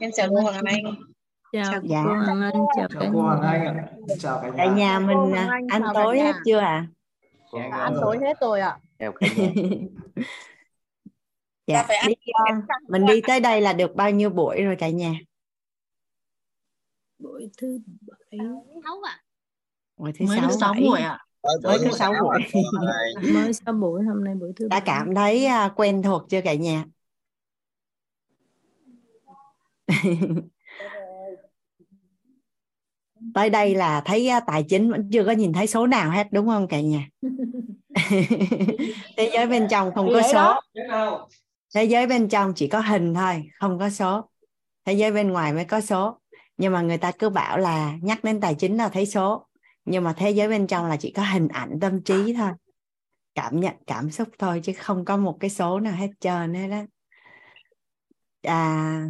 em chào cô Hoàng Anh. Chào dạ cô Hoàng Anh chào cả chào cô Hoàng nhà Anh ạ. Chào cả cả nhà nhà Cô mình Hoàng à, Anh, ăn cả tối hết nhà. chưa ạ? Dạ, ăn tối hết rồi ạ. Cả nhà dạ phải ăn đi, à, mình đi tới đây là được bao nhiêu buổi rồi cả nhà? Buổi thứ bảy. Sáu à buổi thứ mới sáu sáu bảy. buổi ạ. Mới có sáu buổi. mới sáu buổi hôm nay buổi thứ đã bảy. cảm thấy à, quen thuộc chưa cả nhà tới đây là thấy à, tài chính vẫn chưa có nhìn thấy số nào hết đúng không cả nhà? Thế giới bên trong không có số. thế giới bên trong chỉ có hình thôi không có số. Thế giới bên ngoài mới có số. Nhưng mà người ta cứ bảo là nhắc đến tài chính là thấy số. Nhưng mà thế giới bên trong là chỉ có hình ảnh tâm trí thôi. Cảm nhận cảm xúc thôi chứ không có một cái số nào hết trơn hết đó à,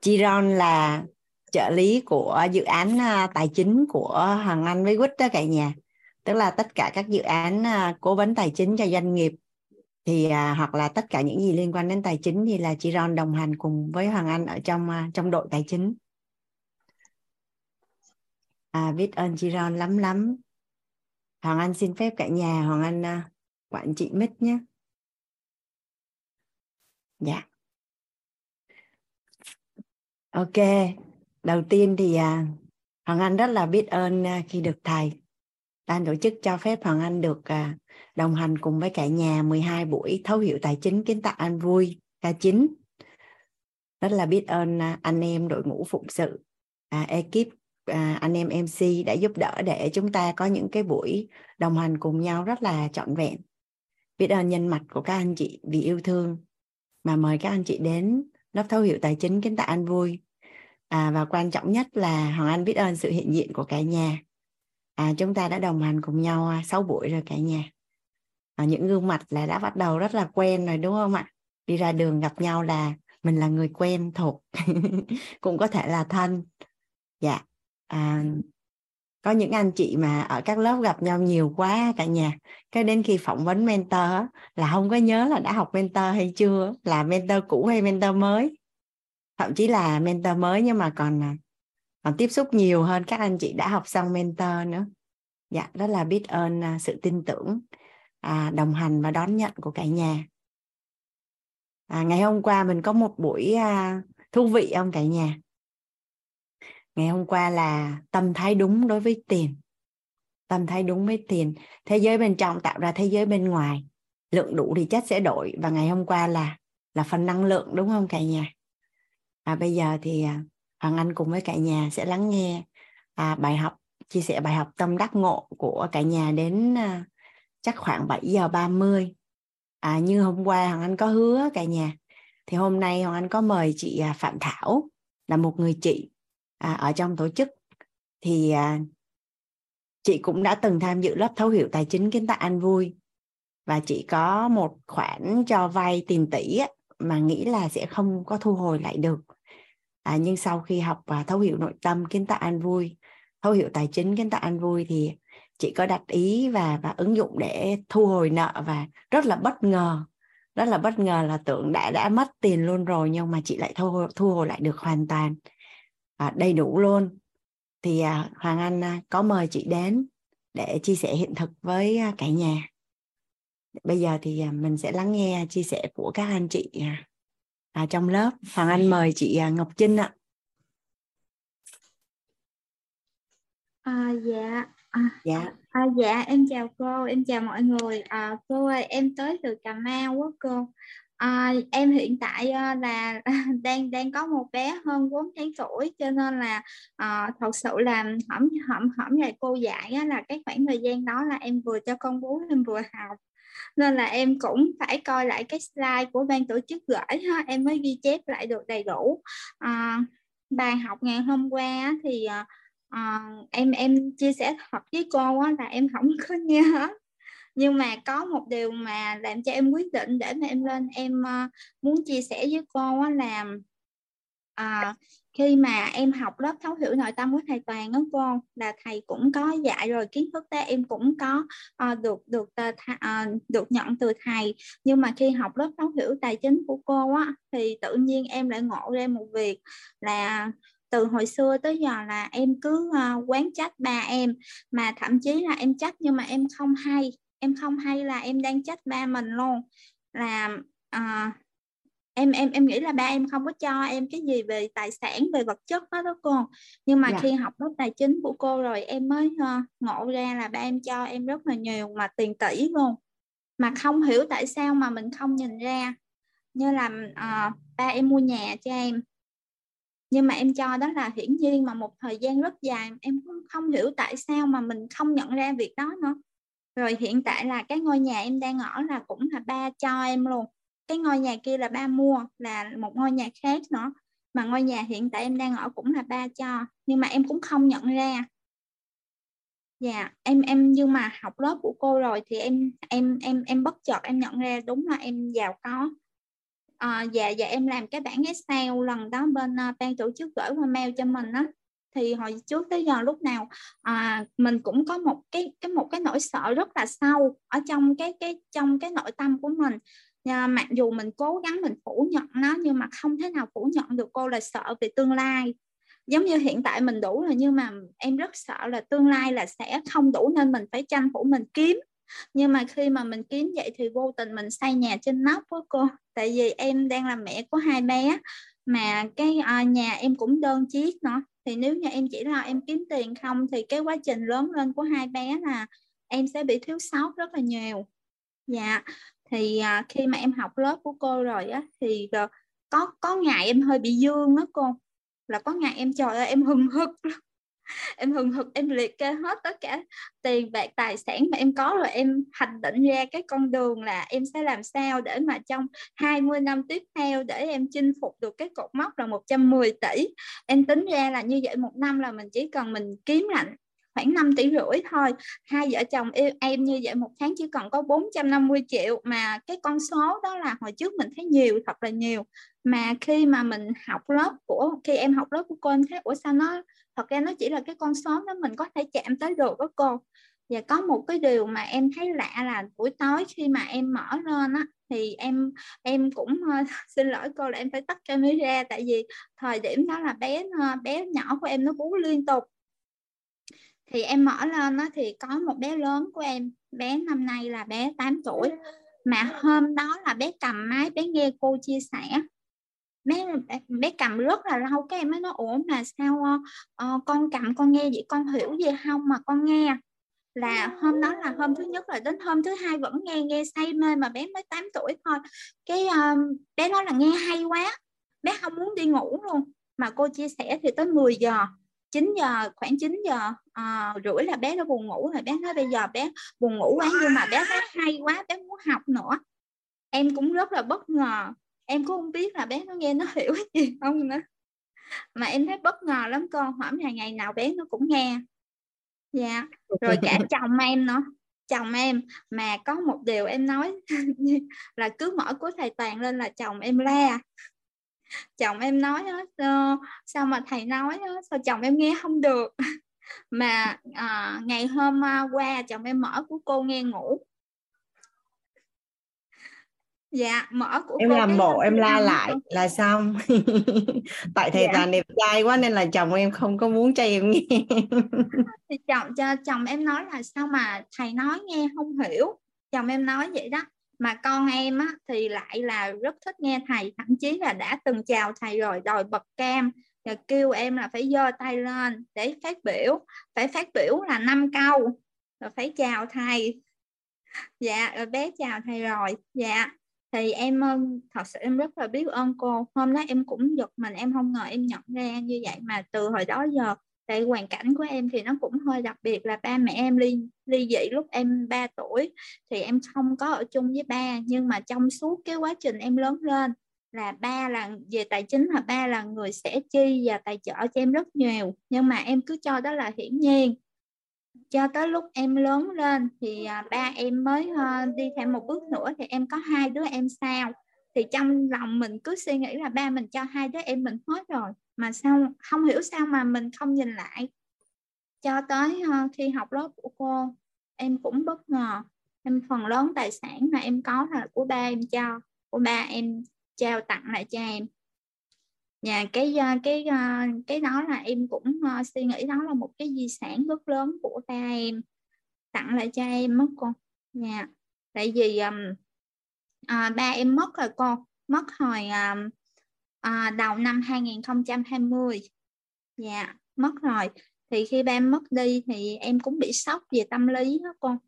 Chiron là trợ lý của dự án à, tài chính của Hoàng Anh với Quýt đó cả nhà. Tức là tất cả các dự án à, cố vấn tài chính cho doanh nghiệp thì à, hoặc là tất cả những gì liên quan đến tài chính thì là chị Ron đồng hành cùng với Hoàng Anh ở trong à, trong đội tài chính. À, biết ơn chị Ron lắm lắm. Hoàng Anh xin phép cả nhà Hoàng Anh quản trị Mít nhé. Dạ ok đầu tiên thì à, Hoàng Anh rất là biết ơn à, khi được thầy. Ban tổ chức cho phép Hoàng Anh được à, đồng hành cùng với cả nhà 12 buổi thấu hiểu tài chính kiến tạo an vui ca chính. rất là biết ơn à, anh em đội ngũ phụng sự à, ekip à, anh em MC đã giúp đỡ để chúng ta có những cái buổi đồng hành cùng nhau rất là trọn vẹn. Biết ơn nhân mặt của các anh chị vì yêu thương. Mà mời các anh chị đến lớp thấu hiểu tài chính kiến tạo an vui. À, và quan trọng nhất là Hoàng Anh biết ơn sự hiện diện của cả nhà. À, chúng ta đã đồng hành cùng nhau à, 6 buổi rồi cả nhà. À, những gương mặt là đã bắt đầu rất là quen rồi đúng không ạ? Đi ra đường gặp nhau là mình là người quen thuộc. Cũng có thể là thân. Dạ. À, có những anh chị mà ở các lớp gặp nhau nhiều quá cả nhà cái đến khi phỏng vấn mentor là không có nhớ là đã học mentor hay chưa là mentor cũ hay mentor mới. Thậm chí là mentor mới nhưng mà còn à, còn tiếp xúc nhiều hơn các anh chị đã học xong mentor nữa. Dạ rất là biết ơn à, sự tin tưởng à, đồng hành và đón nhận của cả nhà. À, ngày hôm qua mình có một buổi à, thú vị không cả nhà? Ngày hôm qua là tâm thái đúng đối với tiền. Tâm thái đúng với tiền. Thế giới bên trong tạo ra thế giới bên ngoài. Lượng đủ thì chất sẽ đổi. Và ngày hôm qua là là phần năng lượng đúng không cả nhà? À, bây giờ thì à, Hoàng Anh cùng với cả nhà sẽ lắng nghe à, bài học chia sẻ bài học tâm đắc ngộ của cả nhà đến à, chắc khoảng 7 giờ 30 à, như hôm qua Hoàng Anh có hứa cả nhà thì hôm nay Hoàng Anh có mời chị à, Phạm Thảo là một người chị à, ở trong tổ chức thì à, chị cũng đã từng tham dự lớp thấu hiểu tài chính kiến tạo an vui. Và chị có một khoản cho vay tiền tỷ á, mà nghĩ là sẽ không có thu hồi lại được. À, nhưng sau khi học và thấu hiểu nội tâm kiến tạo an vui thấu hiểu tài chính kiến tạo an vui thì chị có đặt ý và và ứng dụng để thu hồi nợ và rất là bất ngờ rất là bất ngờ là tưởng đã đã mất tiền luôn rồi nhưng mà chị lại thu thu hồi lại được hoàn toàn à, đầy đủ luôn. Thì à, Hoàng Anh à, có mời chị đến để chia sẻ hiện thực với à, cả nhà. Bây giờ thì à, mình sẽ lắng nghe chia sẻ của các anh chị à, à, trong lớp. Hoàng Anh mời chị à, Ngọc Trinh ạ. À, dạ. À, dạ. à, dạ em chào cô em chào mọi người. À, cô ơi em tới từ Cà Mau á cô à, em hiện tại ờ, là đang đang có một bé hơn 4 tháng tuổi cho nên là à, thật sự là hỏng hỏng hỏng ngày cô dạy á, là cái khoảng thời gian đó là em vừa cho con bú em vừa học. Nên là em cũng phải coi lại cái slide của ban tổ chức gửi ha em mới ghi chép lại được đầy đủ. À, bài học ngày hôm qua á, thì à, em em chia sẻ thật với cô á, là em không có nhớ nhưng mà có một điều mà làm cho em quyết định để mà em lên em uh, muốn chia sẻ với cô á, là à, khi mà em học lớp thấu hiểu nội tâm của thầy Toàn đó cô là thầy cũng có dạy rồi kiến thức đó em cũng có uh, được được uh, được nhận từ thầy. Nhưng mà khi học lớp thấu hiểu tài chính của cô á thì tự nhiên em lại ngộ ra một việc là từ hồi xưa tới giờ là em cứ uh, quán trách ba em mà thậm chí là em trách nhưng mà em không hay em không hay là em đang trách ba mình luôn. Là uh, em em em nghĩ là ba em không có cho em cái gì về tài sản về vật chất đó đó cô. Nhưng mà yeah. Dạ. khi học lớp tài chính của cô rồi em mới uh, ngộ ra là ba em cho em rất là nhiều mà tiền tỷ luôn. Mà không hiểu tại sao mà mình không nhìn ra. Như là uh, ba em mua nhà cho em. Nhưng mà em cho đó là hiển nhiên mà một thời gian rất dài em cũng không hiểu tại sao mà mình không nhận ra việc đó nữa rồi hiện tại là cái ngôi nhà em đang ở là cũng là ba cho em luôn. Cái ngôi nhà kia là ba mua là một ngôi nhà khác nữa. Mà ngôi nhà hiện tại em đang ở cũng là ba cho nhưng mà em cũng không nhận ra. Dạ em em nhưng mà học lớp của cô rồi thì em em em em bất chợt em nhận ra đúng là em giàu có. À, dạ dạ em làm cái bản Excel lần đó bên uh, ban tổ chức gửi qua mail cho mình á thì hồi trước tới giờ lúc nào à, mình cũng có một cái cái một cái nỗi sợ rất là sâu ở trong cái cái trong cái nội tâm của mình. À, mặc dù mình cố gắng mình phủ nhận nó nhưng mà không thể nào phủ nhận được cô là sợ về tương lai. Giống như hiện tại mình đủ rồi nhưng mà em rất sợ là tương lai là sẽ không đủ nên mình phải tranh thủ mình kiếm. Nhưng mà khi mà mình kiếm vậy thì vô tình mình xây nhà trên nóc đó cô. Tại vì em đang là mẹ của hai bé mà cái à, nhà em cũng đơn chiếc nữa. Thì nếu như em chỉ lo em kiếm tiền không thì cái quá trình lớn lên của hai bé là em sẽ bị thiếu sót rất là nhiều. Dạ. Thì à, khi mà em học lớp của cô rồi á thì ờ, có có ngày em hơi bị dương đó cô. Là có ngày em trời ơi em hừng hực em hừng hực em liệt kê hết tất cả tiền bạc tài sản mà em có rồi em hành định ra cái con đường là em sẽ làm sao để mà trong 20 năm tiếp theo để em chinh phục được cái cột mốc là 110 tỷ. Em tính ra là như vậy một năm là mình chỉ cần mình kiếm lạnh khoảng 5 tỷ rưỡi thôi. Hai vợ chồng em, em như vậy một tháng chỉ cần có 450 triệu mà cái con số đó là hồi trước mình thấy nhiều thật là nhiều mà khi mà mình học lớp của khi em học lớp của cô em thấy ủa sao nó thật ra nó chỉ là cái con số đó mình có thể chạm tới được đó cô. Và có một cái điều mà em thấy lạ là buổi tối khi mà em mở lên á thì em em cũng uh, xin lỗi cô là em phải tắt camera tại vì thời điểm đó là bé uh, bé nhỏ của em nó bú liên tục. Thì em mở lên đó thì có một bé lớn của em bé năm nay là bé 8 tuổi mà hôm đó là bé cầm máy bé nghe cô chia sẻ bé bé cầm rất là lâu cái em mới nói ủa mà sao uh, con cầm con nghe vậy con hiểu gì không mà con nghe? Là hôm đó là hôm thứ nhất là đến hôm thứ hai vẫn nghe nghe say mê mà bé mới 8 tuổi thôi. Cái uh, bé nói là nghe hay quá bé không muốn đi ngủ luôn. Mà cô chia sẻ thì tới 10 giờ 9 giờ khoảng 9 giờ à, rưỡi là bé nó buồn ngủ rồi. Bé nói bây giờ bé buồn ngủ quá nhưng mà bé nói hay quá bé muốn học nữa. Em cũng rất là bất ngờ em cũng không biết là bé nó nghe nó hiểu gì không nữa. Mà em thấy bất ngờ lắm con hỏi là ngày nào bé nó cũng nghe. Dạ. Rồi cả chồng em nữa. Chồng em mà có một điều em nói là cứ mở của thầy toàn lên là chồng em la. Chồng em nói đó, sao mà thầy nói đó, sao chồng em nghe không được? Mà à, ngày hôm qua chồng em mở của cô nghe ngủ dạ mở của em làm bộ em la lại là xong. Tại thầy dạ. toàn đẹp trai quá nên là chồng em không có muốn cho em nghe. Thì chồng cho chồng em nói là sao mà thầy nói nghe không hiểu. Chồng em nói vậy đó. Mà con em á, thì lại là rất thích nghe thầy. Thậm chí là đã từng chào thầy rồi đòi bật cam. Và kêu em là phải giơ tay lên để phát biểu. Phải phát biểu là năm câu. Rồi phải chào thầy. Dạ rồi bé chào thầy rồi. Dạ thì em thật sự em rất là biết ơn cô. Hôm đó em cũng giật mình, em không ngờ em nhận ra như vậy mà từ hồi đó giờ tại hoàn cảnh của em thì nó cũng hơi đặc biệt là ba mẹ em ly ly dị lúc em 3 tuổi. Thì em không có ở chung với ba, nhưng mà trong suốt cái quá trình em lớn lên là ba là, về tài chính là ba là người sẽ chi và tài trợ cho em rất nhiều. Nhưng mà em cứ cho đó là hiển nhiên cho tới lúc em lớn lên thì à, ba em mới ờ, đi thêm một bước nữa thì em có hai đứa em sao thì trong lòng mình cứ suy nghĩ là ba mình cho hai đứa em mình hết rồi, mà sao, không hiểu sao mà mình không nhìn lại. Cho tới ờ, khi học lớp của cô, em cũng bất ngờ. Em phần lớn tài sản mà em có là của ba em cho, của ba em trao tặng lại cho em nhà cái ờ, cái ờ, cái đó là em cũng ờ, suy nghĩ đó là một cái di sản rất lớn của ba em. Tặng lại cho em mất con. Nhà tại vì um, à, ba em mất rồi con mất hồi um, à, đầu năm 2020 dạ mất rồi. Thì khi ba em mất đi thì em cũng bị sốc về tâm lý đó con.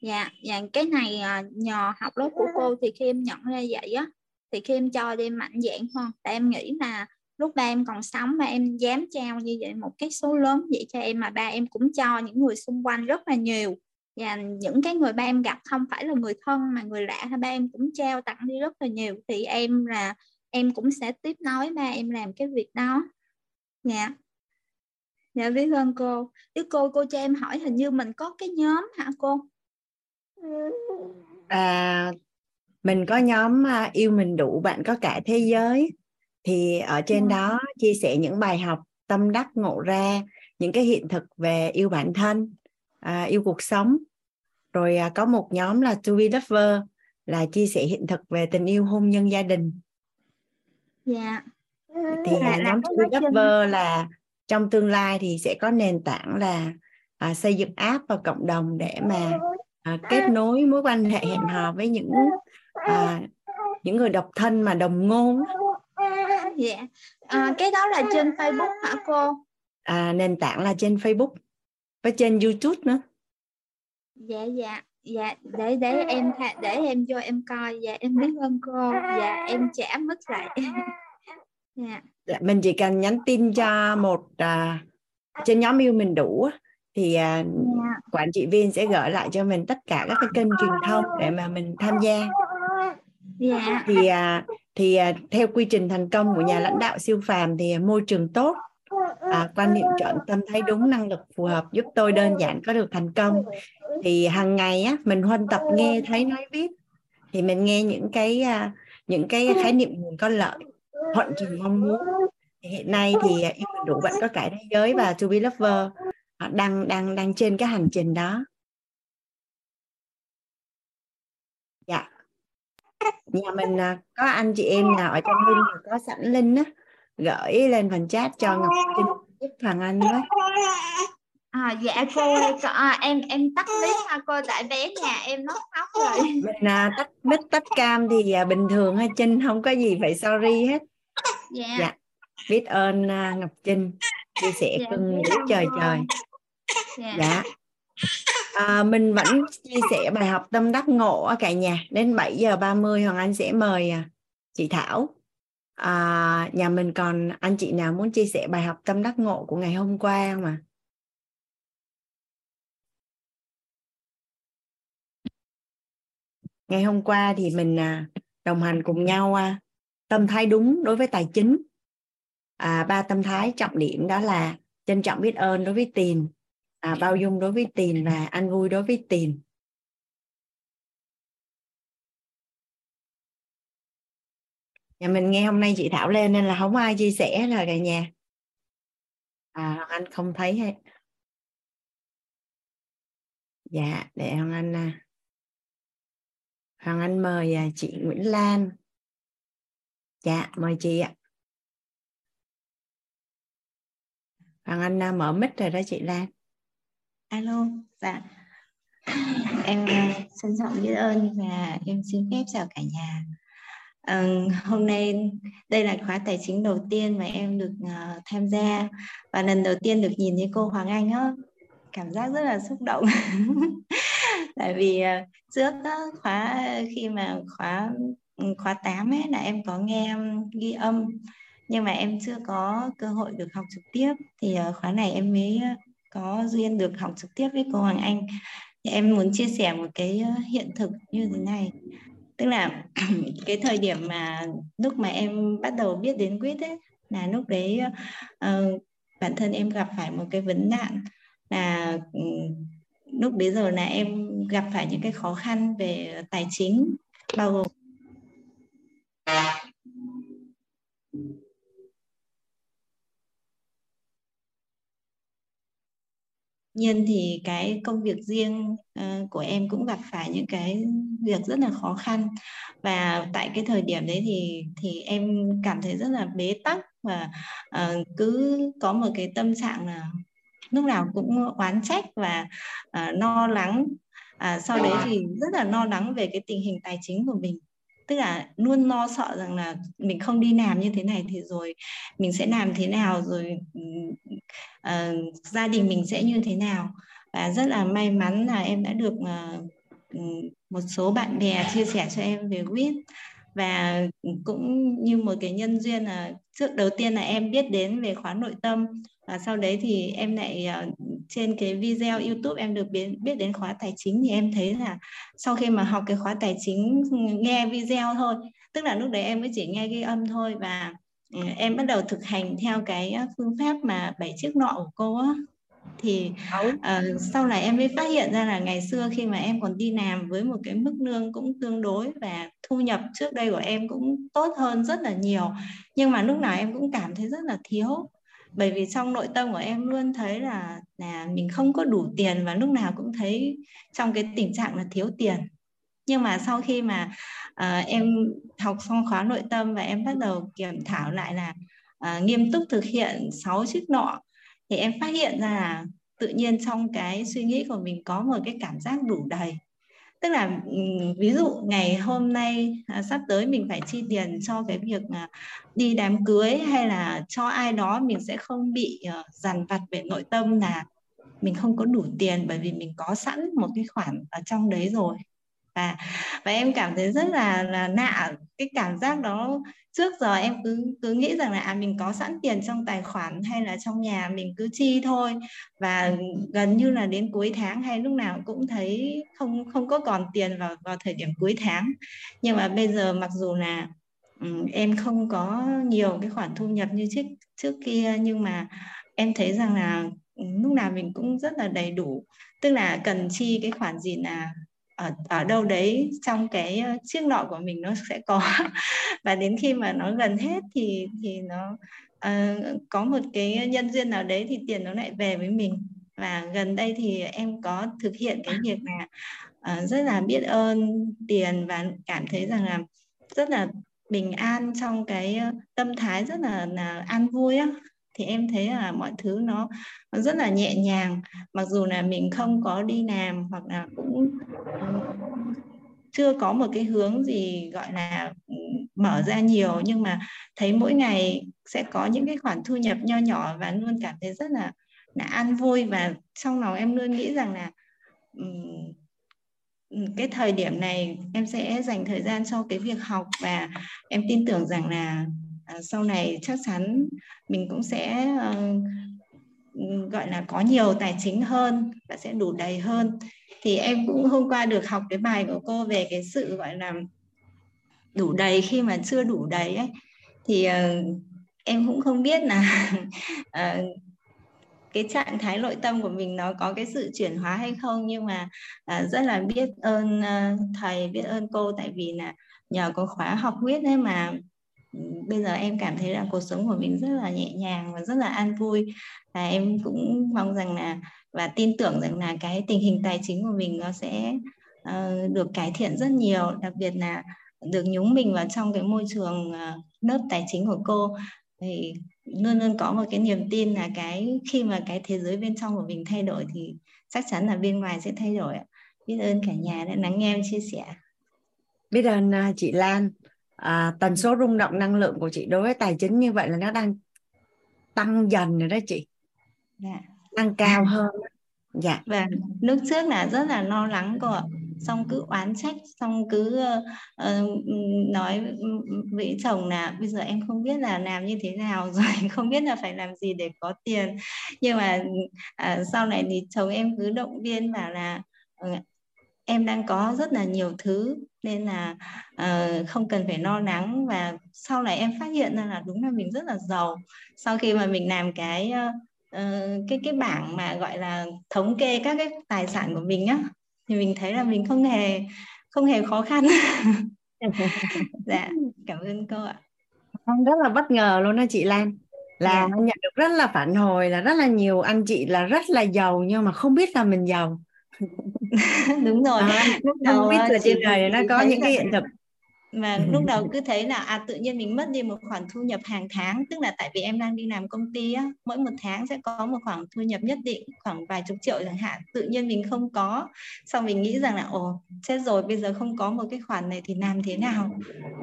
Dạ dạ cái này à, nhờ học lớp của cô thì khi em nhận ra vậy á thì khi em cho đi mạnh dạng hơn. Tại em nghĩ là lúc ba em còn sống mà em dám trao như vậy một cái số lớn vậy cho em mà ba em cũng cho những người xung quanh rất là nhiều. Và những cái người ba em gặp không phải là người thân mà người lạ ba em cũng trao tặng đi rất là nhiều. Thì em là, em cũng sẽ tiếp nối ba em làm cái việc đó. Dạ. Dạ biết ơn cô. Với cô cô cho em hỏi hình như mình có cái nhóm hả cô? À mình có nhóm à, yêu mình đủ, bạn có cả thế giới thì ở trên đó chia sẻ những bài học tâm đắc ngộ ra những cái hiện thực về yêu bản thân à, yêu cuộc sống. Rồi à, có một nhóm là to be lover là chia sẻ hiện thực về tình yêu hôn nhân gia đình. Dạ. Thì là, nhóm to be lover là trong tương lai thì sẽ có nền tảng là à, xây dựng app và cộng đồng để mà à, kết nối mối quan hệ hẹn hò với những à, những người độc thân mà đồng ngôn dạ à, cái đó là trên Facebook hả cô à, nền tảng là trên Facebook và trên YouTube nữa dạ dạ dạ để để em để em vô em coi dạ em biết ơn cô dạ em trả mất lại dạ. dạ mình chỉ cần nhắn tin cho một à, trên nhóm yêu mình đủ thì à, yeah. Dạ. quản trị viên sẽ gửi lại cho mình tất cả các cái kênh truyền thông để mà mình tham gia yeah. Dạ. thì à, thì à, theo quy trình thành công của nhà lãnh đạo siêu phàm thì à, môi trường tốt. À, quan niệm chọn tâm thấy đúng năng lực phù hợp giúp tôi đơn giản có được thành công. Thì hàng ngày á mình huân tập nghe thấy nói biết. Thì mình nghe những cái à, những cái khái niệm mình có lợi thuận trình mong muốn. Thì hiện nay thì yêu mình đủ bạn có cả thế giới và to be lover. Đang đang đang trên cái hành trình đó. Dạ nhà mình à, có anh chị em nào ở trong link có sẵn link á gửi lên phần chat cho ngọc trinh giúp thằng anh với. À, dạ cô à, em em tắt mic ha cô tại bé nhà em nó khóc rồi. Mình à, tắt mic tắt cam thì à, bình thường ha Trinh không có gì phải sorry hết. Dạ, dạ. biết ơn à, Ngọc Trinh chia sẻ dạ, cưng trời trời. Dạ, dạ. À, mình vẫn chia sẻ bài học tâm đắc ngộ ở cả nhà đến 7 giờ 30 Hoàng Anh sẽ mời à, chị Thảo à, nhà mình còn anh chị nào muốn chia sẻ bài học tâm đắc ngộ của ngày hôm qua không ạ? À? ngày hôm qua thì mình à, đồng hành cùng nhau à, tâm thái đúng đối với tài chính à, ba tâm thái trọng điểm đó là trân trọng biết ơn đối với tiền à, bao dung đối với tiền và an vui đối với tiền. Nhà mình nghe hôm nay chị Thảo lên nên là không ai chia sẻ là cả nhà. À anh không thấy hết dạ để hoàng anh à. hoàng anh mời à, chị Nguyễn Lan. Dạ mời chị ạ. Hoàng anh à, mở mic rồi đó chị Lan alo dạ. Em à, xin trân trọng biết ơn và em xin phép chào cả nhà. À, hôm nay đây là khóa tài chính đầu tiên mà em được uh, tham gia. Và lần đầu tiên được nhìn thấy cô Hoàng Anh á cảm giác rất là xúc động. Tại vì uh, trước đó, khóa khi mà khóa ừ, khóa 8 ấy là em có nghe ghi âm. Nhưng mà em chưa có cơ hội được học trực tiếp. Thì uh, khóa này em mới có duyên được học trực tiếp với cô Hoàng Anh. Thì em muốn chia sẻ một cái ờ, hiện thực như thế này. Tức là cái thời điểm mà lúc mà em bắt đầu biết đến quýt ấy là lúc đấy uh, bản thân em gặp phải một cái vấn nạn là ừ, lúc bấy giờ là em gặp phải những cái khó khăn về tài chính bao gồm nhiên thì cái công việc riêng uh, của em cũng gặp phải những cái việc rất là khó khăn. Và tại cái thời điểm đấy thì thì em cảm thấy rất là bế tắc và uh, cứ có một cái tâm trạng là lúc nào cũng oán trách và uh, lo lắng. À, sau đấy thì rất là lo lắng về cái tình hình tài chính của mình tức là luôn lo sợ rằng là mình không đi làm như thế này thì rồi mình sẽ làm thế nào rồi uh, gia đình mình sẽ như thế nào. Và rất là may mắn là em đã được uh, một số bạn bè chia sẻ cho em về quýt và cũng như một cái nhân duyên là trước đầu tiên là em biết đến về khóa nội tâm và sau đấy thì em lại uh, trên cái video YouTube em được biết biết đến khóa tài chính thì em thấy là sau khi mà học cái khóa tài chính nghe video thôi tức là lúc đấy em mới chỉ nghe ghi âm thôi và ừ, em bắt đầu thực hành theo cái phương pháp mà bảy chiếc nọ của cô á. Thì uh, sau này em mới phát hiện ra là ngày xưa khi mà em còn đi làm với một cái mức lương cũng tương đối và thu nhập trước đây của em cũng tốt hơn rất là nhiều. Nhưng mà lúc nào em cũng cảm thấy rất là thiếu bởi vì trong nội tâm của em luôn thấy là là mình không có đủ tiền và lúc nào cũng thấy trong cái tình trạng là thiếu tiền. Nhưng mà sau khi mà uh, em học xong khóa nội tâm và em bắt đầu kiểm thảo lại là uh, nghiêm túc thực hiện sáu chiếc nọ thì em phát hiện ra là tự nhiên trong cái suy nghĩ của mình có một cái cảm giác đủ đầy tức là ví dụ ngày hôm nay à, sắp tới mình phải chi tiền cho cái việc à, đi đám cưới hay là cho ai đó mình sẽ không bị à, dằn vặt về nội tâm là mình không có đủ tiền bởi vì mình có sẵn một cái khoản ở trong đấy rồi và và em cảm thấy rất là là nạ cái cảm giác đó trước giờ em cứ cứ nghĩ rằng là à, mình có sẵn tiền trong tài khoản hay là trong nhà mình cứ chi thôi. Và gần như là đến cuối tháng hay lúc nào cũng thấy không không có còn tiền vào vào thời điểm cuối tháng. Nhưng mà bây giờ mặc dù là um, em không có nhiều cái khoản thu nhập như trước trước kia nhưng mà em thấy rằng là lúc nào mình cũng rất là đầy đủ. Tức là cần chi cái khoản gì là ở ở đâu đấy trong cái chiếc lọ của mình nó sẽ có. Và đến khi mà nó gần hết thì thì nó uh, có một cái nhân duyên nào đấy thì tiền nó lại về với mình. Và gần đây thì em có thực hiện cái việc là uh, rất là biết ơn tiền và cảm thấy rằng là rất là bình an trong cái tâm thái rất là, là an vui á thì em thấy là mọi thứ nó, nó rất là nhẹ nhàng. Mặc dù là mình không có đi làm hoặc là cũng chưa có một cái hướng gì gọi là mở ra nhiều. Nhưng mà thấy mỗi ngày sẽ có những cái khoản thu nhập nho nhỏ và luôn cảm thấy rất là là an vui. Và trong lòng em luôn nghĩ rằng là um, cái thời điểm này em sẽ dành thời gian cho cái việc học. Và em tin tưởng rằng là À, sau này chắc chắn mình cũng sẽ uh, gọi là có nhiều tài chính hơn và sẽ đủ đầy hơn. Thì em cũng hôm qua được học cái bài của cô về cái sự gọi là đủ đầy khi mà chưa đủ đầy ấy. Thì uh, em cũng không biết là uh, cái trạng thái nội tâm của mình nó có cái sự chuyển hóa hay không nhưng mà uh, rất là biết ơn uh, thầy biết ơn cô. Tại vì là nhờ có khóa học huyết ấy mà bây giờ em cảm thấy là cuộc sống của mình rất là nhẹ nhàng và rất là an vui. Và em cũng mong rằng là và tin tưởng rằng là cái tình hình tài chính của mình nó sẽ uh, được cải thiện rất nhiều đặc biệt là được nhúng mình vào trong cái môi trường uh, lớp tài chính của cô. Thì luôn luôn có một cái niềm tin là cái khi mà cái thế giới bên trong của mình thay đổi thì chắc chắn là bên ngoài sẽ thay đổi biết ơn cả nhà đã lắng nghe em chia sẻ. Biết ơn à, chị Lan à, tần số rung động năng lượng của chị đối với tài chính như vậy là nó đang tăng dần rồi đó chị. Dạ. tăng cao hơn. Dạ. Và lúc trước là rất là lo lắng cô ạ. Xong cứ oán trách xong cứ uh, nói với chồng là bây giờ em không biết là làm như thế nào rồi không biết là phải làm gì để có tiền. Nhưng mà uh, sau này thì chồng em cứ động viên bảo là uh, em đang có rất là nhiều thứ nên là uh, không cần phải lo lắng. Và sau này em phát hiện ra là đúng là mình rất là giàu. Sau khi mà mình làm cái uh, cái cái bảng mà gọi là thống kê các cái tài sản của mình á thì mình thấy là mình không hề không hề khó khăn. Dạ cảm ơn cô ạ. Con rất là bất ngờ luôn đó chị Lan. Là Dạ. nhận được rất là phản hồi là rất là nhiều anh chị là rất là giàu nhưng mà không biết là mình giàu đúng rồi. À, lúc đầu biết ờ, là trên đời nó có những cái hiện thực. mà lúc đầu cứ thấy là à tự nhiên mình mất đi một khoản thu nhập hàng tháng tức là tại vì em đang đi làm công ty á mỗi một tháng sẽ có một khoản thu nhập nhất định khoảng vài chục triệu chẳng hạn tự nhiên mình không có. Xong mình nghĩ rằng là ồ chết rồi bây giờ không có một cái khoản này thì làm thế nào?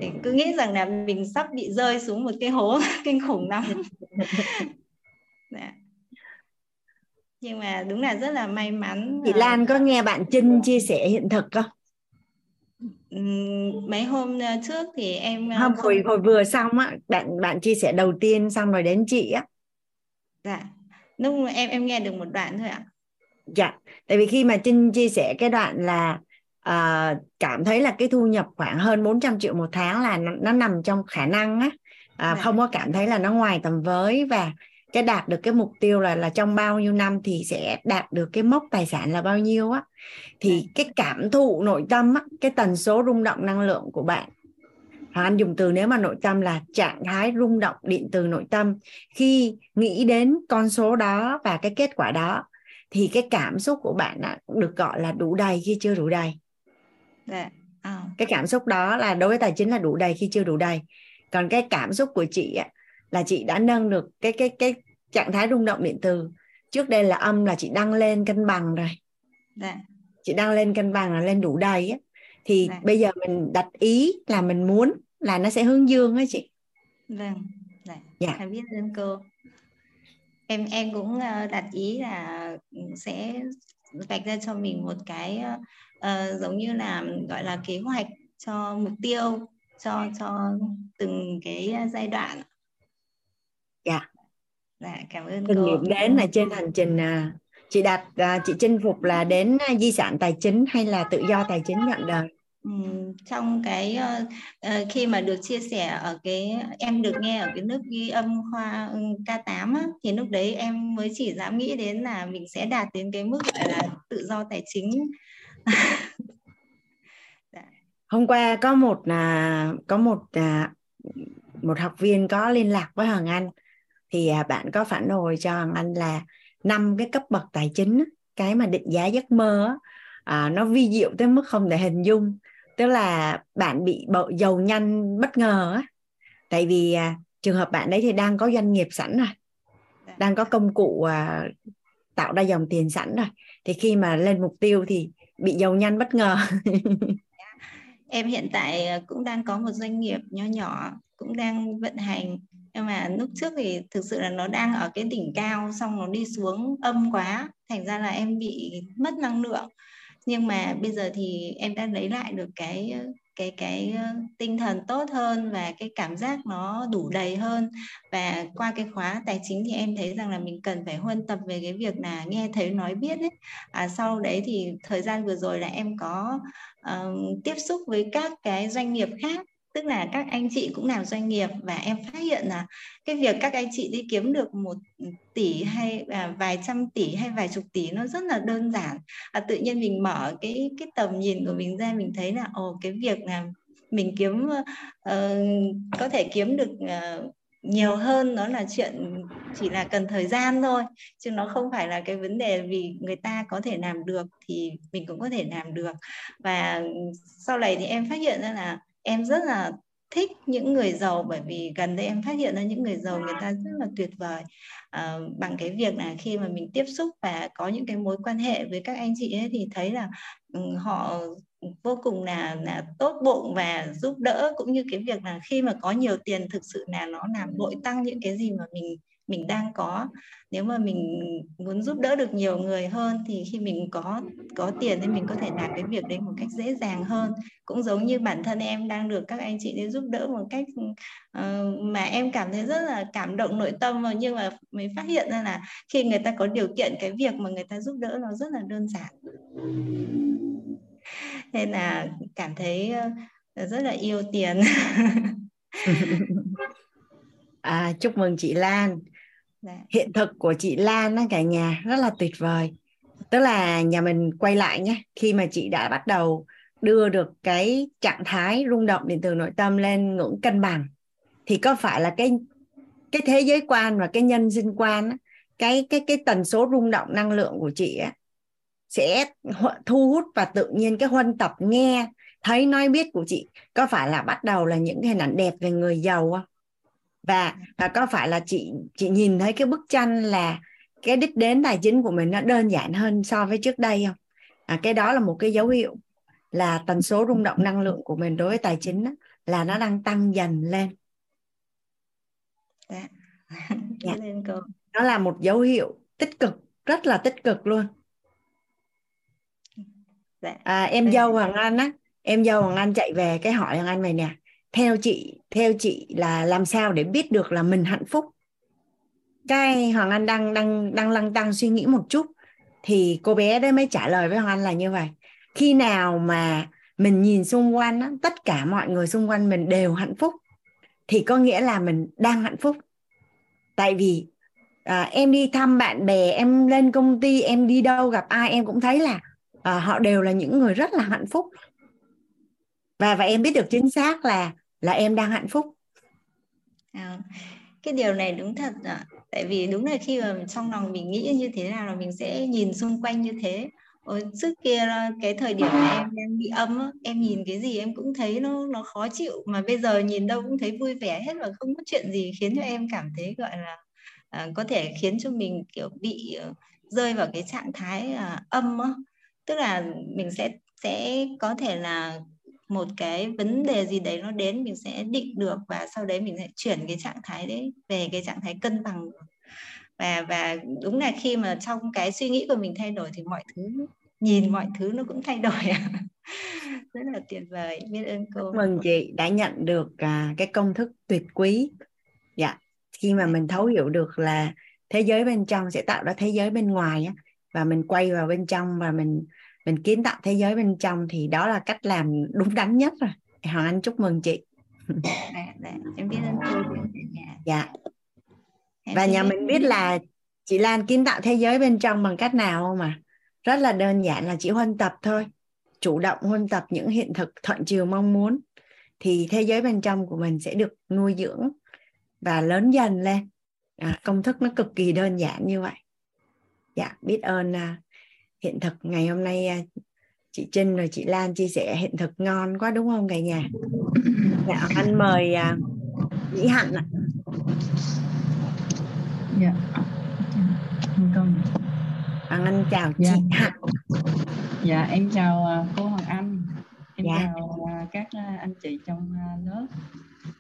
Thì cứ nghĩ rằng là mình sắp bị rơi xuống một cái hố kinh khủng lắm. Dạ. Nhưng mà đúng là rất là may mắn chị Lan có nghe bạn Trinh chia sẻ hiện thực không? Mấy hôm ờ, trước thì em ờ, không không- hồi hồi vừa xong á bạn bạn chia sẻ đầu tiên xong rồi đến chị á. Dạ lúc em em nghe được một đoạn thôi ạ. Dạ tại vì khi mà Trinh chia sẻ cái đoạn là à, cảm thấy là cái thu nhập khoảng hơn 400 triệu một tháng là nó, nó nằm trong khả năng á. À, Dạ. không có cảm thấy là nó ngoài tầm với và cái đạt được cái mục tiêu là là trong bao nhiêu năm thì sẽ đạt được cái mốc tài sản là bao nhiêu á. Thì cái cảm thụ nội tâm á cái tần số rung động năng lượng của bạn. Hoàng Anh dùng từ nếu mà nội tâm là trạng thái rung động điện từ nội tâm khi nghĩ đến con số đó và cái kết quả đó thì cái cảm xúc của bạn á, được gọi là đủ đầy khi chưa đủ đầy. Dạ à, cái cảm xúc đó là đối với tài chính là đủ đầy khi chưa đủ đầy. Còn cái cảm xúc của chị là chị đã nâng được cái cái cái trạng thái rung động điện từ. Trước đây là âm là chị đăng lên cân bằng rồi. Dạ. Chị đăng lên cân bằng là lên đủ đầy á. Thì Dạ. bây giờ mình đặt ý là mình muốn là nó sẽ hướng dương á chị. Vâng dạ. Dạ. em biết ơn cô. Em em cũng ờ, đặt ý là sẽ vạch ra cho mình một cái ờ, giống như là gọi là kế hoạch cho mục tiêu cho cho từng cái giai đoạn Dạ. dạ cảm ơn cô. điểm đến là trên hành trình à, chị đạt à, chị chinh phục là đến à, di sản tài chính hay là tự do tài chính nhận đời? Ừm, trong cái ờ, ờ, khi mà được chia sẻ ở cái em được nghe ở cái lớp ghi âm khoa ừ, K8 á, thì lúc đấy em mới chỉ dám nghĩ đến là mình sẽ đạt đến cái mức gọi là tự do tài chính. Hôm qua có một có một một học viên có liên lạc với Hoàng Anh thì à, bạn có phản hồi cho Anh là năm cái cấp bậc tài chính cái mà định giá giấc mơ à, nó vi diệu tới mức không thể hình dung. Tức là bạn bị bợ giàu nhanh bất ngờ á. Tại vì à, trường hợp bạn đấy thì đang có doanh nghiệp sẵn rồi đang có công cụ à, tạo ra dòng tiền sẵn rồi. Thì khi mà lên mục tiêu thì bị giàu nhanh bất ngờ. Em hiện tại à, cũng đang có một doanh nghiệp nhỏ nhỏ cũng đang vận hành nhưng mà lúc trước thì thực sự là nó đang ở cái đỉnh cao xong nó đi xuống âm quá thành ra là em bị mất năng lượng. Nhưng mà bây giờ thì em đã lấy lại được cái cái cái ờ, tinh thần tốt hơn và cái cảm giác nó đủ đầy hơn. Và qua cái khóa tài chính thì em thấy rằng là mình cần phải huân tập về cái việc là nghe thấy nói biết ấy. À, sau đấy thì thời gian vừa rồi là em có ờ, tiếp xúc với các cái doanh nghiệp khác tức là các anh chị cũng làm doanh nghiệp và em phát hiện là cái việc các anh chị đi kiếm được một tỷ hay à, vài trăm tỷ hay vài chục tỷ nó rất là đơn giản. À, tự nhiên mình mở cái cái tầm nhìn của mình ra mình thấy là ồ cái việc là mình kiếm uh, có thể kiếm được uh, nhiều hơn nó là chuyện chỉ là cần thời gian thôi chứ nó không phải là cái vấn đề vì người ta có thể làm được thì mình cũng có thể làm được. Và sau này thì em phát hiện ra là em rất là thích những người giàu bởi vì gần đây em phát hiện ra những người giàu người ta rất là tuyệt vời. À, bằng cái việc là khi mà mình tiếp xúc và có những cái mối quan hệ với các anh chị ấy thì thấy là um, họ vô cùng là là tốt bụng và giúp đỡ cũng như cái việc là khi mà có nhiều tiền thực sự là nó làm bội tăng những cái gì mà mình mình đang có. Nếu mà mình muốn giúp đỡ được nhiều người hơn thì khi mình có có tiền thì mình có thể làm cái việc đấy một cách dễ dàng hơn. Cũng giống như bản thân em đang được các anh chị đến giúp đỡ một cách uh, mà em cảm thấy rất là cảm động nội tâm mà nhưng mà mới phát hiện ra là khi người ta có điều kiện cái việc mà người ta giúp đỡ nó rất là đơn giản. Nên là cảm thấy ờ, rất là yêu tiền. À, chúc mừng chị Lan. Dạ. hiện thực của chị Lan á cả nhà rất là tuyệt vời. Tức là nhà mình quay lại nhé khi mà chị đã bắt đầu đưa được cái trạng thái rung động điện từ nội tâm lên ngưỡng cân bằng thì có phải là cái cái thế giới quan và cái nhân sinh quan cái cái cái tần số rung động năng lượng của chị á, sẽ thu hút và tự nhiên cái huân tập nghe thấy nói biết của chị có phải là bắt đầu là những hình ảnh đẹp về người giàu không? Và và có phải là chị chị nhìn thấy cái bức tranh là cái đích đến tài chính của mình nó đơn giản hơn so với trước đây không à, cái đó là một cái dấu hiệu là tần số rung động năng lượng của mình đối với tài chính đó, là nó đang tăng dần lên dạ. dạ. nó là một dấu hiệu tích cực rất là tích cực luôn dạ. à, em dâu hoàng anh á em dâu hoàng anh chạy về cái hỏi hoàng anh này nè theo chị theo chị là làm sao để biết được là mình hạnh phúc? Cái hoàng anh đang đang đang lăng tăng suy nghĩ một chút thì cô bé đấy mới trả lời với hoàng anh là như vậy. Khi nào mà mình nhìn xung quanh tất cả mọi người xung quanh mình đều hạnh phúc thì có nghĩa là mình đang hạnh phúc. Tại vì à, em đi thăm bạn bè em lên công ty em đi đâu gặp ai em cũng thấy là à, họ đều là những người rất là hạnh phúc. Và và em biết được chính xác là là em đang hạnh phúc. À, cái điều này đúng thật ạ. Tại vì đúng là khi mà trong lòng mình nghĩ như thế nào là mình sẽ nhìn xung quanh như thế. Ôi, trước kia cái thời điểm mà em đang bị âm em nhìn cái gì em cũng thấy nó nó khó chịu. Mà bây giờ nhìn đâu cũng thấy vui vẻ hết và không có chuyện gì khiến cho em cảm thấy gọi là à, có thể khiến cho mình kiểu bị ờ, rơi vào cái trạng thái à, âm tức là mình sẽ sẽ có thể là một cái vấn đề gì đấy nó đến mình sẽ định được và sau đấy mình sẽ chuyển cái trạng thái đấy về cái trạng thái cân bằng. Và và đúng là khi mà trong cái suy nghĩ của mình thay đổi thì mọi thứ, nhìn mọi thứ nó cũng thay đổi. Rất là tuyệt vời. Biết ơn cô. Mừng chị đã nhận được à, cái công thức tuyệt quý. Dạ khi mà mình thấu hiểu được là thế giới bên trong sẽ tạo ra thế giới bên ngoài á, và mình quay vào bên trong và mình mình kiến tạo thế giới bên trong thì đó là cách làm đúng đắn nhất rồi. Hoàng anh chúc mừng chị. Dạ, dạ. em biết ơn cô dạ. Và nhà mình biết là chị Lan kiến tạo thế giới bên trong bằng cách nào không mà rất là đơn giản là chỉ huân tập thôi. Chủ động huân tập những hiện thực thuận chiều mong muốn. Thì thế giới bên trong của mình sẽ được nuôi dưỡng và lớn dần lên. À, công thức nó cực kỳ đơn giản như vậy. Dạ biết ơn à, hiện thực ngày hôm nay à, chị Trinh rồi chị Lan chia sẻ hiện thực ngon quá đúng không cả nhà? Dạ anh mời à, Mỹ Hạnh ạ. Dạ. Con Hoàng Anh chào dạ. chị Hạnh. Dạ em chào à, cô Hoàng Anh. Em dạ. chào các anh chị trong lớp.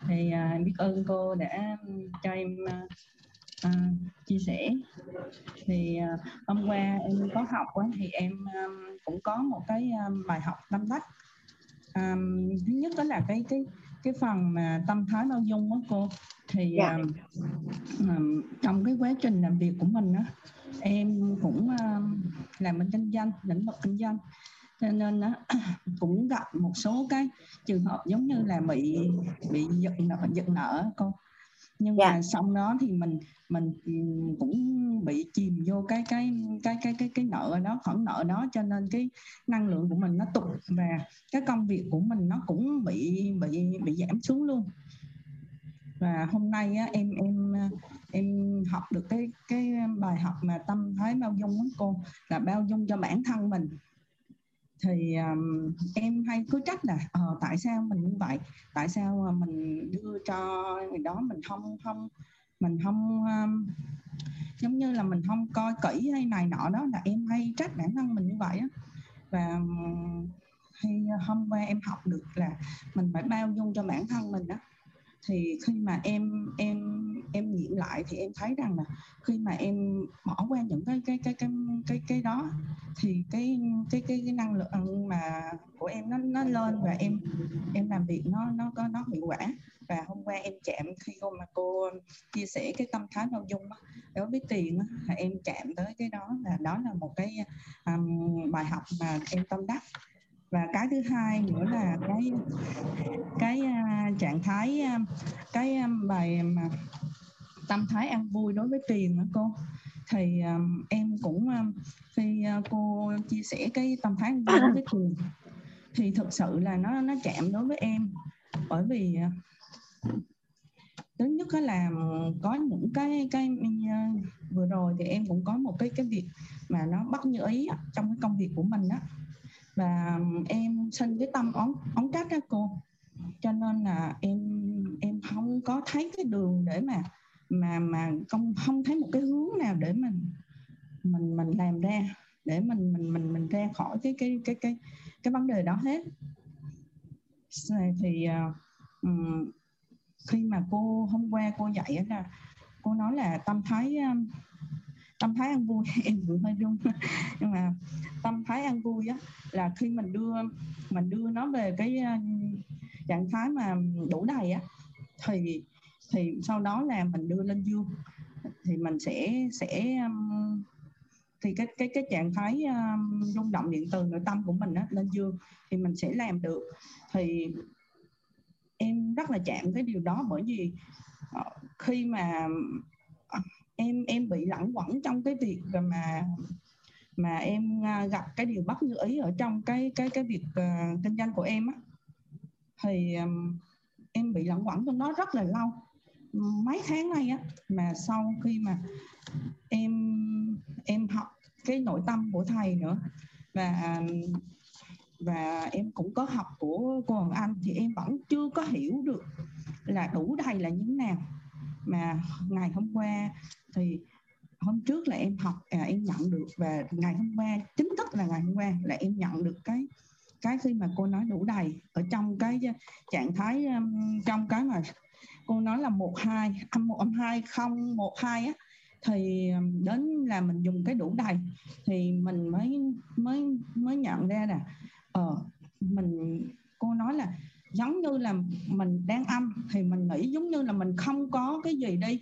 Thì em biết ơn cô đã cho em à, chia sẻ thì à, hôm qua em có học á, thì em um, cũng có một cái um, bài học tâm đắc um, thứ nhất đó là cái cái cái phần mà tâm thái bao dung đó cô thì yeah. Dạ. um, trong cái quá trình làm việc của mình á em cũng um, làm bên kinh doanh lĩnh vực kinh doanh cho nên á, cũng gặp một số cái trường hợp giống như là bị bị giận nợ giận nợ cô nhưng. Dạ. mà xong đó thì mình mình cũng bị chìm vô cái cái cái cái cái cái nợ đó khoản nợ đó cho nên cái năng lượng của mình nó tụt và cái công việc của mình nó cũng bị bị bị giảm xuống luôn và hôm nay á, em em em học được cái cái bài học mà tâm thái bao dung đó cô là bao dung cho bản thân mình thì um, em hay cứ trách là ờ, tại sao mình như vậy? Tại sao ờ, mình đưa cho người đó mình không không mình không um, giống như là mình không coi kỹ hay này nọ đó là em hay trách bản thân mình như vậy á. Và hay ờ, hôm qua em học được là mình phải bao dung cho bản thân mình đó thì khi mà em em em nghiệm lại thì em thấy rằng là khi mà em bỏ qua những cái cái cái cái cái cái đó thì cái cái cái, cái năng lượng mà của em nó nó lên và em em làm việc nó nó có nó hiệu quả. Và hôm qua em chạm khi cô mà cô chia sẻ cái tâm thái nội dung đối với tiền là em chạm tới cái đó là đó là một cái um, bài học mà em tâm đắc và cái thứ hai nữa là cái cái uh, trạng thái uh, cái um, bài mà tâm thái ăn vui đối với tiền đó cô. Thì um, em cũng um, khi uh, cô chia sẻ cái tâm thái ăn vui đối với tiền thì thực sự là nó nó chạm đối với em. Bởi vì à, thứ nhất là có những cái cái uh, vừa rồi thì em cũng có một cái cái việc mà nó bắt như ý trong cái công việc của mình á và em sinh cái tâm ống ống trách đó cô. Cho nên là em em không có thấy cái đường để mà mà mà không không thấy một cái hướng nào để mình mình mình làm ra để mình mình mình mình ra khỏi cái cái cái cái cái vấn đề đó hết. Thì uh, khi mà cô hôm qua cô dạy là cô nói là tâm thái tâm thái ăn vui em vừa hơi run nhưng mà tâm thái ăn vui á là khi mình đưa mình đưa nó về cái ờ, trạng thái mà đủ đầy á thì thì sau đó là mình đưa lên dương thì mình sẽ sẽ thì cái cái cái trạng thái um, rung động điện từ nội tâm của mình á, lên dương thì mình sẽ làm được. Thì em rất là chạm cái điều đó bởi vì ờ, khi mà em em bị lẳng quẩn trong cái việc mà mà em à, gặp cái điều bất như ý ở trong cái cái cái việc uh, kinh doanh của em á. Thì um, em bị lẳng quẩn trong đó rất là lâu. Mấy tháng nay á mà sau khi mà em em học cái nội tâm của thầy nữa và và em cũng có học của cô Hoàng Anh thì em vẫn chưa có hiểu được là đủ đầy là như thế nào mà ngày hôm qua thì hôm trước là em học à, em nhận được và ngày hôm qua chính thức là ngày hôm qua là em nhận được cái cái khi mà cô nói đủ đầy ở trong cái à, trạng thái trong cái mà cô nói là một hai âm một âm hai không một hai á thì đến là mình dùng cái đủ đầy thì mình mới mới mới nhận ra là ờ mình cô nói là giống như là mình đang âm thì mình nghĩ giống như là mình không có cái gì đi.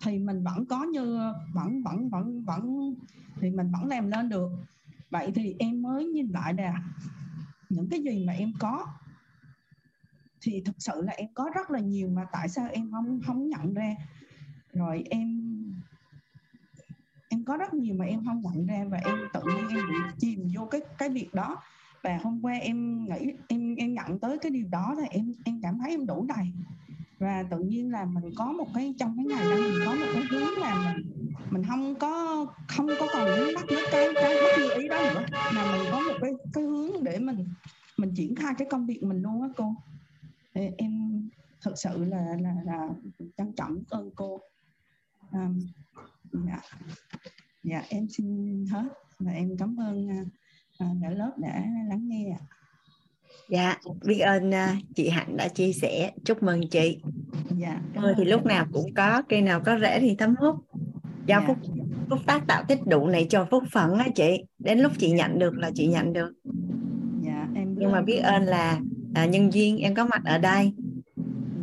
Thì mình vẫn có như, vẫn vẫn vẫn vẫn, thì mình vẫn làm lên được. Vậy thì em mới nhìn lại nè, những cái gì mà em có, thì thực sự là em có rất là nhiều mà tại sao em không không nhận ra? Rồi em em có rất nhiều mà em không nhận ra và em tự nhiên em bị chìm vô cái cái việc đó và hôm qua em nghĩ em em nhận tới cái điều đó thì em em cảm thấy em đủ đầy. Và tự nhiên là mình có một cái trong cái ngày đó mình có một cái hướng là mình mình không có không có còn những mắc nước cái cái bất như ý đó nữa. Mà mình có một cái cái hướng để mình mình triển khai cái công việc mình luôn á cô. Em thực sự là là là trân trọng ơn cô. Um, dạ. Dạ em xin hết và em cảm ơn uh, cả lớp đã lắng nghe dạ biết ơn uh, chị hạnh đã chia sẻ. Chúc mừng chị. Dạ mưa thì lúc nào cũng có cây nào có rễ thì thấm hút. Do dạ. phúc phúc tác tạo tích đủ này cho phúc phận á chị. Đến lúc chị nhận được là chị nhận được. Dạ em nhưng mà biết ơn là à, nhân duyên em có mặt ở đây.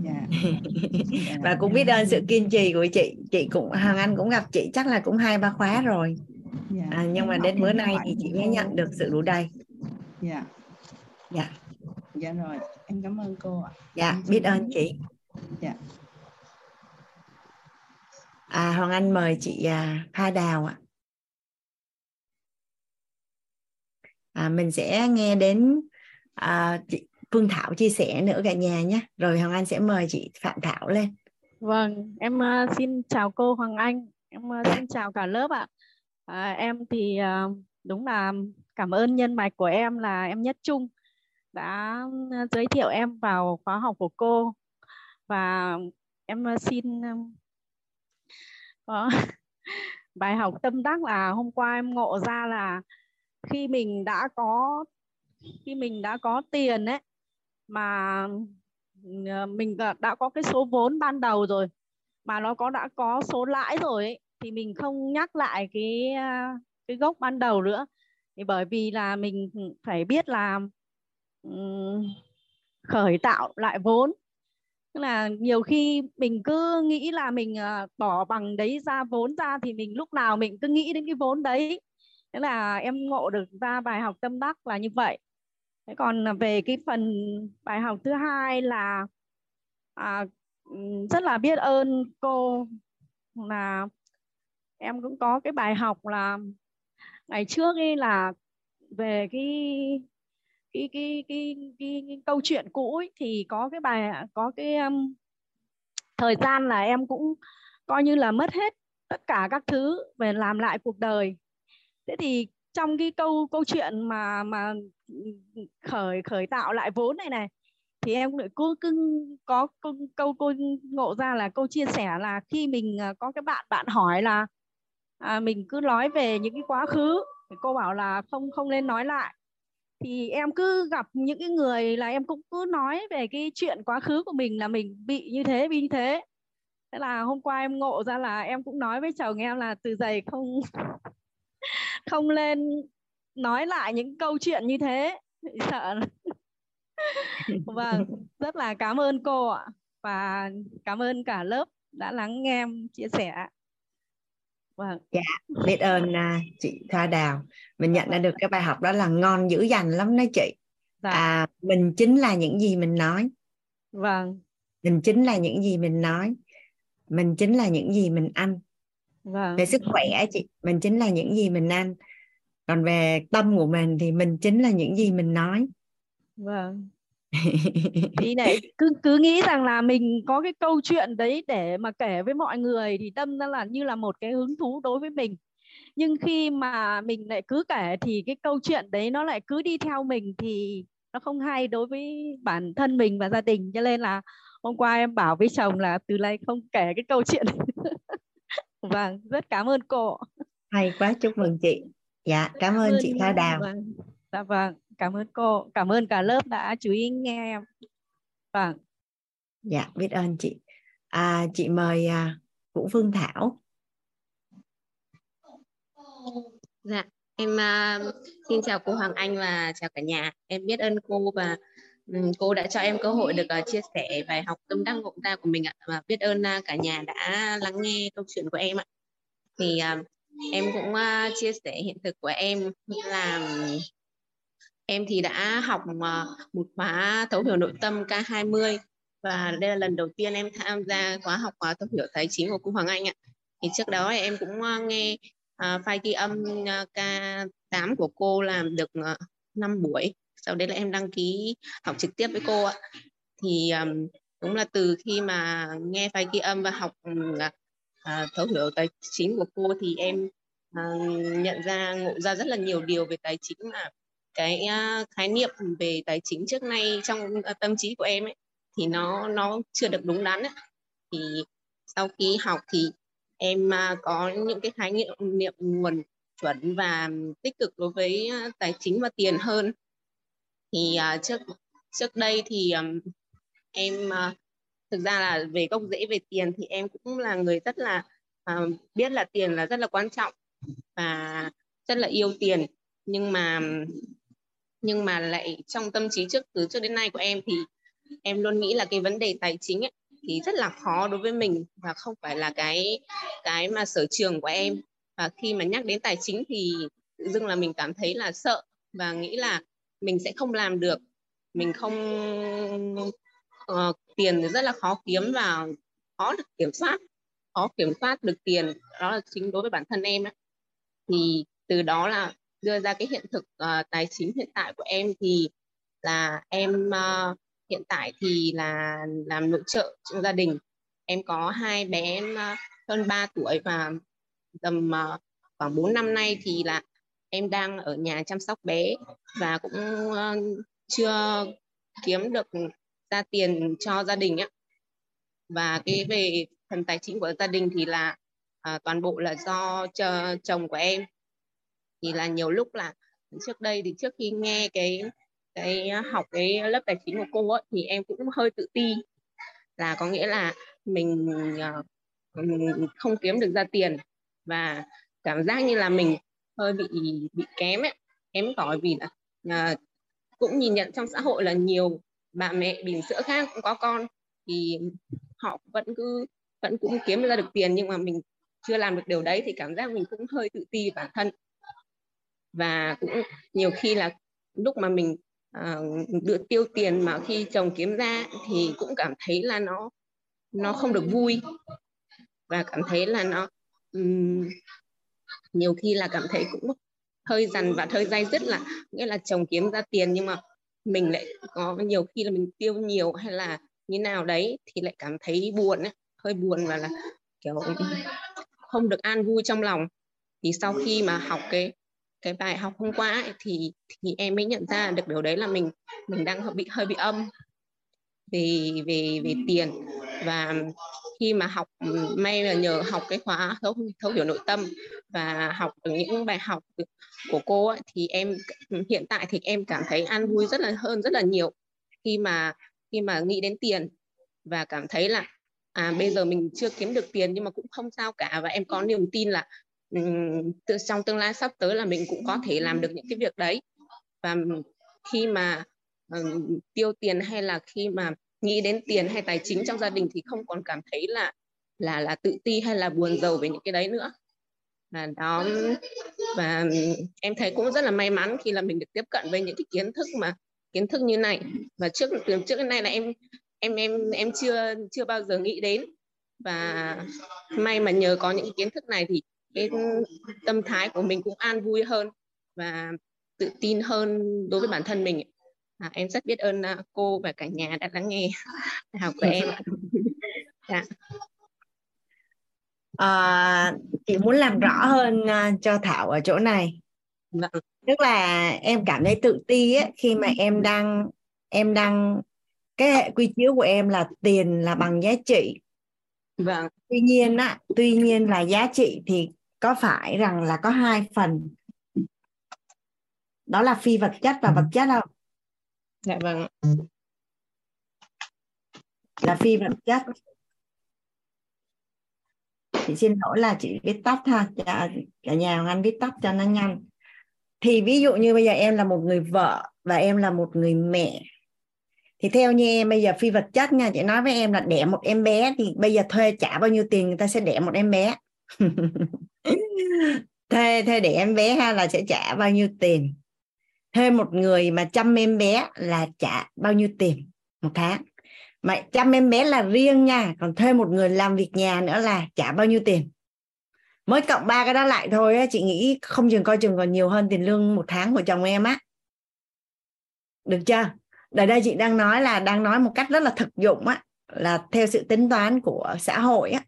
Dạ. dạ. và cũng biết ơn sự kiên trì của chị. Chị cũng hoàng anh cũng gặp chị chắc là cũng hai ba khóa rồi dạ. à, nhưng mà đến bữa nay thì chị mới nhận được sự đủ đầy. Dạ. Dạ. Dạ rồi em cảm ơn cô ạ. Dạ em biết ơn chị. Dạ. À hoàng anh mời chị à, Hoa Đào ạ. À, mình sẽ nghe đến à, chị Phương Thảo chia sẻ nữa cả nhà nhé. Rồi Hoàng Anh sẽ mời chị Phạm Thảo lên. Vâng em uh, xin chào cô Hoàng Anh. Em uh, xin chào cả lớp ạ à, em thì à, đúng là cảm ơn nhân mạch của em là em Nhất Trung đã à, giới thiệu em vào khóa học của cô. Và em à, xin có bài học tâm đắc là hôm qua em ngộ ra là khi mình đã có khi mình đã có tiền ấy mà mình đã có cái số vốn ban đầu rồi mà nó có đã có số lãi rồi ấy, thì mình không nhắc lại cái cái gốc ban đầu nữa. Thì bởi vì là mình ừ, phải biết là um, khởi tạo lại vốn. Tức là nhiều khi mình cứ nghĩ là mình uh, bỏ bằng đấy ra vốn ra thì mình lúc nào mình cứ nghĩ đến cái vốn đấy. Thế là em ngộ được ra bài học tâm đắc là như vậy. Thế còn về cái phần bài học thứ hai là à, ừ, rất là biết ơn cô là em cũng có cái bài học là ngày trước ấy là về cái cái cái cái, cái, cái câu chuyện cũ ấy, thì có cái bài có cái um, thời gian là em cũng coi như là mất hết tất cả các thứ về làm lại cuộc đời. Thế thì trong cái câu câu chuyện mà mà khởi khởi tạo lại vốn này này thì em cũng cứ cứ có câu, câu cô ngộ ra là câu chia sẻ là khi mình à, có cái bạn bạn hỏi là à, mình cứ nói về những cái quá khứ. Thì cô bảo là không không nên nói lại. Thì em cứ gặp những cái người là em cũng cứ nói về cái chuyện quá khứ của mình là mình bị như thế bị như thế. Thế là hôm qua em ngộ ra là em cũng nói với chồng em là từ giày không không lên nói lại những câu chuyện như thế. Sợ vâng rất là cảm ơn cô ạ. Và cảm ơn cả lớp đã lắng nghe em chia sẻ vâng. Dạ biết ơn uh, chị Thoa Đào. Mình nhận ra được cái bài học đó là ngon dữ dành lắm đó chị. Dạ. à, mình chính là những gì mình nói. Vâng. Mình chính là những gì mình nói. Mình chính là những gì mình ăn. Vâng. về sức khỏe chị mình chính là những gì mình ăn. Còn về tâm của mình thì mình chính là những gì mình nói. Vâng thì này cứ cứ nghĩ rằng là mình có cái câu chuyện đấy để mà kể với mọi người thì tâm ra là như là một cái hứng thú đối với mình. Nhưng khi mà mình lại cứ kể thì cái câu chuyện đấy nó lại cứ đi theo mình thì nó không hay đối với bản thân mình và gia đình. Cho nên là hôm qua em bảo với chồng là từ nay không kể cái câu chuyện vâng rất cảm ơn cô. Hay quá chúc mừng chị. Dạ cảm ơn chị Tha Đào. Vâng. Dạ vâng cảm ơn cô cảm ơn cả lớp đã chú ý nghe em. Vâng. Dạ biết ơn chị. À, chị mời à, Vũ Phương Thảo. Dạ em uh, xin chào cô Hoàng Anh và chào cả nhà. Em biết ơn cô và um, cô đã cho em cơ hội được uh, chia sẻ bài học tâm đắc ngộ ra của mình ạ. Và biết ơn uh, cả nhà đã lắng nghe câu chuyện của em ạ. Thì uh, em cũng uh, chia sẻ hiện thực của em là em thì đã học ờ, một khóa thấu hiểu nội tâm K20 và đây là lần đầu tiên em tham gia khóa học khóa thấu hiểu tài chính của cô Hoàng Anh ạ. Thì trước đó em cũng ờ, nghe uh, file ghi âm K8 của cô làm được uh, 5 buổi. Sau đấy là em đăng ký học trực tiếp với cô ạ. Thì um, đúng là từ khi mà nghe file ghi âm và học uh, thấu hiểu tài chính của cô thì em uh, nhận ra ngộ ra rất là nhiều điều về tài chính mà cái khái niệm về tài chính trước nay trong à, tâm trí của em ấy thì nó nó chưa được đúng đắn ấy. thì sau khi học thì em à, có những cái khái niệm niệm nguồn chuẩn và tích cực đối với tài chính và tiền hơn thì à, trước trước đây thì em thực ra là về gốc rễ về tiền thì em cũng là người rất là uh, biết là tiền là rất là quan trọng và rất là yêu tiền nhưng mà nhưng mà lại trong tâm trí trước từ trước đến nay của em thì em luôn nghĩ là cái vấn đề tài chính ấy, thì rất là khó đối với mình và không phải là cái cái mà sở trường của em. Và khi mà nhắc đến tài chính thì tự dưng là mình cảm thấy là sợ và nghĩ là mình sẽ không làm được. Mình không uh, tiền thì rất là khó kiếm và khó được kiểm soát khó kiểm soát được tiền. Đó là chính đối với bản thân em ấy. thì từ đó là đưa ra cái hiện thực uh, tài chính hiện tại của em thì là em uh, hiện tại thì là làm nội trợ trong gia đình em có hai bé uh, hơn 3 tuổi và tầm uh, khoảng 4 năm nay thì là em đang ở nhà chăm sóc bé và cũng uh, chưa kiếm được ra tiền cho gia đình ấy. và cái về phần tài chính của gia đình thì là uh, toàn bộ là do chồng của em thì là nhiều lúc là trước đây thì trước khi nghe cái cái học cái lớp tài chính của cô ấy, thì em cũng hơi tự ti. Là có nghĩa là mình ờ, mình không kiếm được ra tiền và cảm giác như là mình hơi bị bị kém ấy kém cỏi vì là à, cũng nhìn nhận trong xã hội là nhiều bà mẹ bình sữa khác cũng có con thì họ vẫn cứ vẫn cũng kiếm ra được tiền nhưng mà mình chưa làm được điều đấy thì cảm giác mình cũng hơi tự ti bản thân và cũng nhiều khi là lúc mà mình uh, đưa tiêu tiền mà khi chồng kiếm ra thì cũng cảm thấy là nó nó không được vui. Và cảm thấy là nó um, nhiều khi là cảm thấy cũng hơi dằn và hơi dai dứt là nghĩa là chồng kiếm ra tiền nhưng mà mình lại có nhiều khi là mình tiêu nhiều hay là như nào đấy thì lại cảm thấy buồn ấy, hơi buồn và là kiểu không được an vui trong lòng. Thì sau khi mà học cái cái bài học hôm qua ấy, thì thì em mới nhận ra được điều đấy là mình mình đang bị hơi bị âm về về về tiền. Và khi mà học may là nhờ học cái khóa thấu thấu hiểu nội tâm và học được những bài học của cô ấy, thì em hiện tại thì em cảm thấy an vui rất là hơn rất là nhiều khi mà khi mà nghĩ đến tiền. Và cảm thấy là à bây giờ mình chưa kiếm được tiền nhưng mà cũng không sao cả. Và em có niềm tin là từ trong tương lai sắp tới là mình cũng có thể làm được những cái việc đấy. Và khi mà um, tiêu tiền hay là khi mà nghĩ đến tiền hay tài chính trong gia đình thì không còn cảm thấy là là là tự ti hay là buồn giàu về những cái đấy nữa. Và đó và em thấy cũng rất là may mắn khi là mình được tiếp cận với những cái kiến thức mà kiến thức như này. Và trước từ trước đến nay là em em em em chưa chưa bao giờ nghĩ đến. Và may mà nhờ có những cái kiến thức này thì cái tâm thái của mình cũng an vui hơn và tự tin hơn đối với bản thân mình. À, em rất biết ơn uh, cô và cả nhà đã lắng nghe học của em. Dạ. à, chị muốn làm rõ hơn uh, cho thảo ở chỗ này. Vâng. tức là em cảm thấy tự ti ấy, khi mà em đang em đang cái hệ quy chiếu của em là tiền là bằng giá trị. Vâng. Tuy nhiên á tuy nhiên là giá trị thì có phải rằng là có hai phần? Đó là phi vật chất và vật chất không? Dạ vâng là phi vật chất. Chị xin lỗi là chị viết tắt ha. Cả, cả nhà Hoàng Anh viết tắt cho nó nhanh. Thì ví dụ như bây giờ em là một người vợ và em là một người mẹ thì theo như em bây giờ phi vật chất nha chị nói với em là đẻ một em bé thì bây giờ thuê trả bao nhiêu tiền người ta sẽ đẻ một em bé thế thế để em bé ha là sẽ trả bao nhiêu tiền? Thuê một người mà chăm em bé là trả bao nhiêu tiền một tháng? Mà chăm em bé là riêng nha, còn thuê một người làm việc nhà nữa là trả bao nhiêu tiền? Mới cộng ba cái đó lại thôi á, chị nghĩ không chừng coi chừng còn nhiều hơn tiền lương một tháng của chồng em á. Được chưa? Ở đây chị đang nói là, đang nói một cách rất là thực dụng á, là theo sự tính toán của xã hội á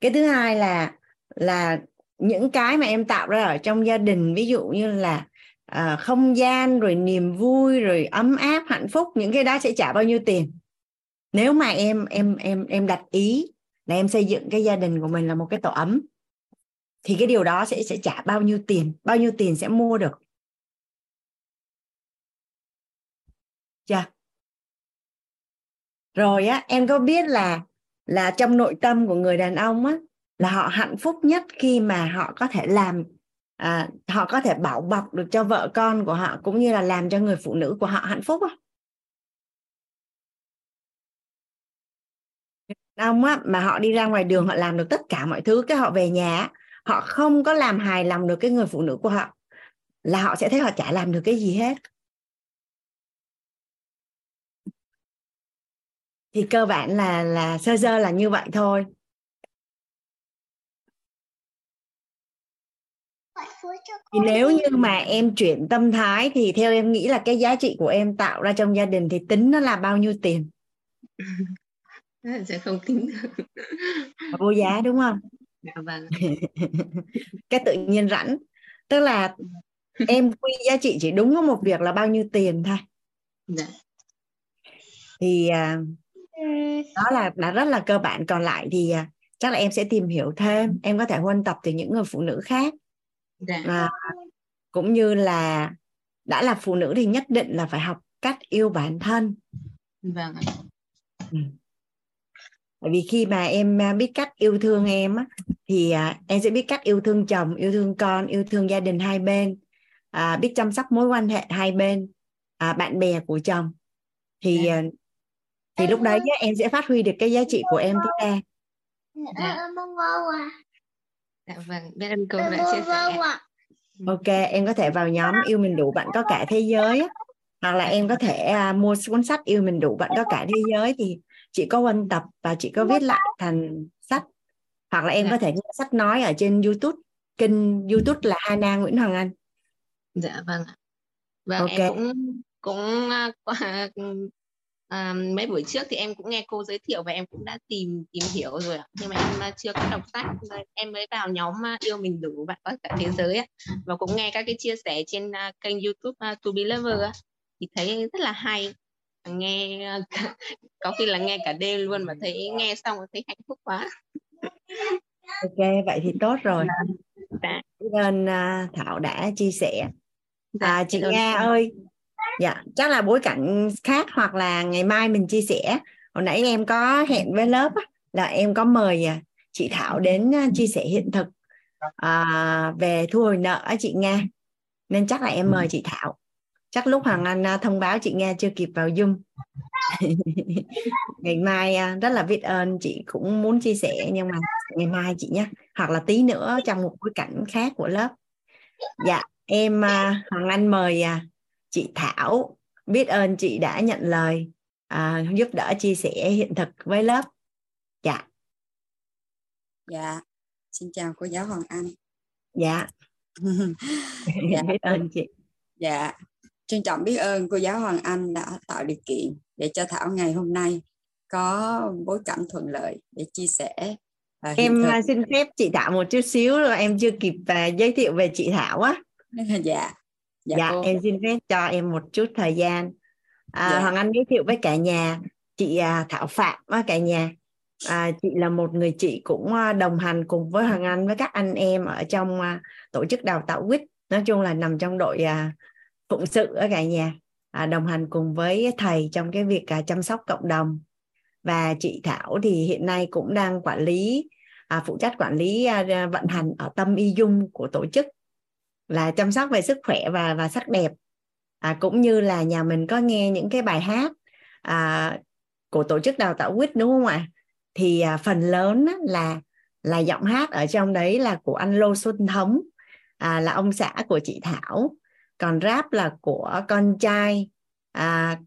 cái thứ hai là là những cái mà em tạo ra ở trong gia đình ví dụ như là à, không gian rồi niềm vui rồi ấm áp hạnh phúc những cái đó sẽ trả bao nhiêu tiền? Nếu mà em em em em đặt ý là em xây dựng cái gia đình của mình là một cái tổ ấm thì cái điều đó sẽ sẽ trả bao nhiêu tiền? Bao nhiêu tiền sẽ mua được? Chưa? Rồi á em có biết là là trong nội tâm của người đàn ông á là họ hạnh phúc nhất khi mà họ có thể làm à, họ có thể bảo bọc được cho vợ con của họ cũng như là làm cho người phụ nữ của họ hạnh phúc á. Ông á mà họ đi ra ngoài đường họ làm được tất cả mọi thứ cái họ về nhà họ không có làm hài lòng được cái người phụ nữ của họ là họ sẽ thấy họ chả làm được cái gì hết. Thì cơ bản là là sơ sơ là như vậy thôi. Thì nếu như mà em chuyển tâm thái thì theo em nghĩ là cái giá trị của em tạo ra trong gia đình thì tính nó là bao nhiêu tiền? Sẽ không tính được. Vô giá đúng không? Dạ vâng. Cái tự nhiên rảnh. Tức là em quy giá trị chỉ đúng có một việc là bao nhiêu tiền thôi. Dạ. thì à, đó là là rất là cơ bản. Còn lại thì à, chắc là em sẽ tìm hiểu thêm. Em có thể huân tập từ những người phụ nữ khác. Dạ. à, cũng như là đã là phụ nữ thì nhất định là phải học cách yêu bản thân. Vâng ừ. bởi vì khi mà em à, biết cách yêu thương em á, thì à, em sẽ biết cách yêu thương chồng yêu thương con yêu thương gia đình hai bên. À, biết chăm sóc mối quan hệ hai bên à, bạn bè của chồng. Thì à, thì lúc đấy em sẽ phát huy được cái giá trị của em tối đa dạ. dạ. Vâng biết ơn cô đã chia sẻ. ok em có thể vào nhóm yêu mình đủ bạn có cả thế giới hoặc là em có thể uh, mua cuốn sách yêu mình đủ bạn có cả thế giới thì chị có huân tập và chị có viết lại thành sách. Hoặc là em dạ. có thể nghe sách nói ở trên youtube kênh youtube là Hana Nguyễn Hoàng Anh. Dạ vâng vâng Ok. em cũng cũng qua à, mấy buổi trước thì em cũng nghe cô giới thiệu và em cũng đã tìm tìm hiểu rồi ạ. Nhưng mà em chưa có đọc sách em mới vào nhóm yêu mình đủ bạn có cả thế giới ấy. và cũng nghe các cái chia sẻ trên uh, kênh youtube To Be Lover thì thấy rất là hay. Nghe có khi là nghe cả đêm luôn mà thấy nghe xong thấy hạnh phúc quá. Ok vậy thì tốt rồi. Dạ. ơn uh, thảo đã chia sẻ. Dạ, à, chị nga ơi dạ chắc là bối cảnh khác hoặc là ngày mai mình chia sẻ. Hồi nãy em có hẹn với lớp là em có mời à, chị thảo đến à, chia sẻ hiện thực à, về thu hồi nợ chị nga. Nên chắc là em mời chị thảo. Chắc lúc hoàng anh à, thông báo chị nghe chưa kịp vào zoom. Ngày mai rất là biết ơn chị cũng muốn chia sẻ nhưng mà ngày mai chị nhé hoặc là tí nữa trong một bối cảnh khác của lớp. Dạ em hoàng anh mời chị Thảo biết ơn chị đã nhận lời à, giúp đỡ chia sẻ hiện thực với lớp. Dạ. Dạ. Xin chào cô giáo Hoàng Anh. Dạ, dạ biết ơn chị. Dạ. Trân trọng biết ơn cô giáo Hoàng Anh đã tạo điều kiện để cho Thảo ngày hôm nay có bối cảnh thuận lợi để chia sẻ uh, em thực. xin phép chị Thảo một chút xíu rồi em chưa kịp uh, giới thiệu về chị Thảo á. Dạ dạ, dạ em xin phép cho em một chút thời gian. À, dạ. hoàng anh giới thiệu với cả nhà chị à, thảo phạm á cả nhà. À, chị là một người chị cũng à, đồng hành cùng với hoàng anh với các anh em ở trong à, tổ chức đào tạo quýt. Nói chung là nằm trong đội à, phụng sự ở cả nhà. À, đồng hành cùng với thầy trong cái việc à, chăm sóc cộng đồng. Và chị thảo thì hiện nay cũng đang quản lý à, phụ trách quản lý à, vận hành ở tâm y dung của tổ chức là chăm sóc về sức khỏe và và sắc đẹp. À, cũng như là nhà mình có nghe những cái bài hát à, của tổ chức đào tạo quýt đúng không ạ? Thì à, phần lớn á, là là giọng hát ở trong đấy là của anh Lô Xuân Thống à, là ông xã của chị Thảo. Còn rap là của con trai à,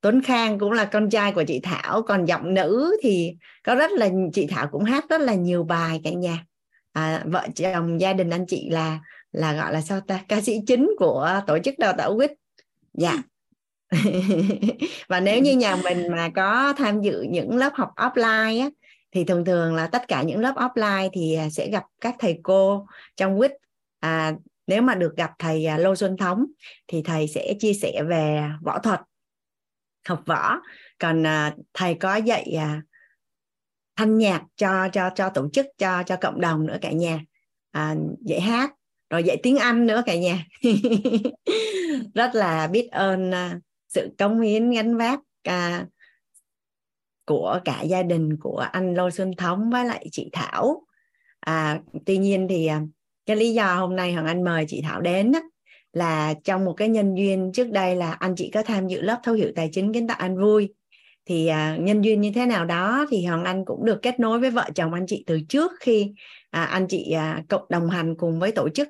Tuấn Khang cũng là con trai của chị Thảo. Còn giọng nữ thì có rất là chị Thảo cũng hát rất là nhiều bài cả nhà. À, vợ chồng gia đình anh chị là là gọi là sao ta ca sĩ chính của tổ chức đào tạo quýt. Dạ. Và nếu như nhà mình mà có tham dự những lớp học offline á, thì thường thường là tất cả những lớp offline thì à, sẽ gặp các thầy cô trong quýt. À, nếu mà được gặp thầy à, Lô Xuân Thống thì thầy sẽ chia sẻ về võ thuật học võ. Còn à, thầy có dạy à, thanh nhạc cho cho cho tổ chức cho cho cộng đồng nữa cả nhà. À, dạy hát rồi dạy tiếng Anh nữa cả nhà. Rất là biết ơn à, sự cống hiến gánh vác à, của cả gia đình của anh Lô Xuân Thống với lại chị Thảo. À, tuy nhiên thì à, cái lý do hôm nay Hoàng Anh mời chị Thảo đến đó, là trong một cái nhân duyên trước đây là anh chị có tham dự lớp thấu hiểu tài chính kiến tạo anh vui. Thì à, nhân duyên như thế nào đó thì hoàng anh cũng được kết nối với vợ chồng anh chị từ trước khi à, anh chị à, cộng đồng hành cùng với tổ chức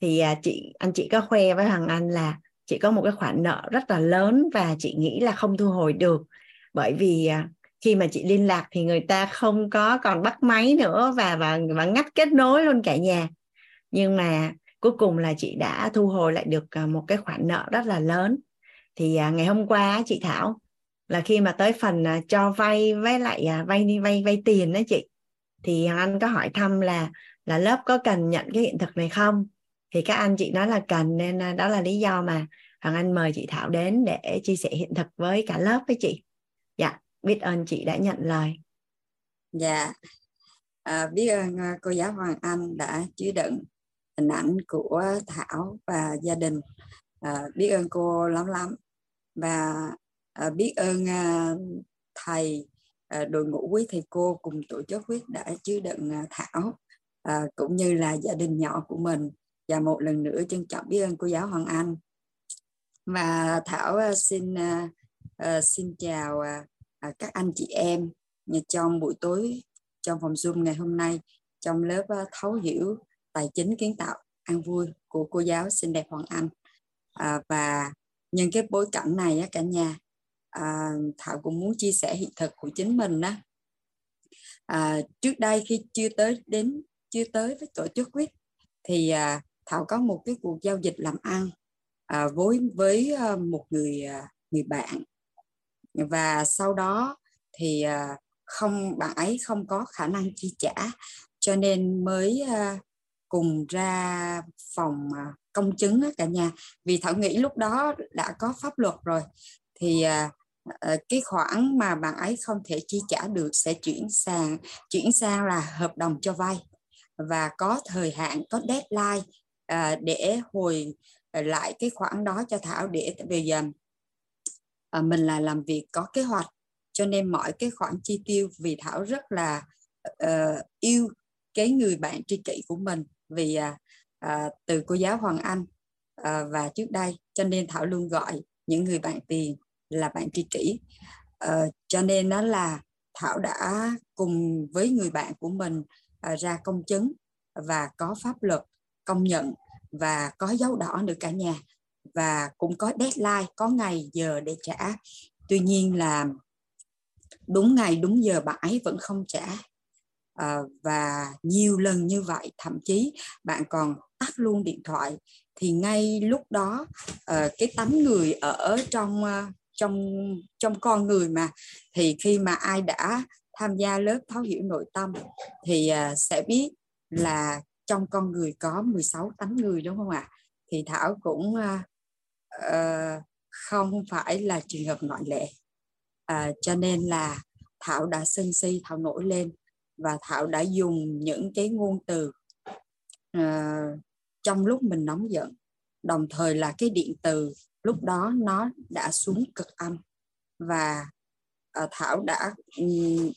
thì à, chị, anh chị có khoe với hoàng anh là chị có một cái khoản nợ rất là lớn và chị nghĩ là không thu hồi được. Bởi vì à, khi mà chị liên lạc thì người ta không có còn bắt máy nữa và và và ngắt kết nối luôn cả nhà. Nhưng mà cuối cùng là chị đã thu hồi lại được à, một cái khoản nợ rất là lớn. Thì ngày hôm qua chị Thảo, là khi mà tới phần cho vay với lại vay đi, vay vay tiền đó chị, thì Anh có hỏi thăm là là lớp có cần nhận cái hiện thực này không? Thì các anh chị nói là cần nên à, đó là lý do mà Hoàng Anh mời chị Thảo đến để chia sẻ hiện thực với cả lớp với chị. Dạ biết ơn chị đã nhận lời. Dạ. À, biết ơn à, cô giáo Hoàng Anh đã chứa đựng hình ảnh của Thảo và gia đình. À, biết ơn cô lắm lắm. Và à, biết ơn à, thầy à, đội ngũ quý thầy cô cùng tổ chức quyết đã chứa đựng à, Thảo à, cũng như là gia đình nhỏ của mình và một lần nữa trân trọng biết ơn cô giáo Hoàng Anh. Và Thảo à, xin à, à, xin chào các anh chị em trong buổi tối trong phòng Zoom ngày hôm nay trong lớp thấu hiểu tài chính kiến tạo an vui của cô giáo xinh đẹp Hoàng Anh. À, và nhân cái bối cảnh này á, cả nhà à, Thảo cũng muốn chia sẻ hiện thực của chính mình đó à, trước đây khi chưa tới đến chưa tới với tổ chức quyết thì à, Thảo có một cái cuộc giao dịch làm ăn à, với với ờ, một người à, người bạn. Và sau đó thì à, không bạn ấy không có khả năng chi trả cho nên mới à, cùng ra phòng công chứng cả nhà. Vì thảo nghĩ lúc đó đã có pháp luật rồi thì ờ, cái khoản mà bạn ấy không thể chi trả được sẽ chuyển sang chuyển sang là hợp đồng cho vay. Và có thời hạn có deadline à, để hồi lại cái khoản đó cho thảo để bây giờ à, mình là làm việc có kế hoạch. Cho nên mọi cái khoản chi tiêu vì thảo rất là uh, yêu cái người bạn tri kỷ của mình vì uh, uh, từ cô giáo hoàng anh uh, và trước đây. Cho nên thảo luôn gọi những người bạn tiền là bạn tri kỷ. Uh, cho nên nó là thảo đã cùng với người bạn của mình uh, ra công chứng và có pháp luật công nhận và có dấu đỏ được cả nhà. Và cũng có deadline có ngày giờ để trả. Tuy nhiên là đúng ngày đúng giờ bạn ấy vẫn không trả. À, và nhiều lần như vậy thậm chí bạn còn tắt luôn điện thoại. Thì ngay lúc đó à, cái tánh người ở trong ờ, trong trong con người mà thì khi mà ai đã tham gia lớp thấu hiểu nội tâm thì à, sẽ biết là trong con người có 16 tánh người đúng không ạ? Thì thảo cũng uh, không phải là trường hợp ngoại lệ. Uh, cho nên là thảo đã sân si thảo nổi lên và thảo đã dùng những cái ngôn từ uh, trong lúc mình nóng giận. Đồng thời là cái điện từ lúc đó nó đã xuống cực âm và ờ, thảo đã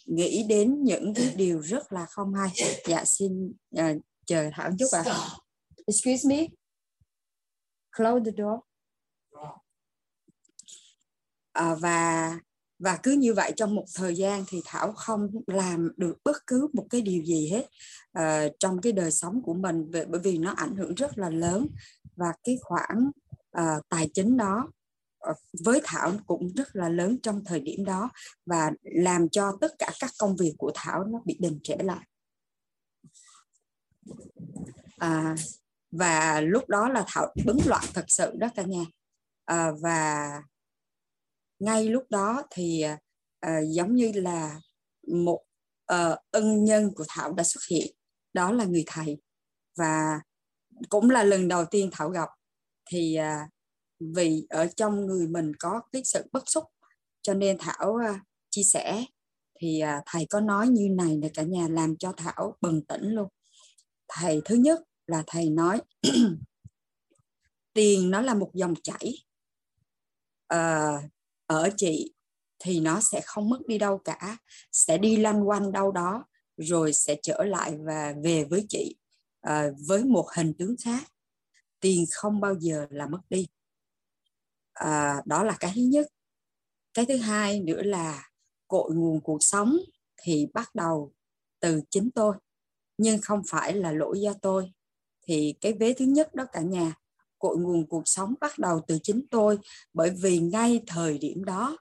nghĩ đến những cái điều rất là không hay. Dạ xin uh, chờ thảo chút à. excuse me. Close the door. À, và và cứ như vậy trong một thời gian thì thảo không làm được bất cứ một cái điều gì hết uh, trong cái đời sống của mình bởi vì nó ảnh hưởng rất là lớn. Và cái khoản uh, tài chính đó uh, với thảo cũng rất là lớn trong thời điểm đó. Và làm cho tất cả các công việc của thảo nó bị đình trệ lại à, và lúc đó là thảo bấn loạn thật sự đó cả nhà. À, và ngay lúc đó thì à, giống như là một à, ân nhân của thảo đã xuất hiện. Đó là người thầy. Và cũng là lần đầu tiên thảo gặp. Thì à, vì ở trong người mình có cái sự bất xúc cho nên thảo à, chia sẻ. Thì à, thầy có nói như này này cả nhà làm cho thảo bừng tỉnh luôn thầy thứ nhất là thầy nói tiền nó là một dòng chảy. À, ở chị thì nó sẽ không mất đi đâu cả sẽ đi lanh quanh đâu đó rồi sẽ trở lại và về với chị à, với một hình tướng khác. Tiền không bao giờ là mất đi. À, đó là cái thứ nhất. Cái thứ hai nữa là cội nguồn cuộc sống thì bắt đầu từ chính tôi nhưng không phải là lỗi do tôi. Thì cái vế thứ nhất đó cả nhà, cội nguồn cuộc sống bắt đầu từ chính tôi, bởi vì ngay thời điểm đó,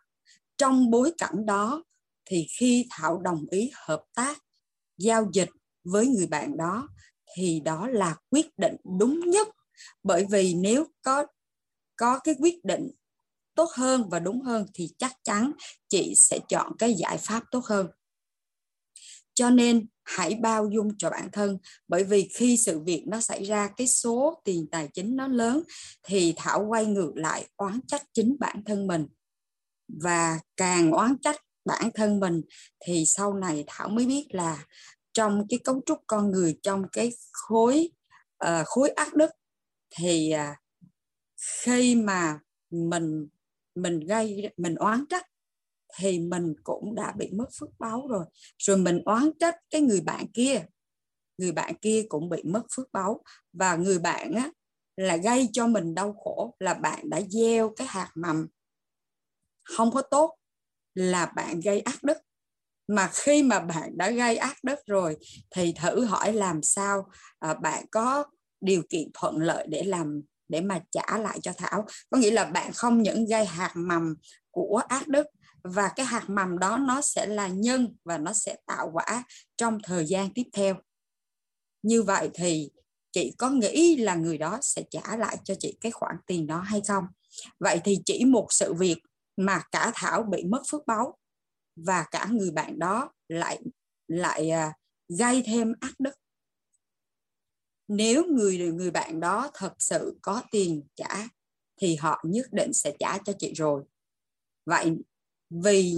trong bối cảnh đó, thì khi thảo đồng ý hợp tác, giao dịch với người bạn đó, thì đó là quyết định đúng nhất. Bởi vì nếu có có cái quyết định tốt hơn và đúng hơn, thì chắc chắn chị sẽ chọn cái giải pháp tốt hơn cho nên hãy bao dung cho bản thân bởi vì khi sự việc nó xảy ra cái số tiền tài chính nó lớn thì thảo quay ngược lại oán trách chính bản thân mình. Và càng oán trách bản thân mình thì sau này thảo mới biết là trong cái cấu trúc con người trong cái khối uh, khối ác đức thì uh, khi mà mình mình gây mình oán trách thì mình cũng đã bị mất phước báo rồi. Rồi mình oán trách cái người bạn kia. Người bạn kia cũng bị mất phước báo. Và người bạn á là gây cho mình đau khổ là bạn đã gieo cái hạt mầm. Không có tốt là bạn gây ác đức. Mà khi mà bạn đã gây ác đức rồi thì thử hỏi làm sao à, bạn có điều kiện thuận lợi để làm để mà trả lại cho thảo. Có nghĩa là bạn không những gây hạt mầm của ác đức và cái hạt mầm đó nó sẽ là nhân và nó sẽ tạo quả trong thời gian tiếp theo. Như vậy thì chị có nghĩ là người đó sẽ trả lại cho chị cái khoản tiền đó hay không? Vậy thì chỉ một sự việc mà cả thảo bị mất phước báu và cả người bạn đó lại lại à, gây thêm ác đức. Nếu người người bạn đó thật sự có tiền trả thì họ nhất định sẽ trả cho chị rồi. Vậy vì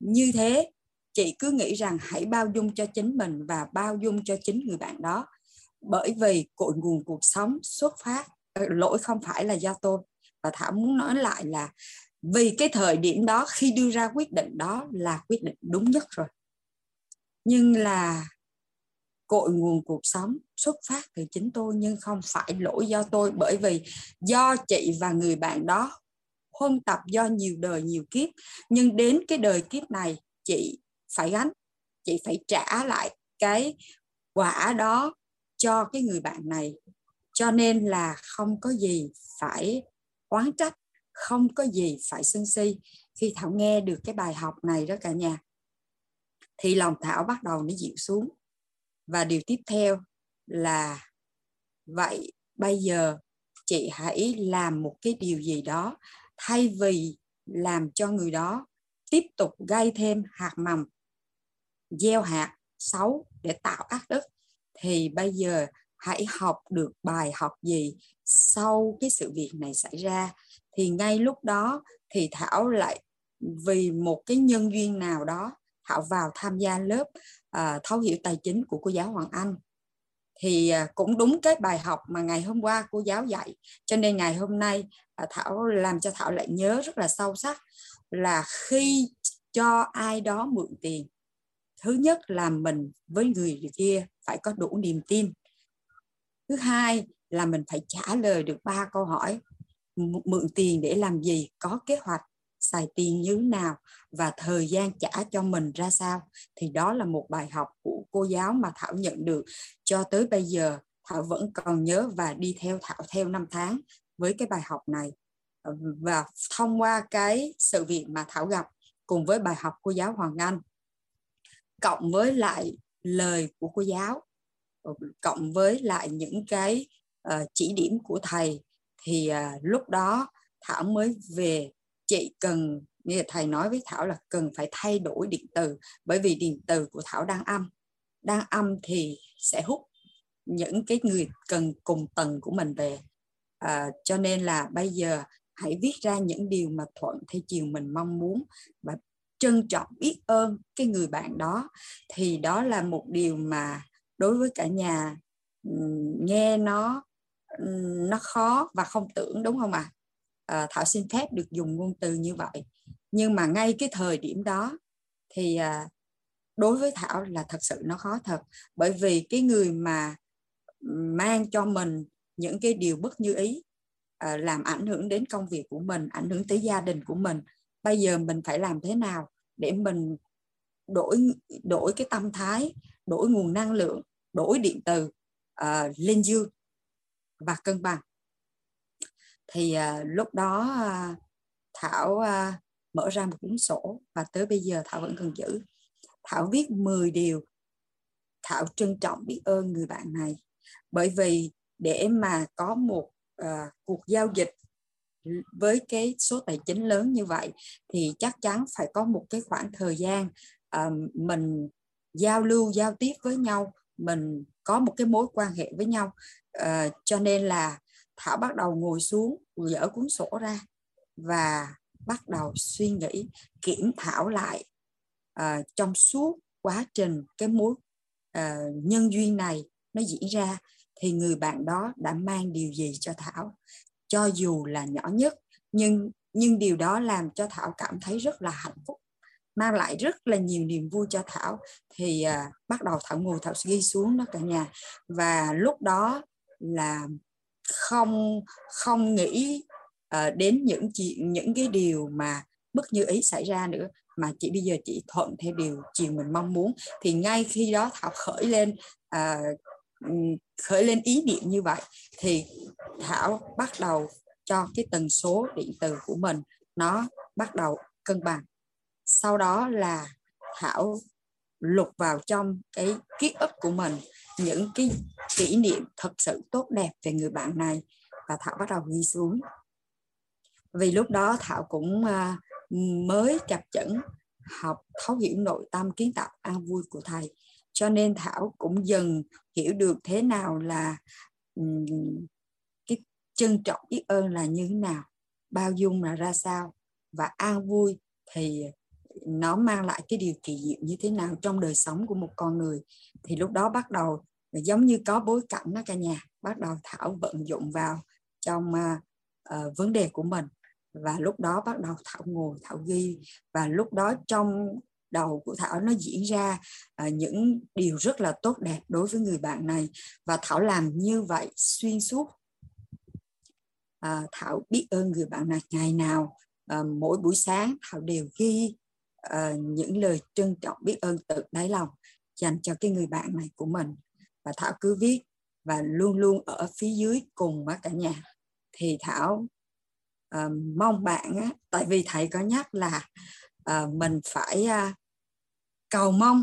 như thế, chị cứ nghĩ rằng hãy bao dung cho chính mình và bao dung cho chính người bạn đó. Bởi vì cội nguồn cuộc sống xuất phát ờ, lỗi không phải là do tôi. Và thảo muốn nói lại là vì cái thời điểm đó khi đưa ra quyết định đó là quyết định đúng nhất rồi. Nhưng là cội nguồn cuộc sống xuất phát từ chính tôi nhưng không phải lỗi do tôi. Bởi vì do chị và người bạn đó huân tập do nhiều đời nhiều kiếp. Nhưng đến cái đời kiếp này, chị phải gánh, chị phải trả lại cái quả đó cho cái người bạn này. Cho nên là không có gì phải oán trách, không có gì phải sân si. Khi thảo nghe được cái bài học này đó cả nhà, thì lòng thảo bắt đầu nó dịu xuống. Và điều tiếp theo là vậy bây giờ chị hãy làm một cái điều gì đó thay vì làm cho người đó tiếp tục gây thêm hạt mầm gieo hạt xấu để tạo ác đức thì bây giờ hãy học được bài học gì sau cái sự việc này xảy ra. Thì ngay lúc đó thì thảo lại vì một cái nhân duyên nào đó thảo vào tham gia lớp uh, thấu hiểu tài chính của cô giáo hoàng anh thì à, cũng đúng cái bài học mà ngày hôm qua cô giáo dạy. Cho nên ngày hôm nay à, thảo làm cho thảo lại nhớ rất là sâu sắc là khi cho ai đó mượn tiền, thứ nhất là mình với người kia phải có đủ niềm tin. Thứ hai là mình phải trả lời được ba câu hỏi mượn tiền để làm gì, có kế hoạch xài tiền như thế nào và thời gian trả cho mình ra sao? Thì đó là một bài học của cô giáo mà thảo nhận được. Cho tới bây giờ thảo vẫn còn nhớ và đi theo thảo theo năm tháng với cái bài học này. Và thông qua cái sự việc mà thảo gặp cùng với bài học cô giáo hoàng anh cộng với lại lời của cô giáo cộng với lại những cái uh, chỉ điểm của thầy thì uh, lúc đó thảo mới về chị cần như thầy nói với thảo là cần phải thay đổi điện từ bởi vì điện từ của thảo đang âm. Đang âm thì sẽ hút những cái người cần cùng tầng của mình về. À, cho nên là bây giờ hãy viết ra những điều mà thuận theo chiều mình mong muốn và trân trọng biết ơn cái người bạn đó. Thì đó là một điều mà đối với cả nhà nghe nó nó khó và không tưởng đúng không ạ? à? À, thảo xin phép được dùng ngôn từ như vậy. Nhưng mà ngay cái thời điểm đó thì à, đối với thảo là thật sự nó khó thật. Bởi vì cái người mà mang cho mình những cái điều bất như ý à, làm ảnh hưởng đến công việc của mình ảnh hưởng tới gia đình của mình bây giờ mình phải làm thế nào để mình đổi đổi cái tâm thái đổi nguồn năng lượng đổi điện từ uh, lên dương và cân bằng thì à, lúc đó à, thảo à, mở ra một cuốn sổ và tới bây giờ thảo vẫn còn giữ. Thảo viết 10 điều. Thảo trân trọng biết ơn người bạn này. Bởi vì để mà có một à, cuộc giao dịch với cái số tài chính lớn như vậy thì chắc chắn phải có một cái khoảng thời gian à, mình giao lưu giao tiếp với nhau mình có một cái mối quan hệ với nhau. À, cho nên là thảo bắt đầu ngồi xuống dở cuốn sổ ra và bắt đầu suy nghĩ kiểm thảo lại uh, trong suốt quá trình cái mối uh, nhân duyên này nó diễn ra thì người bạn đó đã mang điều gì cho thảo? Cho dù là nhỏ nhất nhưng nhưng điều đó làm cho thảo cảm thấy rất là hạnh phúc mang lại rất là nhiều niềm vui cho thảo. Thì uh, bắt đầu thảo ngồi thảo ghi xuống đó cả nhà. Và lúc đó là không không nghĩ uh, đến những chuyện những cái điều mà bất như ý xảy ra nữa mà chị bây giờ chị thuận theo điều chiều mình mong muốn. Thì ngay khi đó thảo khởi lên uh, khởi lên ý niệm như vậy thì thảo bắt đầu cho cái tần số điện từ của mình nó bắt đầu cân bằng. Sau đó là thảo lục vào trong cái ký ức của mình, những cái kỷ niệm thật sự tốt đẹp về người bạn này. Và thảo bắt đầu ghi xuống. Vì lúc đó thảo cũng à, mới chập chững học thấu hiểu nội tâm kiến tạo an vui của thầy. Cho nên thảo cũng dần hiểu được thế nào là cái trân trọng biết ơn là như thế nào, bao dung là ra sao. Và an vui thì nó mang lại cái điều kỳ diệu như thế nào trong đời sống của một con người. Thì lúc đó bắt đầu giống như có bối cảnh đó cả nhà bắt đầu thảo vận dụng vào trong uh, uh, vấn đề của mình. Và lúc đó bắt đầu thảo ngồi thảo ghi. Và lúc đó trong đầu của thảo nó diễn ra uh, những điều rất là tốt đẹp đối với người bạn này. Và thảo làm như vậy xuyên suốt. Uh, thảo biết ơn người bạn này ngày nào uh, mỗi buổi sáng thảo đều ghi uh, những lời trân trọng biết ơn từ đáy lòng dành cho cái người bạn này của mình. Và thảo cứ viết và luôn luôn ở phía dưới cùng với cả nhà. Thì thảo uh, mong bạn á, tại vì thầy có nhắc là uh, mình phải uh, cầu mong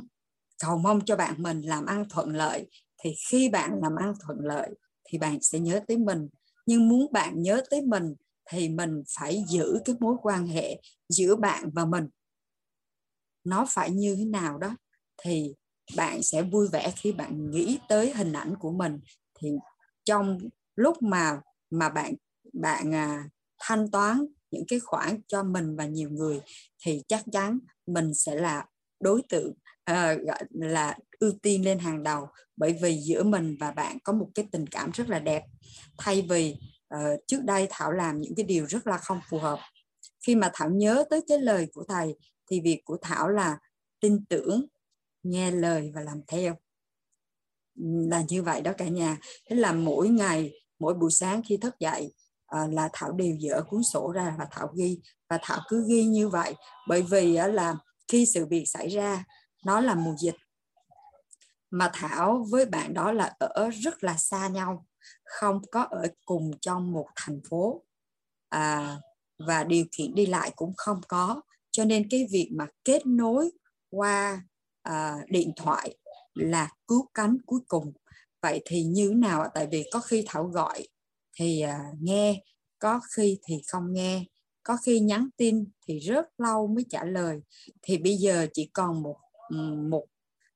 cầu mong cho bạn mình làm ăn thuận lợi. Thì khi bạn làm ăn thuận lợi thì bạn sẽ nhớ tới mình. Nhưng muốn bạn nhớ tới mình thì mình phải giữ cái mối quan hệ giữa bạn và mình nó phải như thế nào đó thì bạn sẽ vui vẻ khi bạn nghĩ tới hình ảnh của mình. Thì trong lúc mà mà bạn bạn à, thanh toán những cái khoản cho mình và nhiều người thì chắc chắn mình sẽ là đối tượng à, gọi là ưu tiên lên hàng đầu. Bởi vì giữa mình và bạn có một cái tình cảm rất là đẹp. Thay vì uh, trước đây thảo làm những cái điều rất là không phù hợp. Khi mà thảo nhớ tới cái lời của thầy thì việc của thảo là tin tưởng nghe lời và làm theo. Là như vậy đó cả nhà. Thế là mỗi ngày mỗi buổi sáng khi thức dậy à, là thảo đều dỡ cuốn sổ ra và thảo ghi. Và thảo cứ ghi như vậy. Bởi vì là khi sự việc xảy ra nó là mùa dịch. Mà thảo với bạn đó là ở rất là xa nhau không có ở cùng trong một thành phố. À, và điều kiện đi lại cũng không có cho nên cái việc mà kết nối qua à, điện thoại là cứu cánh cuối cùng. Vậy thì như thế nào tại vì có khi thảo gọi thì à, nghe có khi thì không nghe có khi nhắn tin thì rất lâu mới trả lời. Thì bây giờ chỉ còn một một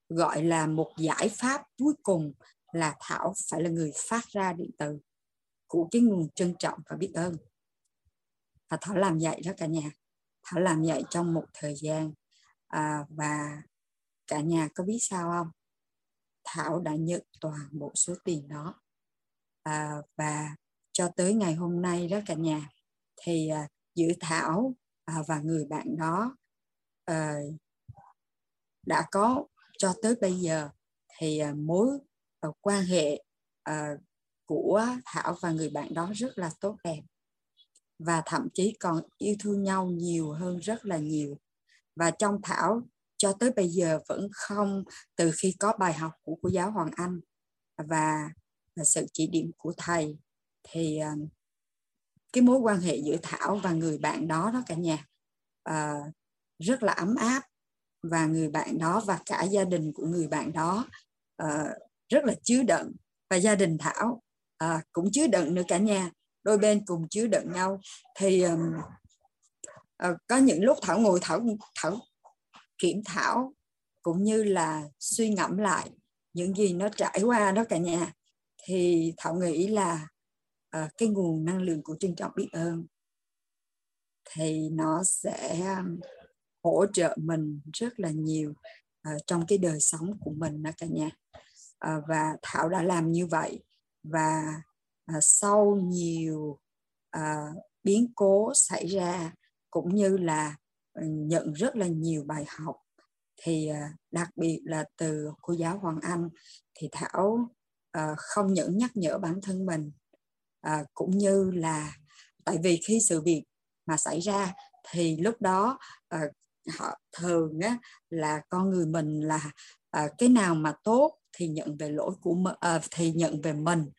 gọi là một giải pháp cuối cùng là thảo phải là người phát ra điện từ của cái nguồn trân trọng và biết ơn. Và thảo làm vậy đó cả nhà thảo làm vậy trong một thời gian. À, và cả nhà có biết sao không? Thảo đã nhận toàn bộ số tiền đó. À, và cho tới ngày hôm nay đó cả nhà thì à, giữa thảo à, và người bạn đó à, đã có cho tới bây giờ thì à, mối à, quan hệ à, của thảo và người bạn đó rất là tốt đẹp và thậm chí còn yêu thương nhau nhiều hơn rất là nhiều. Và trong thảo cho tới bây giờ vẫn không từ khi có bài học của cô giáo Hoàng Anh và, và sự chỉ điểm của thầy thì uh, cái mối quan hệ giữa Thảo và người bạn đó đó cả nhà uh, rất là ấm áp. Và người bạn đó và cả gia đình của người bạn đó uh, rất là chứa đựng. Và gia đình Thảo uh, cũng chứa đựng nữa cả nhà đôi bên cùng chứa đựng nhau. Thì um, uh, có những lúc Thảo ngồi Thảo Thảo kiểm thảo cũng như là suy ngẫm lại những gì nó trải qua đó cả nhà. Thì thảo nghĩ là uh, cái nguồn năng lượng của trân trọng biết ơn thì nó sẽ hỗ trợ mình rất là nhiều uh, trong cái đời sống của mình đó cả nhà. Uh, và thảo đã làm như vậy và à, sau nhiều à, biến cố xảy ra cũng như là ừ, nhận rất là nhiều bài học. Thì à, đặc biệt là từ cô giáo Hoàng Anh thì Thảo à, không những nhắc nhở bản thân mình à, cũng như là tại vì khi sự việc mà xảy ra thì lúc đó à, họ thường á, là con người mình là à, cái nào mà tốt thì nhận về lỗi của mình à, thì nhận về mình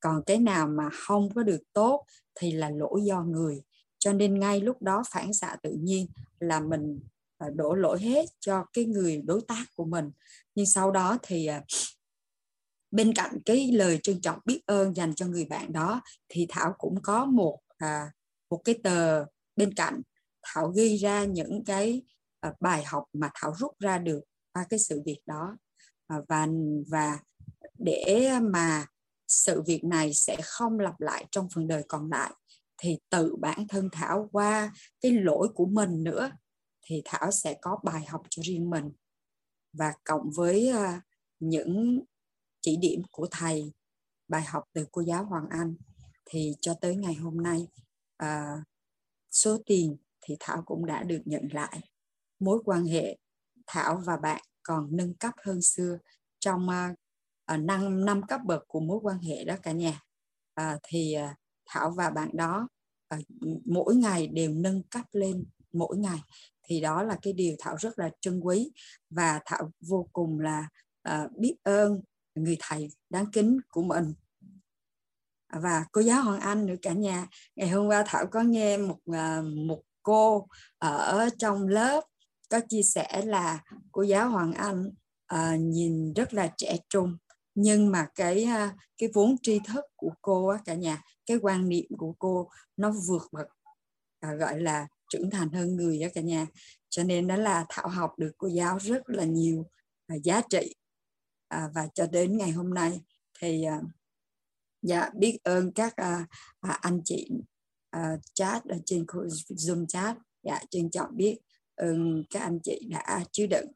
còn cái nào mà không có được tốt thì là lỗi do người. Cho nên ngay lúc đó phản xạ tự nhiên là mình à, đổ lỗi hết cho cái người đối tác của mình. Nhưng sau đó thì à, bên cạnh cái lời trân trọng biết ơn dành cho người bạn đó thì thảo cũng có một à, một cái tờ bên cạnh. Thảo ghi ra những cái à, bài học mà thảo rút ra được qua cái sự việc đó. À, và và để mà sự việc này sẽ không lặp lại trong phần đời còn lại thì tự bản thân thảo qua cái lỗi của mình nữa thì thảo sẽ có bài học cho riêng mình. Và cộng với à, những chỉ điểm của thầy bài học từ cô giáo Hoàng Anh thì cho tới ngày hôm nay à, số tiền thì Thảo cũng đã được nhận lại. Mối quan hệ Thảo và bạn còn nâng cấp hơn xưa trong à, À, năm năm cấp bậc của mối quan hệ đó cả nhà. À, thì à, Thảo và bạn đó à, mỗi ngày đều nâng cấp lên mỗi ngày. Thì đó là cái điều Thảo rất là trân quý và Thảo vô cùng là à, biết ơn người thầy đáng kính của mình. Và cô giáo Hoàng Anh nữa cả nhà. Ngày hôm qua Thảo có nghe một à, một cô ở trong lớp có chia sẻ là cô giáo Hoàng Anh uh, nhìn rất là trẻ trung nhưng mà cái cái vốn tri thức của cô á, cả nhà cái quan niệm của cô nó vượt bậc à, gọi là trưởng thành hơn người á cả nhà. Cho nên đó là Thảo học được cô giáo rất là nhiều à, giá trị. À, và cho đến ngày hôm nay thì à, dạ biết ơn các à, à, anh chị à, chat ở trên zoom chat. Dạ trân trọng biết ơn các anh chị đã chứa đựng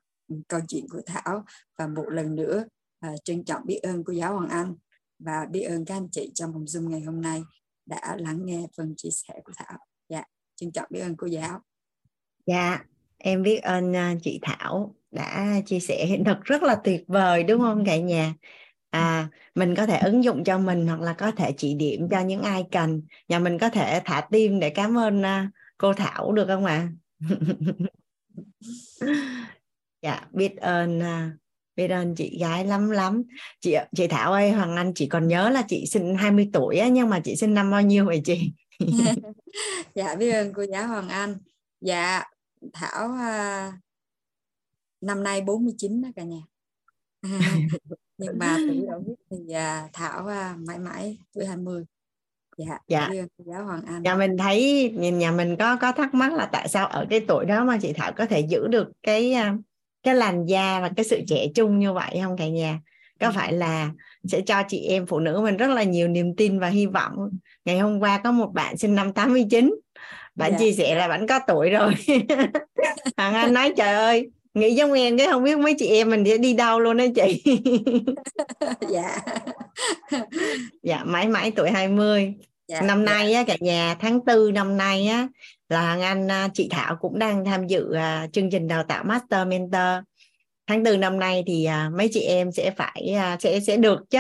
câu chuyện của thảo. Và một lần nữa à, trân trọng biết ơn cô giáo hoàng anh và biết ơn các anh chị trong phòng zoom ngày hôm nay đã lắng nghe phần chia sẻ của thảo. Dạ trân trọng biết ơn cô giáo. Dạ em biết ơn à, chị thảo đã chia sẻ hiện thực rất là tuyệt vời đúng không cả nhà? À mình có thể ứng dụng cho mình hoặc là có thể chỉ điểm cho những ai cần. Nhà mình có thể thả tim để cảm ơn uh, cô thảo được không ạ? À? dạ biết ơn uh, biết ơn chị gái lắm lắm. Chị chị thảo ơi hoàng anh chỉ còn nhớ là chị sinh 20 tuổi á nhưng mà chị sinh năm bao nhiêu vậy chị? Dạ biết ơn cô giáo hoàng anh. Dạ thảo uh, năm nay 49 đó cả nhà. Nhưng mà tuổi đầu biết thì à, Thảo à, mãi mãi tuổi 20 dạ dạ. giáo Hoàng Anh. Nhà mình thấy nhìn nhà mình có có thắc mắc là tại sao ở cái tuổi đó mà chị Thảo có thể giữ được cái cái làn da và cái sự trẻ trung như vậy không cả nhà có ừ. phải là sẽ cho chị em phụ nữ mình rất là nhiều niềm tin và hy vọng ngày hôm qua có một bạn sinh năm 89 bạn dạ. chia sẻ là bạn có tuổi rồi Hoàng Anh nói trời ơi nghĩ giống em cái không biết mấy chị em mình sẽ đi đâu luôn đó chị dạ dạ mãi mãi tuổi 20 dạ, năm dạ. nay á cả nhà tháng tư năm nay á là anh à, chị Thảo cũng đang tham dự uh, chương trình đào tạo Master Mentor. Tháng tư năm nay thì uh, mấy chị em sẽ phải sẽ sẽ được chứ.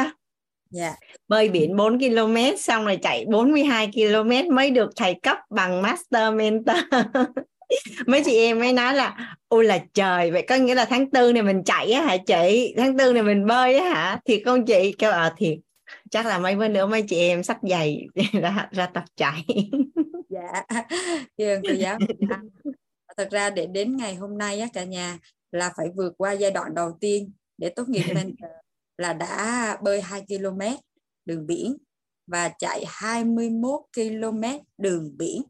Yeah. bơi biển 4 km xong rồi chạy 42 km mới được thầy cấp bằng Master Mentor. Mấy chị em mới nói là ôi là trời vậy có nghĩa là tháng tư này mình chạy á hả chị? Tháng tư này mình bơi á hả? Thiệt con chị kêu ờ à, thiệt chắc là mấy bữa nữa mấy chị em sắp giày ra ra tập chạy dạ. Thưa cô giáo thật ra để đến ngày hôm nay á cả nhà là phải vượt qua giai đoạn đầu tiên để tốt nghiệp mentor là đã bơi 2 km đường biển và chạy 21 km đường biển.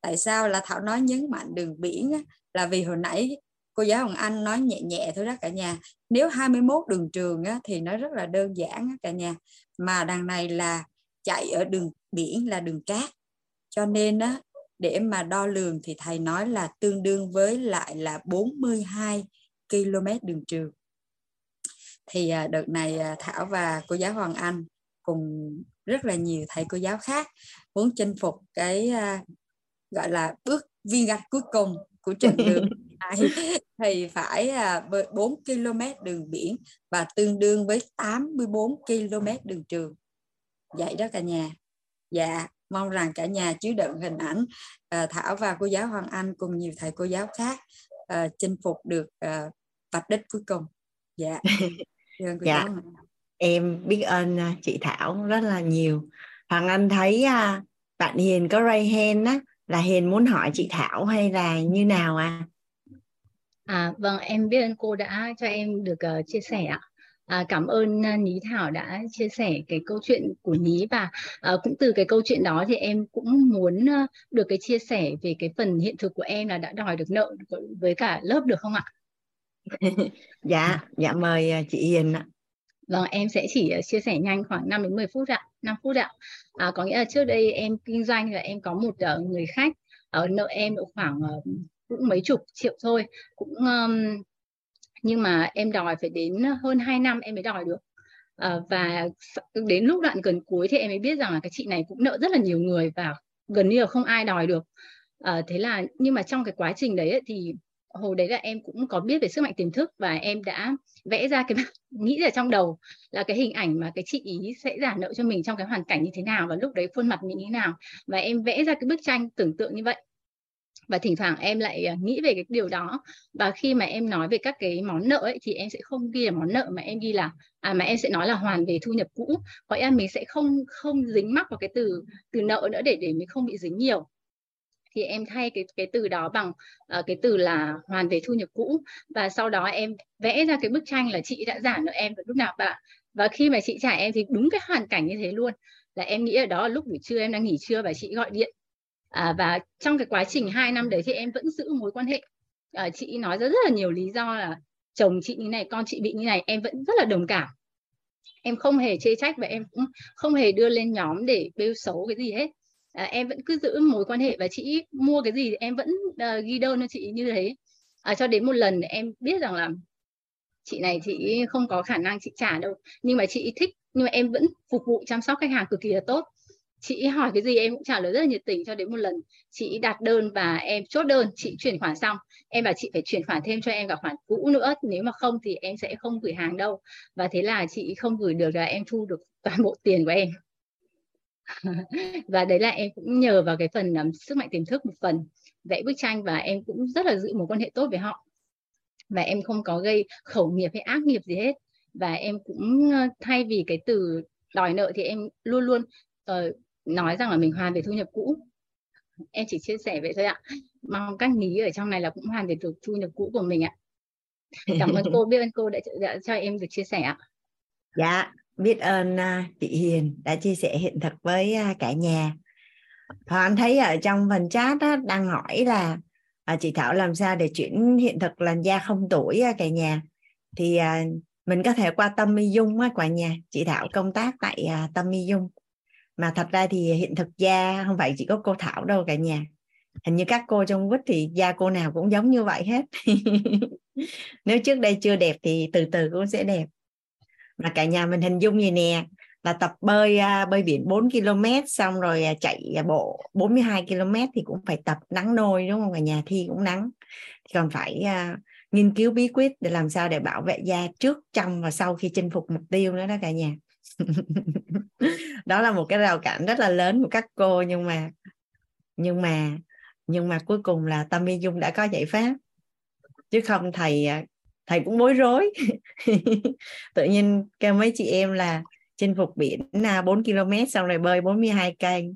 Tại sao là thảo nói nhấn mạnh đường biển á, là vì hồi nãy cô giáo Hồng Anh nói nhẹ nhẹ thôi đó cả nhà. Nếu 21 đường trường á, thì nó rất là đơn giản á, cả nhà. Mà đằng này là chạy ở đường biển là đường cát. Cho nên á, để mà đo lường thì thầy nói là tương đương với lại là 42 km đường trường. Thì à, đợt này à, Thảo và cô giáo Hoàng Anh cùng rất là nhiều thầy cô giáo khác muốn chinh phục cái à, gọi là bước viên gạch cuối cùng của trận đường này thì phải 4 km đường biển và tương đương với 84 km đường trường. Vậy đó cả nhà. Dạ mong rằng cả nhà chứa đựng hình ảnh uh, Thảo và cô giáo Hoàng Anh cùng nhiều thầy cô giáo khác uh, chinh phục được vạch đích cuối cùng. Dạ. Dạ. em biết ơn chị Thảo rất là nhiều. Hoàng Anh thấy bạn Hiền có ray hand á là hiền muốn hỏi chị thảo hay là như nào à À, vâng, em biết ơn cô đã cho em được uh, chia sẻ ạ. À, cảm ơn uh, Ní Thảo đã chia sẻ cái câu chuyện của Ní và uh, cũng từ cái câu chuyện đó thì em cũng muốn uh, được cái chia sẻ về cái phần hiện thực của em là đã đòi được nợ với cả lớp được không ạ? dạ, dạ mời chị Hiền ạ. Vâng, em sẽ chỉ chia sẻ nhanh khoảng 5 đến 10 phút ạ, 5 phút ạ. À, có nghĩa là trước đây em kinh doanh là em có một người khách ở nợ em độ khoảng cũng mấy chục triệu thôi cũng um, nhưng mà em đòi phải đến hơn 2 năm em mới đòi được. À, và đến lúc đoạn gần cuối thì em mới biết rằng là cái chị này cũng nợ rất là nhiều người và gần như là không ai đòi được. À, thế là nhưng mà trong cái quá trình đấy ấy, thì hồi đấy là em cũng có biết về sức mạnh tiềm thức và em đã vẽ ra cái nghĩ ra trong đầu là cái hình ảnh mà cái chị ý sẽ giả nợ cho mình trong cái hoàn cảnh như thế nào và lúc đấy khuôn mặt mình như thế nào. Và em vẽ ra cái bức tranh tưởng tượng như vậy và thỉnh thoảng em lại à, nghĩ về cái điều đó. Và khi mà em nói về các cái món nợ ấy, thì em sẽ không ghi là món nợ mà em ghi là à mà em sẽ nói là hoàn về thu nhập cũ. Có nghĩa là mình sẽ không không dính mắc vào cái từ từ nợ nữa để để mình không bị dính nhiều. Thì em thay cái cái từ đó bằng uh, cái từ là hoàn về thu nhập cũ. Và sau đó em vẽ ra cái bức tranh là chị đã giảm nợ em vào lúc nào bạn và khi mà chị trả em thì đúng cái hoàn cảnh như thế luôn. Là em nghĩ ở đó lúc buổi trưa em đang nghỉ trưa và chị gọi điện à, và trong cái quá trình hai năm đấy thì em vẫn giữ mối quan hệ. À, chị nói rất rất là nhiều lý do là chồng chị như này con chị bị như này em vẫn rất là đồng cảm. Em không hề chê trách và em cũng không hề đưa lên nhóm để bêu xấu cái gì hết. À, em vẫn cứ giữ mối quan hệ và chị mua cái gì em vẫn uh, ghi đơn cho chị như thế. À, cho đến một lần em biết rằng là chị này chị không có khả năng chị trả đâu. Nhưng mà chị thích nhưng mà em vẫn phục vụ chăm sóc khách hàng cực kỳ là tốt chị hỏi cái gì em cũng trả lời rất là nhiệt tình cho đến một lần. Chị đặt đơn và em chốt đơn chị chuyển khoản xong. Em bảo chị phải chuyển khoản thêm cho em cả khoản cũ nữa nếu mà không thì em sẽ không gửi hàng đâu. Và thế là chị không gửi được là em thu được toàn bộ tiền của em. Và đấy là em cũng nhờ vào cái phần um, sức mạnh tiềm thức một phần vẽ bức tranh và em cũng rất là giữ mối quan hệ tốt với họ. Và em không có gây khẩu nghiệp hay ác nghiệp gì hết. Và em cũng thay vì cái từ đòi nợ thì em luôn luôn uh, nói rằng là mình hoàn về thu nhập cũ. Em chỉ chia sẻ vậy thôi ạ. Mong các ní ở trong này là cũng hoàn về được thu nhập cũ của mình ạ. Cảm ơn cô biết ơn cô đã, đã cho em được chia sẻ ạ. Dạ biết ơn uh, chị Hiền đã chia sẻ hiện thực với uh, cả nhà. Anh thấy ở trong phần chat đó, đang hỏi là à, chị Thảo làm sao để chuyển hiện thực làn da không tuổi cả nhà. Thì à, mình có thể qua tâm mi dung á cả nhà. Chị Thảo công tác tại à, tâm mi dung mà thật ra thì hiện thực da không phải chỉ có cô Thảo đâu cả nhà. Hình như các cô trong quýt thì da cô nào cũng giống như vậy hết. Nếu trước đây chưa đẹp thì từ từ cũng sẽ đẹp. Mà cả nhà mình hình dung gì nè là tập bơi à, bơi biển 4 km xong rồi à, chạy bộ 42 km thì cũng phải tập nắng nôi đúng không cả nhà? Thi cũng nắng. Thì còn phải uh, nghiên cứu bí quyết để làm sao để bảo vệ da trước trong và sau khi chinh phục mục tiêu nữa đó cả nhà. đó là một cái rào cản rất là lớn của các cô, nhưng mà nhưng mà nhưng mà cuối cùng là tâm y dung đã có giải pháp. Chứ không, thầy à, thầy cũng bối rối. Tự nhiên kêu mấy chị em là chinh phục biển à, 4 km xong rồi bơi 42 cây.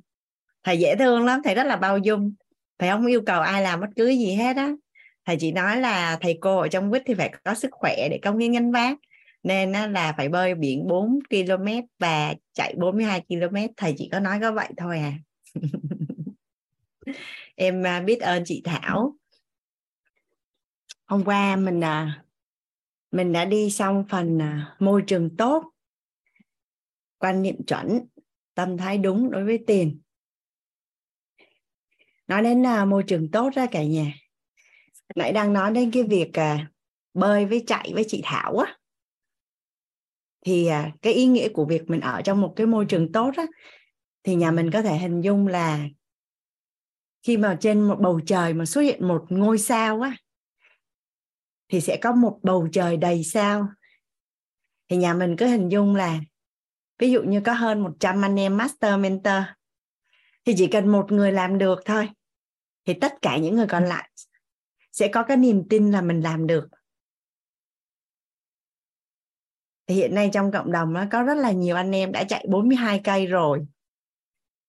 Thầy dễ thương lắm, thầy rất là bao dung. Thầy không yêu cầu ai làm bất cứ gì hết á. Thầy chỉ nói là thầy cô ở trong quýt thì phải có sức khỏe để công hiến gánh vác nên là phải bơi biển 4 km và chạy 42 km. Thầy chỉ có nói có vậy thôi à. Em à, biết ơn chị Thảo. Hôm qua mình à, mình đã đi xong phần à, môi trường tốt. Quan niệm chuẩn tâm thái đúng đối với tiền. Nói đến à, môi trường tốt ra cả nhà. Nãy đang nói đến cái việc à, bơi với chạy với chị Thảo á thì à, cái ý nghĩa của việc mình ở trong một cái môi trường tốt á thì nhà mình có thể hình dung là khi mà trên một bầu trời mà xuất hiện một ngôi sao á thì sẽ có một bầu trời đầy sao. Thì nhà mình cứ hình dung là ví dụ như có hơn 100 anh em master mentor thì chỉ cần một người làm được thôi thì tất cả những người còn lại sẽ có cái niềm tin là mình làm được thì hiện nay trong cộng đồng nó có rất là nhiều anh em đã chạy 42 cây rồi.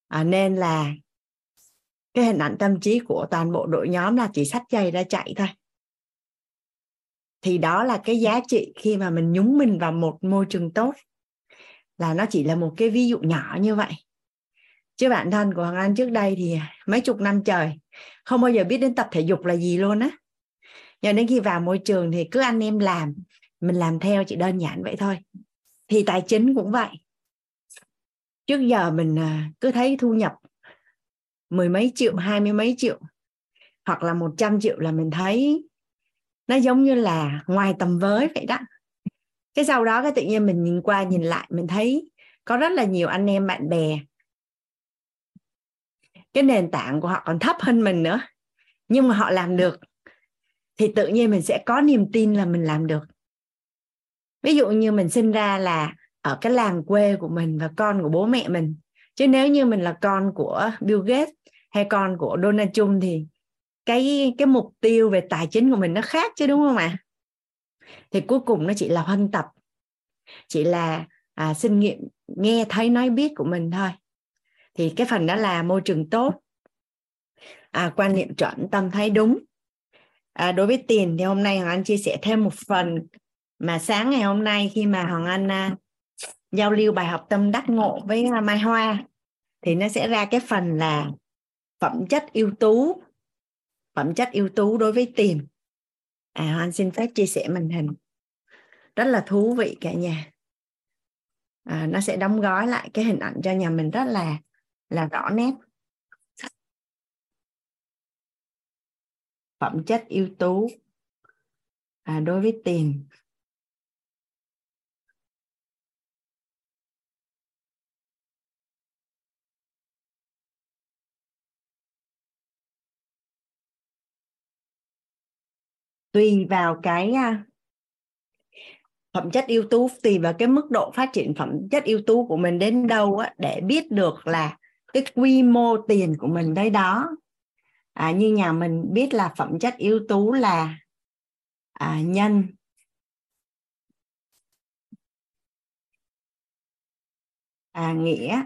À, nên là cái hình ảnh tâm trí của toàn bộ đội nhóm là chỉ sách giày ra chạy thôi. Thì đó là cái giá trị khi mà mình nhúng mình vào một môi trường tốt là nó chỉ là một cái ví dụ nhỏ như vậy. Chứ bản thân của hoàng anh trước đây thì mấy chục năm trời không bao giờ biết đến tập thể dục là gì luôn á. Nhưng đến khi vào môi trường thì cứ anh em làm mình làm theo chỉ đơn giản vậy thôi. Thì tài chính cũng vậy. Trước giờ mình à, cứ thấy thu nhập mười mấy triệu, hai mươi mấy triệu, hoặc là một trăm triệu là mình thấy nó giống như là ngoài tầm với vậy đó. Cái sau đó cái tự nhiên mình nhìn qua nhìn lại, mình thấy có rất là nhiều anh em, bạn bè. Cái nền tảng của họ còn thấp hơn mình nữa, nhưng mà họ làm được, thì tự nhiên mình sẽ có niềm tin là mình làm được ví dụ như mình sinh ra là ở cái làng quê của mình và con của bố mẹ mình. Chứ nếu như mình là con của Bill Gates hay con của Donald Trump thì cái cái mục tiêu về tài chính của mình nó khác chứ đúng không ạ? Thì cuối cùng nó chỉ là huân tập. Chỉ là à, sinh nghiệm nghe thấy nói biết của mình thôi. Thì cái phần đó là môi trường tốt. À, quan niệm chuẩn tâm thấy đúng. À, đối với tiền thì hôm nay hoàng anh chia sẻ thêm một phần mà sáng ngày hôm nay khi mà hoàng anh uh, giao lưu bài học tâm đắc ngộ với uh, mai hoa thì nó sẽ ra cái phần là phẩm chất ưu tú phẩm chất ưu tú đối với tiền à hoàng anh xin phép chia sẻ màn hình. Rất là thú vị cả nhà. À, nó sẽ đóng gói lại cái hình ảnh cho nhà mình rất là là rõ nét. Phẩm chất ưu tú à, đối với tiền tùy vào cái à, phẩm chất ưu tú tùy vào cái mức độ phát triển phẩm chất ưu tú của mình đến đâu á, để biết được là cái quy mô tiền của mình đây đó. À, như nhà mình biết là phẩm chất ưu tú là à, nhân. À, nghĩa.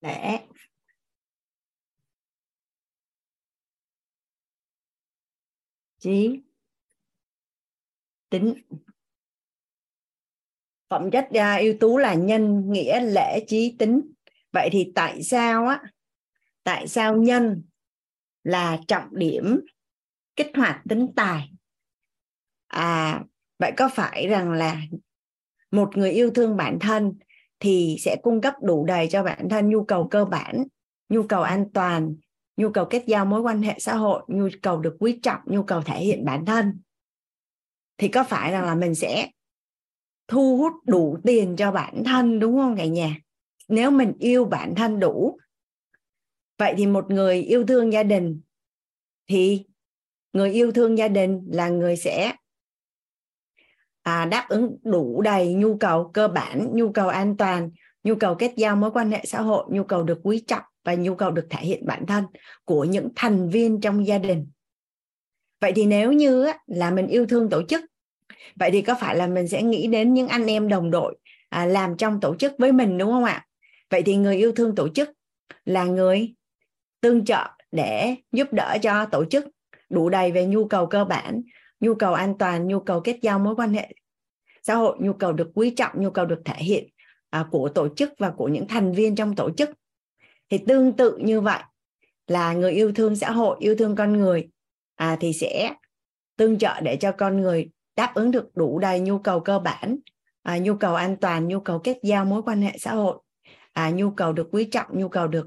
Lễ trí tính. Phẩm chất uh, ưu tú là nhân nghĩa lễ trí tính. Vậy thì tại sao á? Tại sao nhân là trọng điểm kích hoạt tính tài? À vậy có phải rằng là một người yêu thương bản thân thì sẽ cung cấp đủ đầy cho bản thân nhu cầu cơ bản nhu cầu an toàn nhu cầu kết giao mối quan hệ xã hội nhu cầu được quý trọng nhu cầu thể hiện bản thân. Thì có phải rằng là mình sẽ thu hút đủ tiền cho bản thân đúng không cả nhà? Nếu mình yêu bản thân đủ vậy thì một người yêu thương gia đình thì người yêu thương gia đình là người sẽ à, đáp ứng đủ đầy nhu cầu cơ bản nhu cầu an toàn nhu cầu kết giao mối quan hệ xã hội nhu cầu được quý trọng và nhu cầu được thể hiện bản thân của những thành viên trong gia đình. Vậy thì nếu như là mình yêu thương tổ chức, vậy thì có phải là mình sẽ nghĩ đến những anh em đồng đội à, làm trong tổ chức với mình, đúng không ạ? Vậy thì người yêu thương tổ chức là người tương trợ để giúp đỡ cho tổ chức đủ đầy về nhu cầu cơ bản, nhu cầu an toàn, nhu cầu kết giao mối quan hệ xã hội, nhu cầu được quý trọng, nhu cầu được thể hiện à, của tổ chức và của những thành viên trong tổ chức thì tương tự như vậy là người yêu thương xã hội yêu thương con người à, thì sẽ tương trợ để cho con người đáp ứng được đủ đầy nhu cầu cơ bản à, nhu cầu an toàn nhu cầu kết giao mối quan hệ xã hội à, nhu cầu được quý trọng nhu cầu được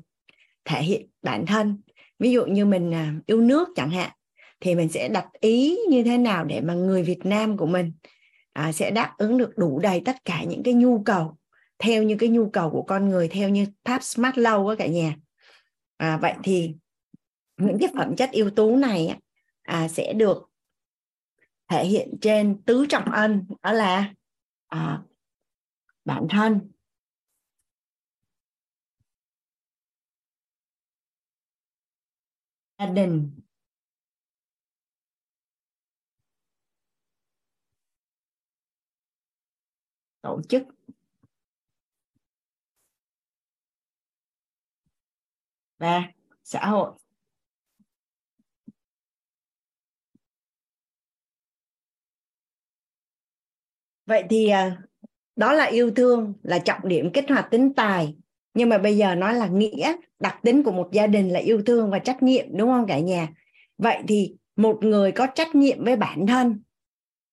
thể hiện bản thân. Ví dụ như mình à, yêu nước chẳng hạn thì mình sẽ đặt ý như thế nào để mà người Việt Nam của mình à, sẽ đáp ứng được đủ đầy tất cả những cái nhu cầu theo như cái nhu cầu của con người theo như tháp smart lâu á cả nhà. À, vậy thì những cái phẩm chất yếu tố này à, sẽ được thể hiện trên tứ trọng ân đó là à, bản thân. Gia đình. Tổ chức. và xã hội. Vậy thì à, đó là yêu thương, là trọng điểm kích hoạt tính tài. Nhưng mà bây giờ nói là nghĩa, đặc tính của một gia đình là yêu thương và trách nhiệm, đúng không cả nhà? Vậy thì một người có trách nhiệm với bản thân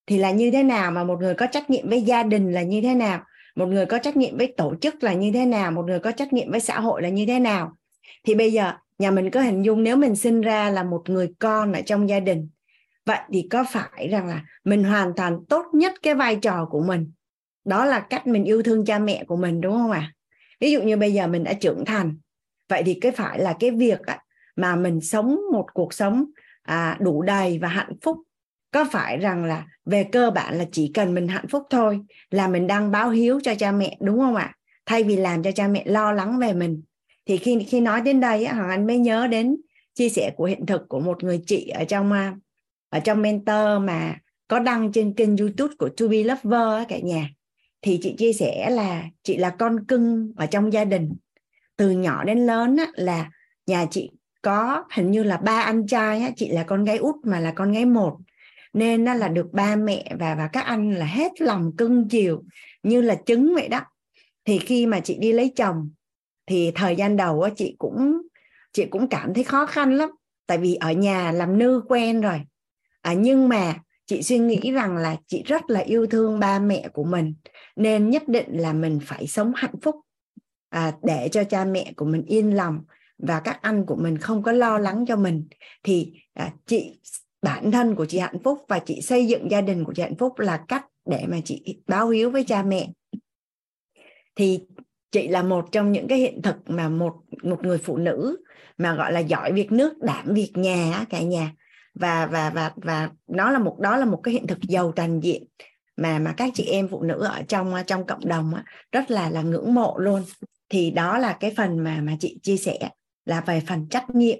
thì là như thế nào? Mà một người có trách nhiệm với gia đình là như thế nào? Một người có trách nhiệm với tổ chức là như thế nào? Một người có trách nhiệm với xã hội là như thế nào? Thì bây giờ, nhà mình có hình dung nếu mình sinh ra là một người con ở trong gia đình, vậy thì có phải rằng là mình hoàn thành tốt nhất cái vai trò của mình đó là cách mình yêu thương cha mẹ của mình, đúng không ạ à? ví dụ như bây giờ mình đã trưởng thành, vậy thì cái phải là cái việc mà mình sống một cuộc sống à, đủ đầy và hạnh phúc, có phải rằng là về cơ bản là chỉ cần mình hạnh phúc thôi là mình đang báo hiếu cho cha mẹ, đúng không ạ thay vì làm cho cha mẹ lo lắng về mình thì khi khi nói đến đây hoàng anh mới nhớ đến chia sẻ của hiện thực của một người chị ở trong à, ở trong mentor mà có đăng trên kênh youtube của To Be Lover cả nhà. Thì chị chia sẻ là chị là con cưng ở trong gia đình. Từ nhỏ đến lớn là nhà chị có hình như là ba anh trai chị là con gái út mà là con gái một. Nên nó là được ba mẹ và và các anh là hết lòng cưng chiều, như là trứng vậy đó. Thì khi mà chị đi lấy chồng thì thời gian đầu á, chị cũng chị cũng cảm thấy khó khăn lắm. Tại vì ở nhà làm nư quen rồi. À, nhưng mà chị suy nghĩ rằng là chị rất là yêu thương ba mẹ của mình nên nhất định là mình phải sống hạnh phúc à, để cho cha mẹ của mình yên lòng và các anh của mình không có lo lắng cho mình. Thì à, chị bản thân của chị hạnh phúc và chị xây dựng gia đình của chị hạnh phúc là cách để mà chị báo hiếu với cha mẹ. Thì chị là một trong những cái hiện thực mà một một người phụ nữ mà gọi là giỏi việc nước đảm việc nhà cả nhà. Và và và và nó là một đó là một cái hiện thực giàu toàn diện mà mà các chị em phụ nữ ở trong trong cộng đồng á, rất là là ngưỡng mộ luôn. Thì đó là cái phần mà mà chị chia sẻ là về phần trách nhiệm.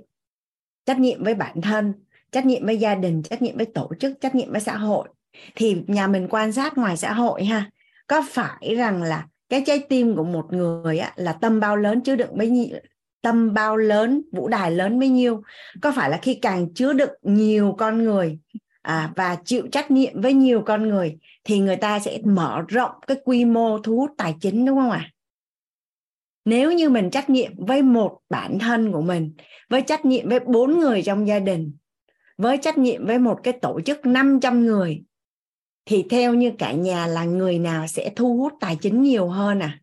Trách nhiệm với bản thân trách nhiệm với gia đình trách nhiệm với tổ chức trách nhiệm với xã hội. Thì nhà mình quan sát ngoài xã hội ha có phải rằng là cái trái tim của một người á, là tâm bao lớn chứa đựng bấy nhiêu tâm bao lớn vũ đài lớn bấy nhiêu có phải là khi càng chứa đựng nhiều con người à, và chịu trách nhiệm với nhiều con người thì người ta sẽ mở rộng cái quy mô thu hút tài chính đúng không ạ à? nếu như mình trách nhiệm với một bản thân của mình với trách nhiệm với bốn người trong gia đình với trách nhiệm với một cái tổ chức 500 người thì theo như cả nhà là người nào sẽ thu hút tài chính nhiều hơn à?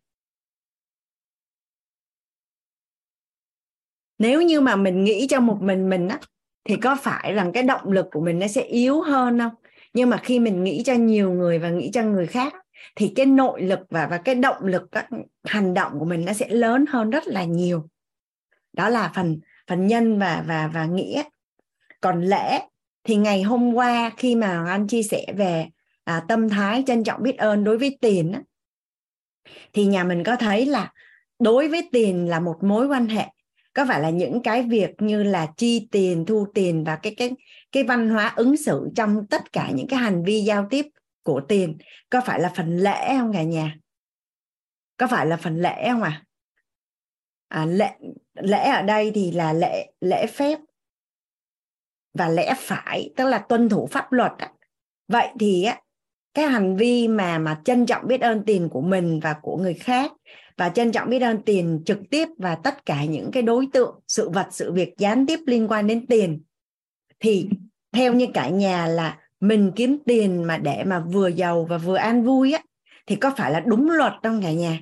Nếu như mà mình nghĩ cho một mình mình á, thì có phải rằng cái động lực của mình nó sẽ yếu hơn không? Nhưng mà khi mình nghĩ cho nhiều người và nghĩ cho người khác thì cái nội lực và và cái động lực các hành động của mình nó sẽ lớn hơn rất là nhiều. Đó là phần phần nhân và và và nghĩa. Còn lễ, thì ngày hôm qua khi mà anh chia sẻ về à, tâm thái trân trọng biết ơn đối với tiền á, thì nhà mình có thấy là đối với tiền là một mối quan hệ. Có phải là những cái việc như là chi tiền thu tiền và cái cái cái văn hóa ứng xử trong tất cả những cái hành vi giao tiếp của tiền có phải là phần lễ không cả nhà? Có phải là phần lễ không à, à lễ lễ ở đây thì là lễ lễ phép và lẽ phải tức là tuân thủ pháp luật vậy thì á cái hành vi mà mà trân trọng biết ơn tiền của mình và của người khác và trân trọng biết ơn tiền trực tiếp và tất cả những cái đối tượng sự vật sự việc gián tiếp liên quan đến tiền thì theo như cả nhà là mình kiếm tiền mà để mà vừa giàu và vừa an vui á thì có phải là đúng luật trong cả nhà?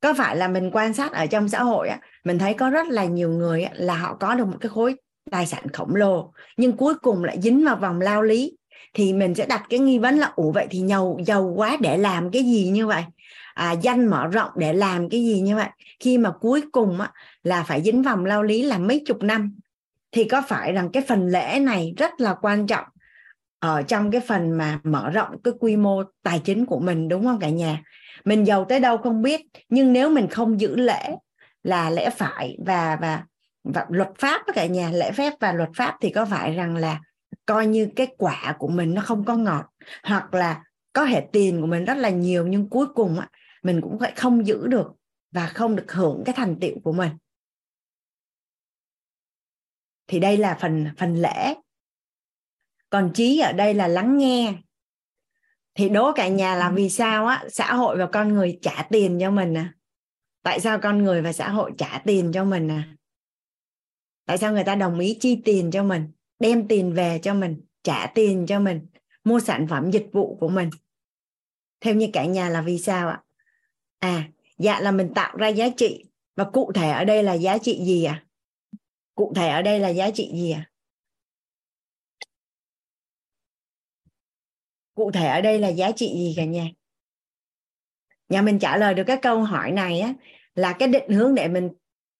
Có phải là mình quan sát ở trong xã hội á mình thấy có rất là nhiều người á, là họ có được một cái khối tài sản khổng lồ nhưng cuối cùng lại dính vào vòng lao lý? Thì mình sẽ đặt cái nghi vấn là ủa vậy thì giàu giàu quá để làm cái gì như vậy? À, danh mở rộng để làm cái gì như vậy? Khi mà cuối cùng á, là phải dính vòng lao lý là mấy chục năm thì có phải rằng cái phần lễ này rất là quan trọng ở trong cái phần mà mở rộng cái quy mô tài chính của mình đúng không cả nhà? Mình giàu tới đâu không biết nhưng nếu mình không giữ lễ là lễ phải và và và luật pháp cả nhà lễ phép và luật pháp thì có phải rằng là coi như cái quả của mình nó không có ngọt, hoặc là có hệ tiền của mình rất là nhiều nhưng cuối cùng á, mình cũng phải không giữ được và không được hưởng cái thành tiệu của mình. Thì đây là phần phần lễ. Còn trí ở đây là lắng nghe. Thì đố cả nhà là vì sao á, xã hội và con người trả tiền cho mình à? Tại sao con người và xã hội trả tiền cho mình à? Tại sao người ta đồng ý chi tiền cho mình? Đem tiền về cho mình, trả tiền cho mình, mua sản phẩm dịch vụ của mình. Theo như cả nhà là vì sao ạ? À dạ là mình tạo ra giá trị. Và cụ thể ở đây là giá trị gì à cụ thể ở đây là giá trị gì à cụ thể ở đây là giá trị gì cả nhà? Nhà mình trả lời được cái câu hỏi này á, là cái định hướng để mình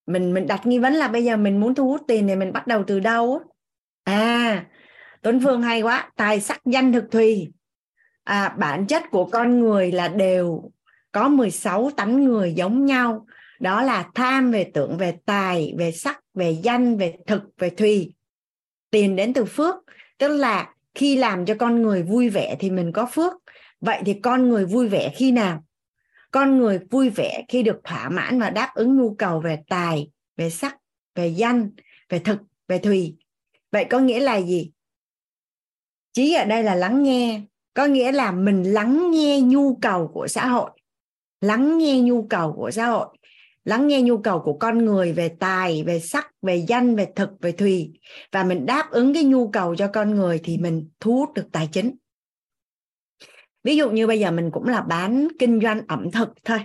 mình mình đặt nghi vấn là bây giờ mình muốn thu hút tiền thì mình bắt đầu từ đâu à Tuấn Phương hay quá tài sắc danh thực thùy. À, bản chất của con người là đều có 16 tánh người giống nhau. Đó là tham về tưởng về tài về sắc về danh về thực về thùy. Tiền đến từ phước tức là khi làm cho con người vui vẻ thì mình có phước. Vậy thì con người vui vẻ khi nào? Con người vui vẻ khi được thỏa mãn và đáp ứng nhu cầu về tài về sắc về danh về thực về thùy vậy có nghĩa là gì? Trí ở đây là lắng nghe, có nghĩa là mình lắng nghe nhu cầu của xã hội. Lắng nghe nhu cầu của xã hội. Lắng nghe nhu cầu của con người về tài, về sắc, về danh, về thực, về thùy. Và mình đáp ứng cái nhu cầu cho con người thì mình thu hút được tài chính. Ví dụ như bây giờ mình cũng là bán kinh doanh ẩm thực thôi.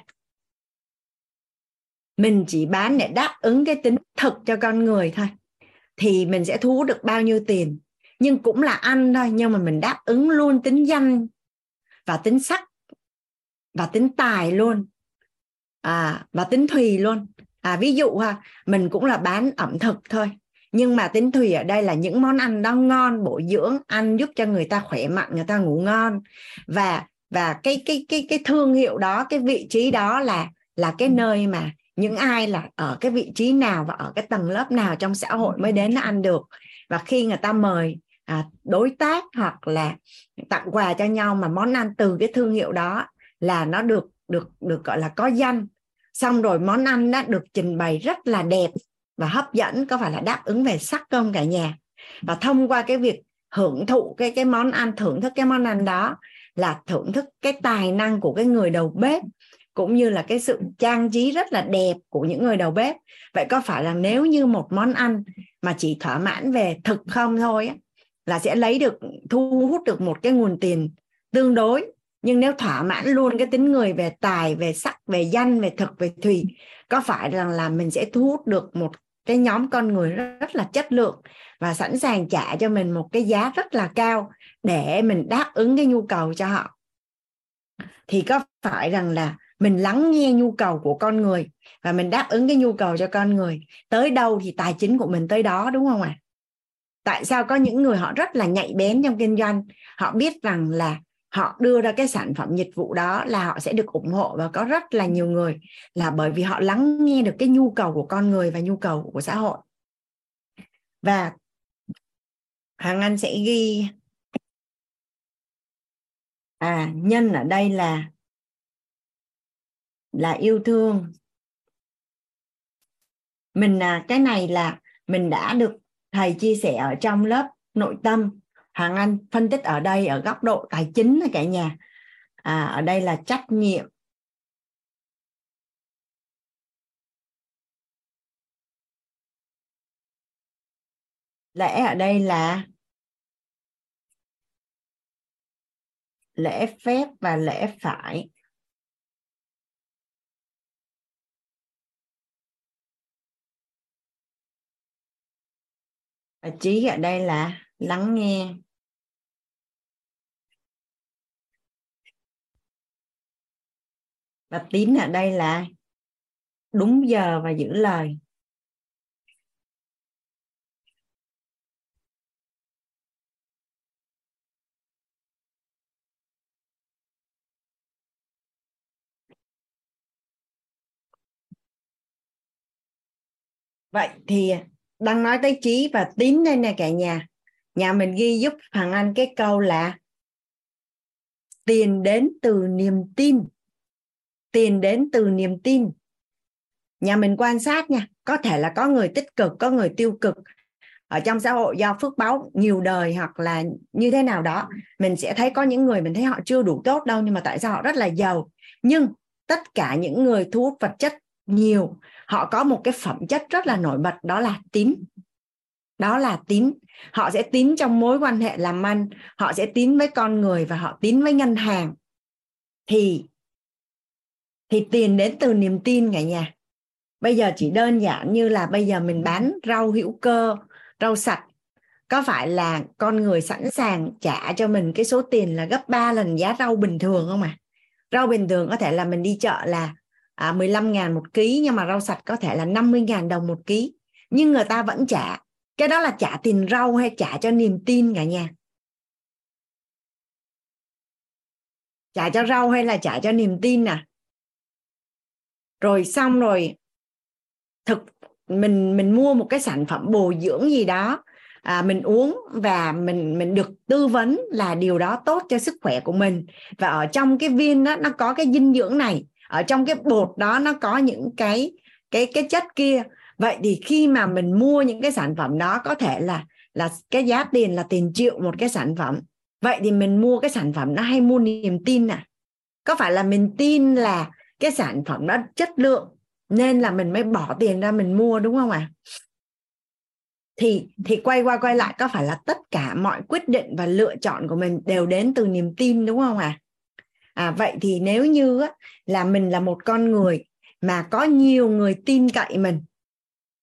Mình chỉ bán để đáp ứng cái tính thực cho con người thôi thì mình sẽ thu hút được bao nhiêu tiền. Nhưng cũng là ăn thôi, nhưng mà mình đáp ứng luôn tính danh và tính sắc và tính tài luôn. À và tính thùy luôn. À ví dụ ha, mình cũng là bán ẩm thực thôi, nhưng mà tính thùy ở đây là những món ăn đó ngon, bổ dưỡng, ăn giúp cho người ta khỏe mạnh, người ta ngủ ngon. Và và cái cái cái cái thương hiệu đó, cái vị trí đó là là cái nơi mà những ai là ở cái vị trí nào và ở cái tầng lớp nào trong xã hội mới đến nó ăn được. Và khi người ta mời à, đối tác hoặc là tặng quà cho nhau mà món ăn từ cái thương hiệu đó là nó được được được gọi là có danh. Xong rồi món ăn đã được trình bày rất là đẹp và hấp dẫn có phải là đáp ứng về sắc không cả nhà. Và thông qua cái việc hưởng thụ cái cái món ăn thưởng thức cái món ăn đó là thưởng thức cái tài năng của cái người đầu bếp cũng như là cái sự trang trí rất là đẹp của những người đầu bếp. Vậy có phải là nếu như một món ăn mà chỉ thỏa mãn về thực không thôi á, là sẽ lấy được thu hút được một cái nguồn tiền tương đối? Nhưng nếu thỏa mãn luôn cái tính người về tài về sắc về danh về thực về thùy có phải rằng là mình sẽ thu hút được một cái nhóm con người rất, rất là chất lượng và sẵn sàng trả cho mình một cái giá rất là cao để mình đáp ứng cái nhu cầu cho họ? Thì có phải rằng là mình lắng nghe nhu cầu của con người và mình đáp ứng cái nhu cầu cho con người. Tới đâu thì tài chính của mình tới đó, đúng không ạ? À? tại sao có những người họ rất là nhạy bén trong kinh doanh? Họ biết rằng là họ đưa ra cái sản phẩm dịch vụ đó là họ sẽ được ủng hộ và có rất là nhiều người là bởi vì họ lắng nghe được cái nhu cầu của con người và nhu cầu của xã hội. Và hàng Anh sẽ ghi. À nhân ở đây là là yêu thương. Mình là cái này là mình đã được thầy chia sẻ ở trong lớp nội tâm. Hoàng Anh phân tích ở đây ở góc độ tài chính cả nhà. À, ở đây là trách nhiệm. Lễ ở đây là lễ phép và lễ phải. Và trí ở đây là lắng nghe. Và tín ở đây là đúng giờ và giữ lời. Vậy thì đang nói tới trí và tín đây nè cả nhà. Nhà mình ghi giúp hoàng anh cái câu là, tiền đến từ niềm tin. Tiền đến từ niềm tin. Nhà mình quan sát nha, có thể là có người tích cực, có người tiêu cực ở trong xã hội do phước báo nhiều đời hoặc là như thế nào đó. Mình sẽ thấy có những người mình thấy họ chưa đủ tốt đâu, nhưng mà tại sao họ rất là giàu. Nhưng tất cả những người thu hút vật chất nhiều họ có một cái phẩm chất rất là nổi bật, đó là tín. Đó là tín. Họ sẽ tín trong mối quan hệ làm ăn, họ sẽ tín với con người và họ tín với ngân hàng. Thì thì tiền đến từ niềm tin cả nhà. Bây giờ chỉ đơn giản như là bây giờ mình bán rau hữu cơ, rau sạch. Có phải là con người sẵn sàng trả cho mình cái số tiền là gấp 3 lần giá rau bình thường không à rau bình thường có thể là mình đi chợ là à, 15 ngàn một ký nhưng mà rau sạch có thể là 50 ngàn đồng một ký. Nhưng người ta vẫn trả. Cái đó là trả tiền rau hay trả cho niềm tin cả nhà? Trả cho rau hay là trả cho niềm tin à? Rồi xong rồi thực mình mình mua một cái sản phẩm bồi dưỡng gì đó. À, mình uống và mình mình được tư vấn là điều đó tốt cho sức khỏe của mình. Và ở trong cái viên đó nó có cái dinh dưỡng này ở trong cái bột đó nó có những cái cái cái chất kia vậy thì khi mà mình mua những cái sản phẩm đó, có thể là là cái giá tiền là tiền triệu một cái sản phẩm vậy thì mình mua cái sản phẩm nó hay mua niềm tin à có phải là mình tin là cái sản phẩm đó chất lượng nên là mình mới bỏ tiền ra mình mua, đúng không ạ à? thì thì quay qua quay lại, có phải là tất cả mọi quyết định và lựa chọn của mình đều đến từ niềm tin, đúng không ạ à? À vậy thì nếu như á, là mình là một con người mà có nhiều người tin cậy mình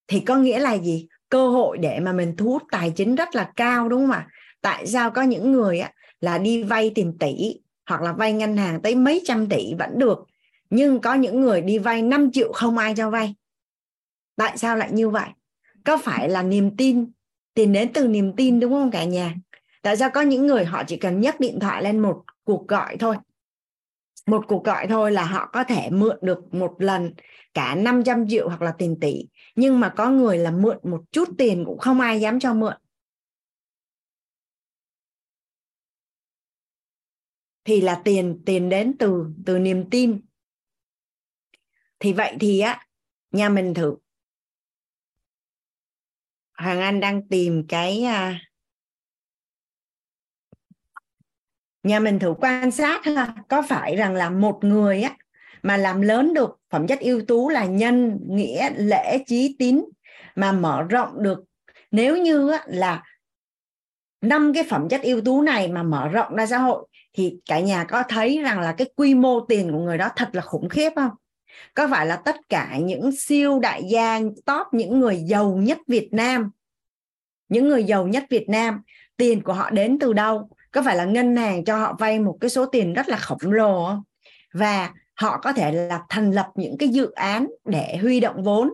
thì có nghĩa là gì? Cơ hội để mà mình thu hút tài chính rất là cao đúng không ạ? Tại sao có những người á, là đi vay tiền tỷ hoặc là vay ngân hàng tới mấy trăm tỷ vẫn được nhưng có những người đi vay 5 triệu không ai cho vay? Tại sao lại như vậy? Có phải là niềm tin tiền đến từ niềm tin đúng không cả nhà? Tại sao có những người họ chỉ cần nhấc điện thoại lên một cuộc gọi thôi một cuộc gọi thôi là họ có thể mượn được một lần cả 500 triệu hoặc là tiền tỷ. Nhưng mà có người là mượn một chút tiền cũng không ai dám cho mượn. Thì là tiền tiền đến từ từ niềm tin. Thì vậy thì á, nhà mình thử. Hoàng Anh đang tìm cái à, nhà mình thử quan sát ha có phải rằng là một người á mà làm lớn được phẩm chất ưu tú là nhân nghĩa lễ trí tín mà mở rộng được. Nếu như á, là năm cái phẩm chất ưu tú này mà mở rộng ra xã hội thì cả nhà có thấy rằng là cái quy mô tiền của người đó thật là khủng khiếp không? Có phải là tất cả những siêu đại gia top những người giàu nhất Việt Nam những người giàu nhất Việt Nam tiền của họ đến từ đâu? Có phải là ngân hàng cho họ vay một cái số tiền rất là khổng lồ không? Và họ có thể là thành lập những cái dự án để huy động vốn.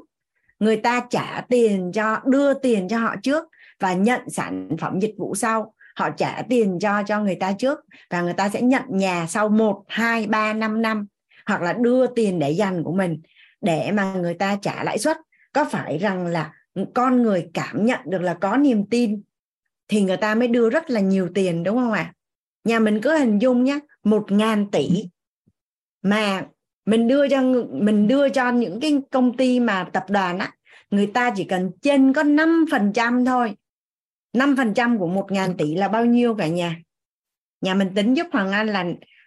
Người ta trả tiền cho đưa tiền cho họ trước và nhận sản phẩm dịch vụ sau. Họ trả tiền cho cho người ta trước và người ta sẽ nhận nhà sau 1, 2, 3, 5 năm hoặc là đưa tiền để dành của mình để mà người ta trả lãi suất. Có phải rằng là con người cảm nhận được là có niềm tin thì người ta mới đưa rất là nhiều tiền đúng không ạ à? nhà mình cứ hình dung nhé một ngàn tỷ mà mình đưa cho mình đưa cho những cái công ty mà tập đoàn á người ta chỉ cần trên có 5% thôi 5% của một ngàn tỷ là bao nhiêu cả nhà nhà mình tính giúp Hoàng Anh là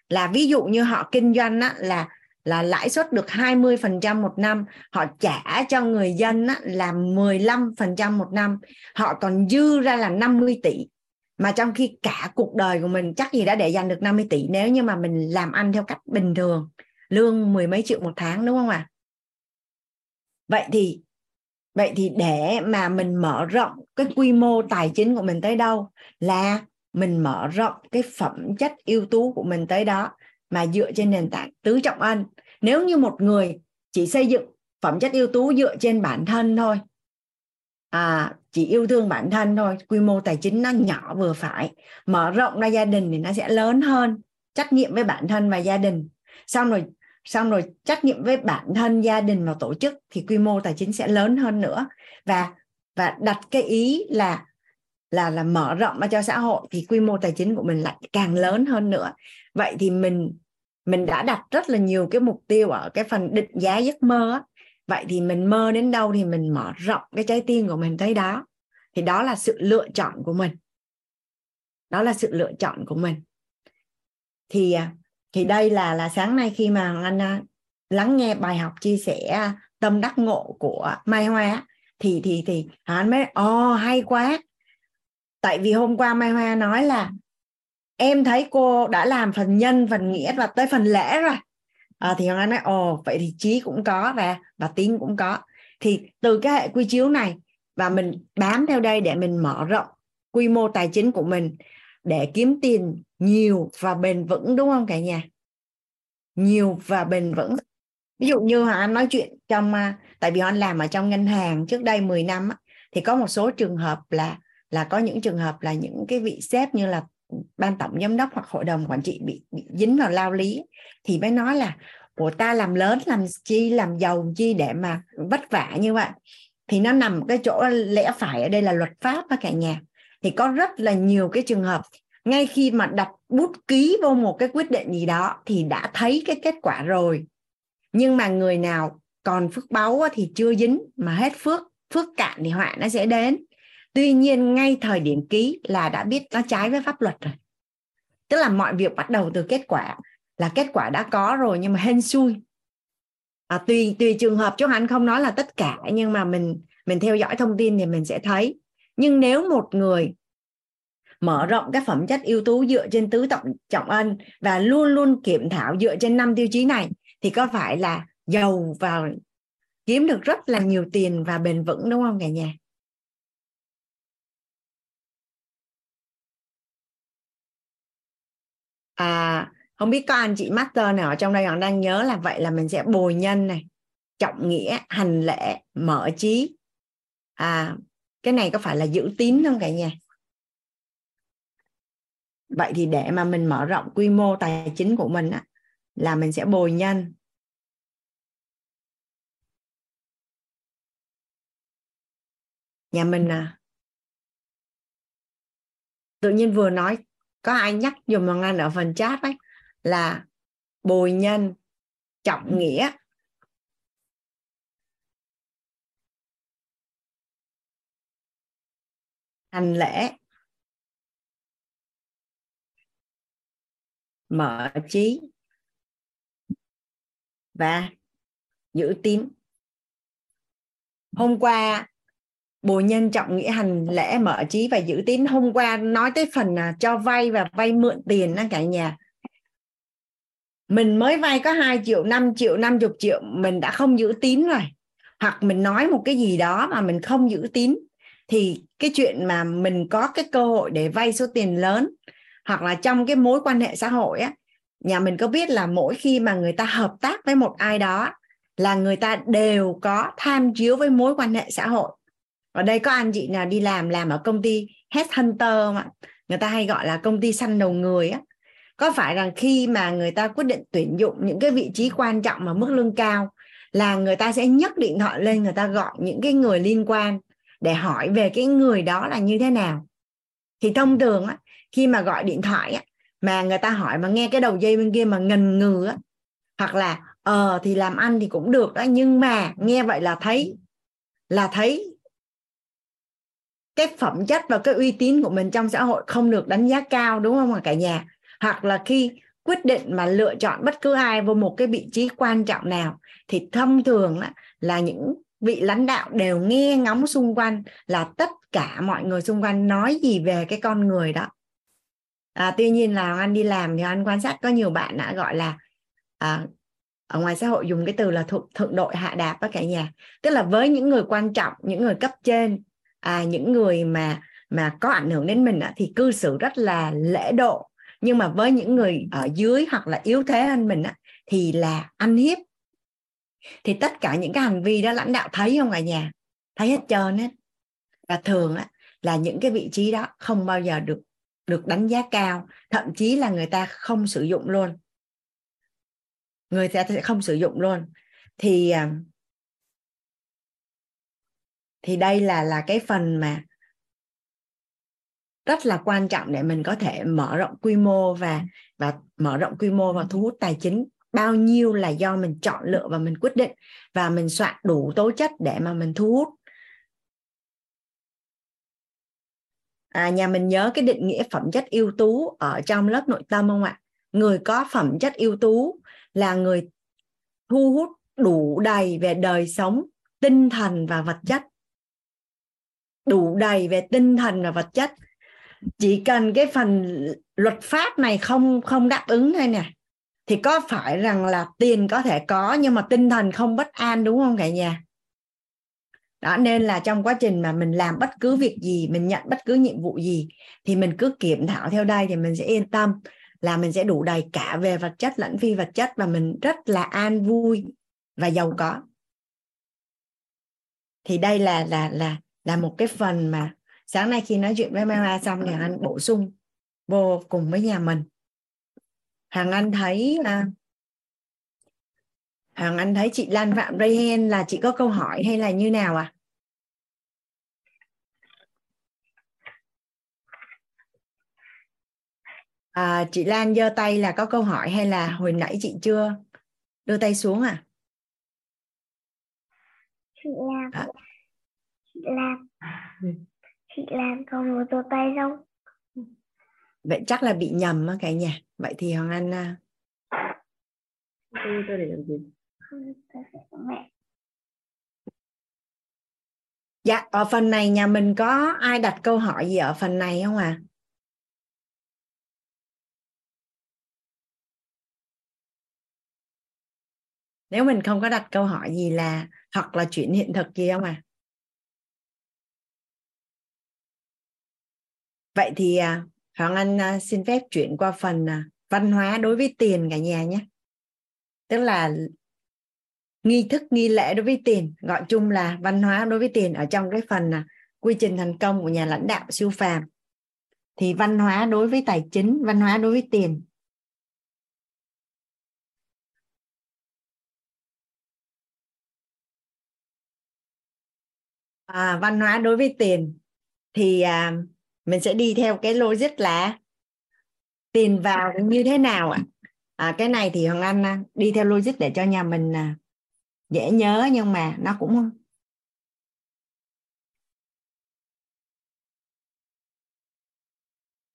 là ví dụ như họ kinh doanh á, là là lãi suất được 20% một năm họ trả cho người dân á, là 15% một năm họ còn dư ra là 50 tỷ mà trong khi cả cuộc đời của mình chắc gì đã để dành được 50 tỷ nếu như mà mình làm ăn theo cách bình thường lương mười mấy triệu một tháng đúng không ạ à? vậy thì vậy thì để mà mình mở rộng cái quy mô tài chính của mình tới đâu là mình mở rộng cái phẩm chất ưu tú của mình tới đó mà dựa trên nền tảng tứ trọng ân. Nếu như một người chỉ xây dựng phẩm chất ưu tú dựa trên bản thân thôi à chỉ yêu thương bản thân thôi, quy mô tài chính nó nhỏ vừa phải, mở rộng ra gia đình thì nó sẽ lớn hơn. Trách nhiệm với bản thân và gia đình. Xong rồi xong rồi trách nhiệm với bản thân, gia đình và tổ chức thì quy mô tài chính sẽ lớn hơn nữa. Và và đặt cái ý là là là mở rộng ra cho xã hội thì quy mô tài chính của mình lại càng lớn hơn nữa. Vậy thì mình mình đã đặt rất là nhiều cái mục tiêu ở cái phần định giá giấc mơ á. Vậy thì mình mơ đến đâu thì mình mở rộng cái trái tim của mình tới đó. Thì đó là sự lựa chọn của mình. Đó là sự lựa chọn của mình. Thì à, thì đây là là sáng nay khi mà anh à, lắng nghe bài học chia sẻ à, tâm đắc ngộ của Mai Hoa thì thì thì anh mới ồ oh, hay quá! Tại vì hôm qua Mai Hoa nói là em thấy cô đã làm phần nhân phần nghĩa và tới phần lễ rồi. À, thì Hoàng Anh nói ồ vậy thì trí cũng có và và tín cũng có. Thì từ cái hệ quy chiếu này và mình bám theo đây để mình mở rộng quy mô tài chính của mình để kiếm tiền nhiều và bền vững đúng không cả nhà? Nhiều và bền vững. Ví dụ như hoàng anh nói chuyện trong à, tại vì hoàng anh làm ở trong ngân hàng trước đây 10 năm thì có một số trường hợp là là có những trường hợp là những cái vị sếp như là ban tổng giám đốc hoặc hội đồng quản trị bị, bị dính vào lao lý thì mới nói là của ta làm lớn làm chi làm giàu chi để mà vất vả như vậy? Thì nó nằm cái chỗ lẽ phải ở đây là luật pháp và cả nhà. Thì có rất là nhiều cái trường hợp ngay khi mà đặt bút ký vô một cái quyết định gì đó thì đã thấy cái kết quả rồi. Nhưng mà người nào còn phước báu thì chưa dính mà hết phước phước cạn thì họa nó sẽ đến tuy nhiên ngay thời điểm ký là đã biết nó trái với pháp luật rồi. Tức là mọi việc bắt đầu từ kết quả là kết quả đã có rồi nhưng mà hên xui. À, tùy tùy trường hợp chứ anh không nói là tất cả nhưng mà mình mình theo dõi thông tin thì mình sẽ thấy. Nhưng nếu một người mở rộng các phẩm chất ưu tú dựa trên tứ trọng trọng ân và luôn luôn kiểm thảo dựa trên năm tiêu chí này thì có phải là giàu và kiếm được rất là nhiều tiền và bền vững đúng không cả nhà? À không biết có anh chị master nào ở trong đây còn đang nhớ là vậy là mình sẽ bồi nhân này trọng nghĩa hành lễ mở trí. À cái này có phải là giữ tín không cả nhà? Vậy thì để mà mình mở rộng quy mô tài chính của mình á, là mình sẽ bồi nhân. Nhà mình à tự nhiên vừa nói có ai nhắc dùm hoàng anh ở phần chat ấy là bồi nhân trọng nghĩa. Hành lễ. Mở trí. Và giữ tín. Hôm qua bồi nhân trọng nghĩa hành lễ mở trí và giữ tín. Hôm qua nói tới phần là cho vay và vay mượn tiền đó cả nhà. Mình mới vay có 2 triệu 5 triệu 50 triệu, mình đã không giữ tín rồi. Hoặc mình nói một cái gì đó mà mình không giữ tín, thì cái chuyện mà mình có cái cơ hội để vay số tiền lớn, hoặc là trong cái mối quan hệ xã hội á, nhà mình có biết là mỗi khi mà người ta hợp tác với một ai đó, là người ta đều có tham chiếu với mối quan hệ xã hội ở đây có anh chị nào đi làm làm ở công ty headhunter mà người ta hay gọi là công ty săn đầu người á. Có phải rằng khi mà người ta quyết định tuyển dụng những cái vị trí quan trọng mà mức lương cao là người ta sẽ nhấc điện thoại lên người ta gọi những cái người liên quan để hỏi về cái người đó là như thế nào? Thì thông thường á, khi mà gọi điện thoại á, mà người ta hỏi mà nghe cái đầu dây bên kia mà ngần ngừ á, hoặc là ờ thì làm ăn thì cũng được đó nhưng mà nghe vậy là thấy là thấy cái phẩm chất và cái uy tín của mình trong xã hội không được đánh giá cao đúng không cả nhà? Hoặc là khi quyết định mà lựa chọn bất cứ ai vào một cái vị trí quan trọng nào thì thông thường là những vị lãnh đạo đều nghe ngóng xung quanh là tất cả mọi người xung quanh nói gì về cái con người đó. À, tuy nhiên là anh đi làm thì anh quan sát có nhiều bạn đã gọi là à, ở ngoài xã hội dùng cái từ là thượng, thượng đội hạ đạp với cả nhà. Tức là với những người quan trọng những người cấp trên à, những người mà mà có ảnh hưởng đến mình thì cư xử rất là lễ độ. Nhưng mà với những người ở dưới hoặc là yếu thế hơn mình thì là ăn hiếp. Thì tất cả những cái hành vi đó lãnh đạo thấy không cả nhà? Thấy hết trơn hết và thường á, là những cái vị trí đó không bao giờ được được đánh giá cao. Thậm chí là người ta không sử dụng luôn. Người ta sẽ không sử dụng luôn. Thì à, thì đây là là cái phần mà rất là quan trọng để mình có thể mở rộng quy mô và và mở rộng quy mô và thu hút tài chính. Bao nhiêu là do mình chọn lựa và mình quyết định. Và mình soạn đủ tố chất để mà mình thu hút. À, nhà mình nhớ cái định nghĩa phẩm chất ưu tú ở trong lớp nội tâm không ạ? Người có phẩm chất ưu tú là người thu hút đủ đầy về đời sống tinh thần và vật chất đủ đầy về tinh thần và vật chất. Chỉ cần cái phần luật pháp này không không đáp ứng thôi nè, thì có phải rằng là tiền có thể có, nhưng mà tinh thần không bất an đúng không cả nhà? Đó, nên là trong quá trình mà mình làm bất cứ việc gì, mình nhận bất cứ nhiệm vụ gì, thì mình cứ kiểm thảo theo đây thì mình sẽ yên tâm là mình sẽ đủ đầy cả về vật chất lẫn phi vật chất và mình rất là an vui và giàu có. Thì đây là là là là một cái phần mà sáng nay khi nói chuyện với Mara xong thì anh bổ sung vô cùng với nhà mình Hằng Anh thấy à, Hằng Anh thấy chị Lan Phạm Rayhen là chị có câu hỏi hay là như nào à? à chị Lan giơ tay là có câu hỏi hay là hồi nãy chị chưa đưa tay xuống à? Chị Lan. À. Chị Lan. Chị Lan có một giơ tay không? Vậy chắc là bị nhầm á cả nhà. Vậy thì Hoàng Anh à, tôi tôi để làm gì tôi mẹ. Dạ, ở phần này nhà mình có ai đặt câu hỏi gì ở phần này không à? Nếu mình không có đặt câu hỏi gì là hoặc là chuyện hiện thực gì không à? Vậy thì à, Hoàng Anh à, xin phép chuyển qua phần à, văn hóa đối với tiền cả nhà nhé. Tức là nghi thức nghi lễ đối với tiền. Gọi chung là văn hóa đối với tiền ở trong cái phần quy trình thành công của nhà lãnh đạo siêu phàm. Thì văn hóa đối với tài chính văn hóa đối với tiền. À, văn hóa đối với tiền thì à, mình sẽ đi theo cái logic là tiền vào như thế nào ạ à? cái này thì hoàng anh à, đi theo logic để cho nhà mình à, dễ nhớ nhưng mà nó cũng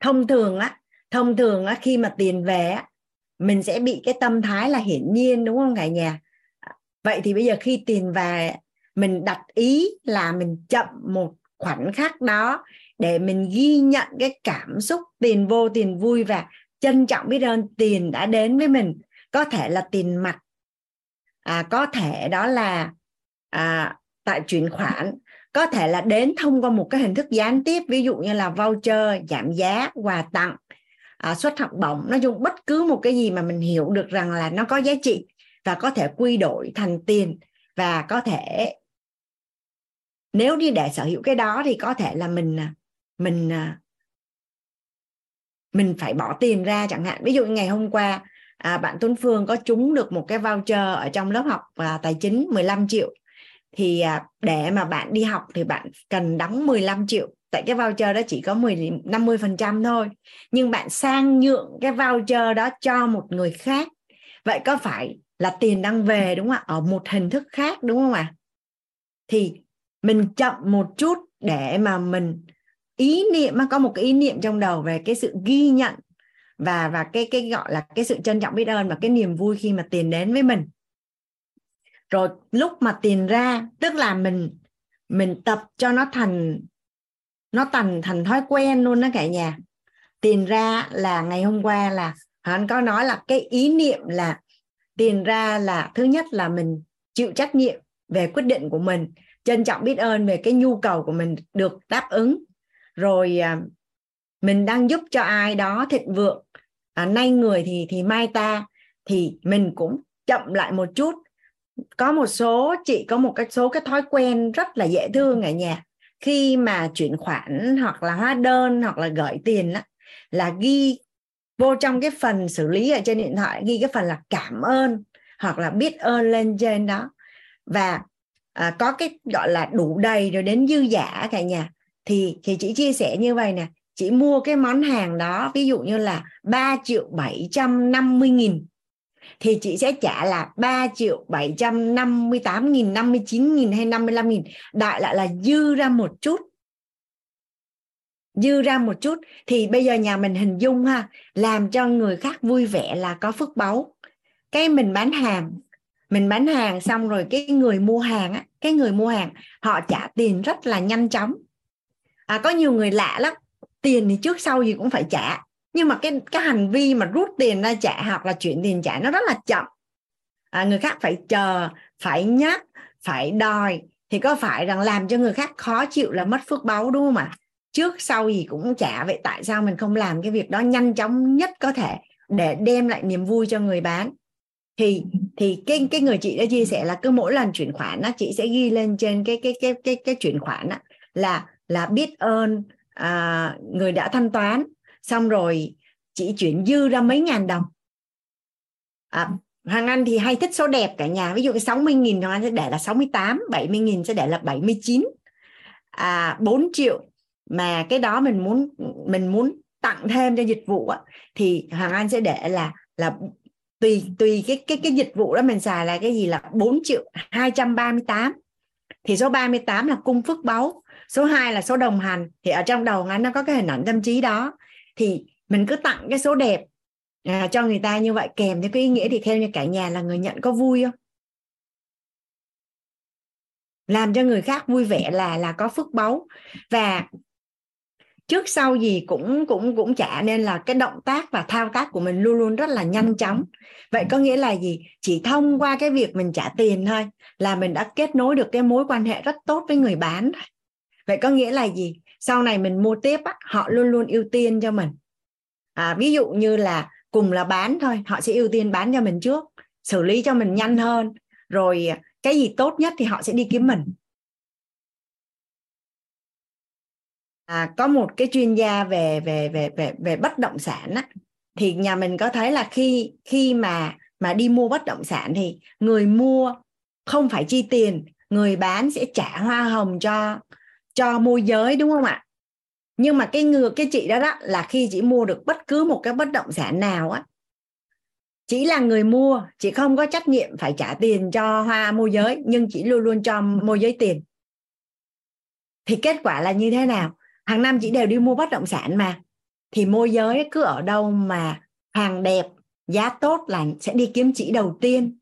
thông thường á, thông thường á, khi mà tiền về á, mình sẽ bị cái tâm thái là hiển nhiên, đúng không cả nhà vậy thì bây giờ khi tiền về, mình đặt ý là mình chậm một khoảnh khắc đó để mình ghi nhận cái cảm xúc tiền vô tiền vui và trân trọng biết ơn tiền đã đến với mình. Có thể là tiền mặt. À, có thể đó là à, tại chuyển khoản. Có thể là đến thông qua một cái hình thức gián tiếp ví dụ như là voucher giảm giá quà tặng à, suất học bổng. Nói chung bất cứ một cái gì mà mình hiểu được rằng là nó có giá trị và có thể quy đổi thành tiền. Và có thể nếu như để sở hữu cái đó thì có thể là mình à, mình à, mình phải bỏ tiền ra chẳng hạn. Ví dụ ngày hôm qua à, bạn Tuấn Phương có trúng được một cái voucher ở trong lớp học à, tài chính 15 triệu thì à, để mà bạn đi học thì bạn cần đóng 15 triệu. Tại cái voucher đó chỉ có 10 50 phần trăm thôi nhưng bạn sang nhượng cái voucher đó cho một người khác. Vậy có phải là tiền đang về đúng không ạ? Ở một hình thức khác đúng không ạ? Thì mình chậm một chút để mà mình ý niệm mà có một cái ý niệm trong đầu về cái sự ghi nhận và và cái cái gọi là cái sự trân trọng biết ơn và cái niềm vui khi mà tiền đến với mình. Rồi lúc mà tiền ra, tức là mình mình tập cho nó thành nó thành thành thói quen luôn đó cả nhà. Tiền ra là ngày hôm qua là anh có nói là cái ý niệm là tiền ra là thứ nhất là mình chịu trách nhiệm về quyết định của mình, trân trọng biết ơn về cái nhu cầu của mình được đáp ứng rồi à, mình đang giúp cho ai đó thịnh vượng. À, nay người thì thì mai ta. Thì mình cũng chậm lại một chút. Có một số chị có một cái số cái thói quen rất là dễ thương ở nhà. Khi mà chuyển khoản hoặc là hóa đơn hoặc là gửi tiền đó, là ghi vô trong cái phần xử lý ở trên điện thoại ghi cái phần là cảm ơn hoặc là biết ơn lên trên đó. Và à, có cái gọi là đủ đầy rồi đến dư giả cả nhà thì thì chị chia sẻ như vậy nè. Chị mua cái món hàng đó, ví dụ như là 3 triệu 750 nghìn, thì chị sẽ trả là 3 triệu 758 nghìn 59 nghìn hay 55 nghìn. Đại lại là dư ra một chút. Dư ra một chút. Thì bây giờ nhà mình hình dung ha, làm cho người khác vui vẻ là có phước báu. Cái mình bán hàng, mình bán hàng xong rồi cái người mua hàng á, cái người mua hàng, họ trả tiền rất là nhanh chóng à, có nhiều người lạ lắm. Tiền thì trước sau gì cũng phải trả. Nhưng mà cái cái hành vi mà rút tiền ra trả hoặc là chuyển tiền trả nó rất là chậm. À, người khác phải chờ phải nhắc phải đòi. Thì có phải rằng làm cho người khác khó chịu là mất phước báu đúng không ạ? Trước sau gì cũng trả. Vậy tại sao mình không làm cái việc đó nhanh chóng nhất có thể để đem lại niềm vui cho người bán? Thì thì cái cái người chị đã chia sẻ là cứ mỗi lần chuyển khoản á chị sẽ ghi lên trên cái cái cái cái cái chuyển khoản á là là biết ơn à, người đã thanh toán. Xong rồi chỉ chuyển dư ra mấy ngàn đồng. À, Hoàng Anh thì hay thích số đẹp cả nhà. Ví dụ cái 60 nghìn Hoàng Anh sẽ để là 68 70 nghìn sẽ để là 79 à, 4 triệu mà cái đó mình muốn mình muốn tặng thêm cho dịch vụ á, thì Hoàng Anh sẽ để là là tùy tùy cái cái cái dịch vụ đó mình xài là cái gì là 4 triệu 238 thì số 38 là cung phước báu số 2 là số đồng hành. Thì ở trong đầu anh nó có cái hình ảnh tâm trí đó. Thì mình cứ tặng cái số đẹp à, cho người ta như vậy kèm theo cái ý nghĩa thì theo như cả nhà là người nhận có vui không? Làm cho người khác vui vẻ là là có phước báu. Và trước sau gì cũng cũng cũng trả nên là cái động tác và thao tác của mình luôn luôn rất là nhanh chóng. Vậy có nghĩa là gì? Chỉ thông qua cái việc mình trả tiền thôi là mình đã kết nối được cái mối quan hệ rất tốt với người bán vậy có nghĩa là gì? Sau này mình mua tiếp á, họ luôn luôn ưu tiên cho mình. À, ví dụ như là cùng là bán thôi họ sẽ ưu tiên bán cho mình trước xử lý cho mình nhanh hơn rồi cái gì tốt nhất thì họ sẽ đi kiếm mình. À, có một cái chuyên gia về về về về về bất động sản á, thì nhà mình có thấy là khi khi mà mà đi mua bất động sản thì người mua không phải chi tiền người bán sẽ trả hoa hồng cho cho môi giới, đúng không ạ? Nhưng mà cái ngược cái chị đó đó là khi chị mua được bất cứ một cái bất động sản nào á, chỉ là người mua, chị không có trách nhiệm phải trả tiền cho hoa môi giới, nhưng chị luôn luôn cho môi giới tiền. Thì kết quả là như thế nào? Hàng năm chị đều đi mua bất động sản mà. Thì môi giới cứ ở đâu mà hàng đẹp, giá tốt là sẽ đi kiếm chị đầu tiên.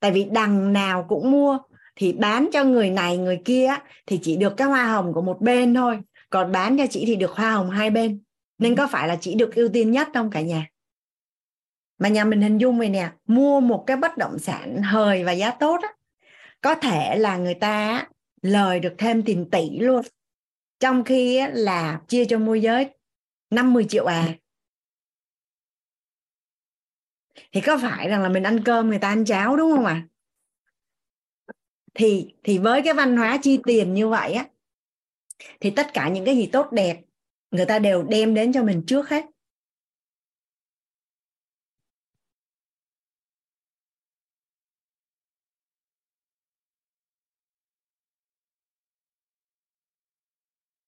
Tại vì đằng nào cũng mua thì bán cho người này người kia thì chỉ được cái hoa hồng của một bên thôi. Còn bán cho chị thì được hoa hồng hai bên. Nên có phải là chị được ưu tiên nhất trong cả nhà? Mà nhà mình hình dung vậy nè mua một cái bất động sản hời và giá tốt á có thể là người ta lời được thêm tiền tỷ luôn. Trong khi là chia cho môi giới 50 triệu à. Thì có phải rằng là mình ăn cơm người ta ăn cháo đúng không ạ à? Thì thì với cái văn hóa chi tiền như vậy á thì tất cả những cái gì tốt đẹp người ta đều đem đến cho mình trước hết.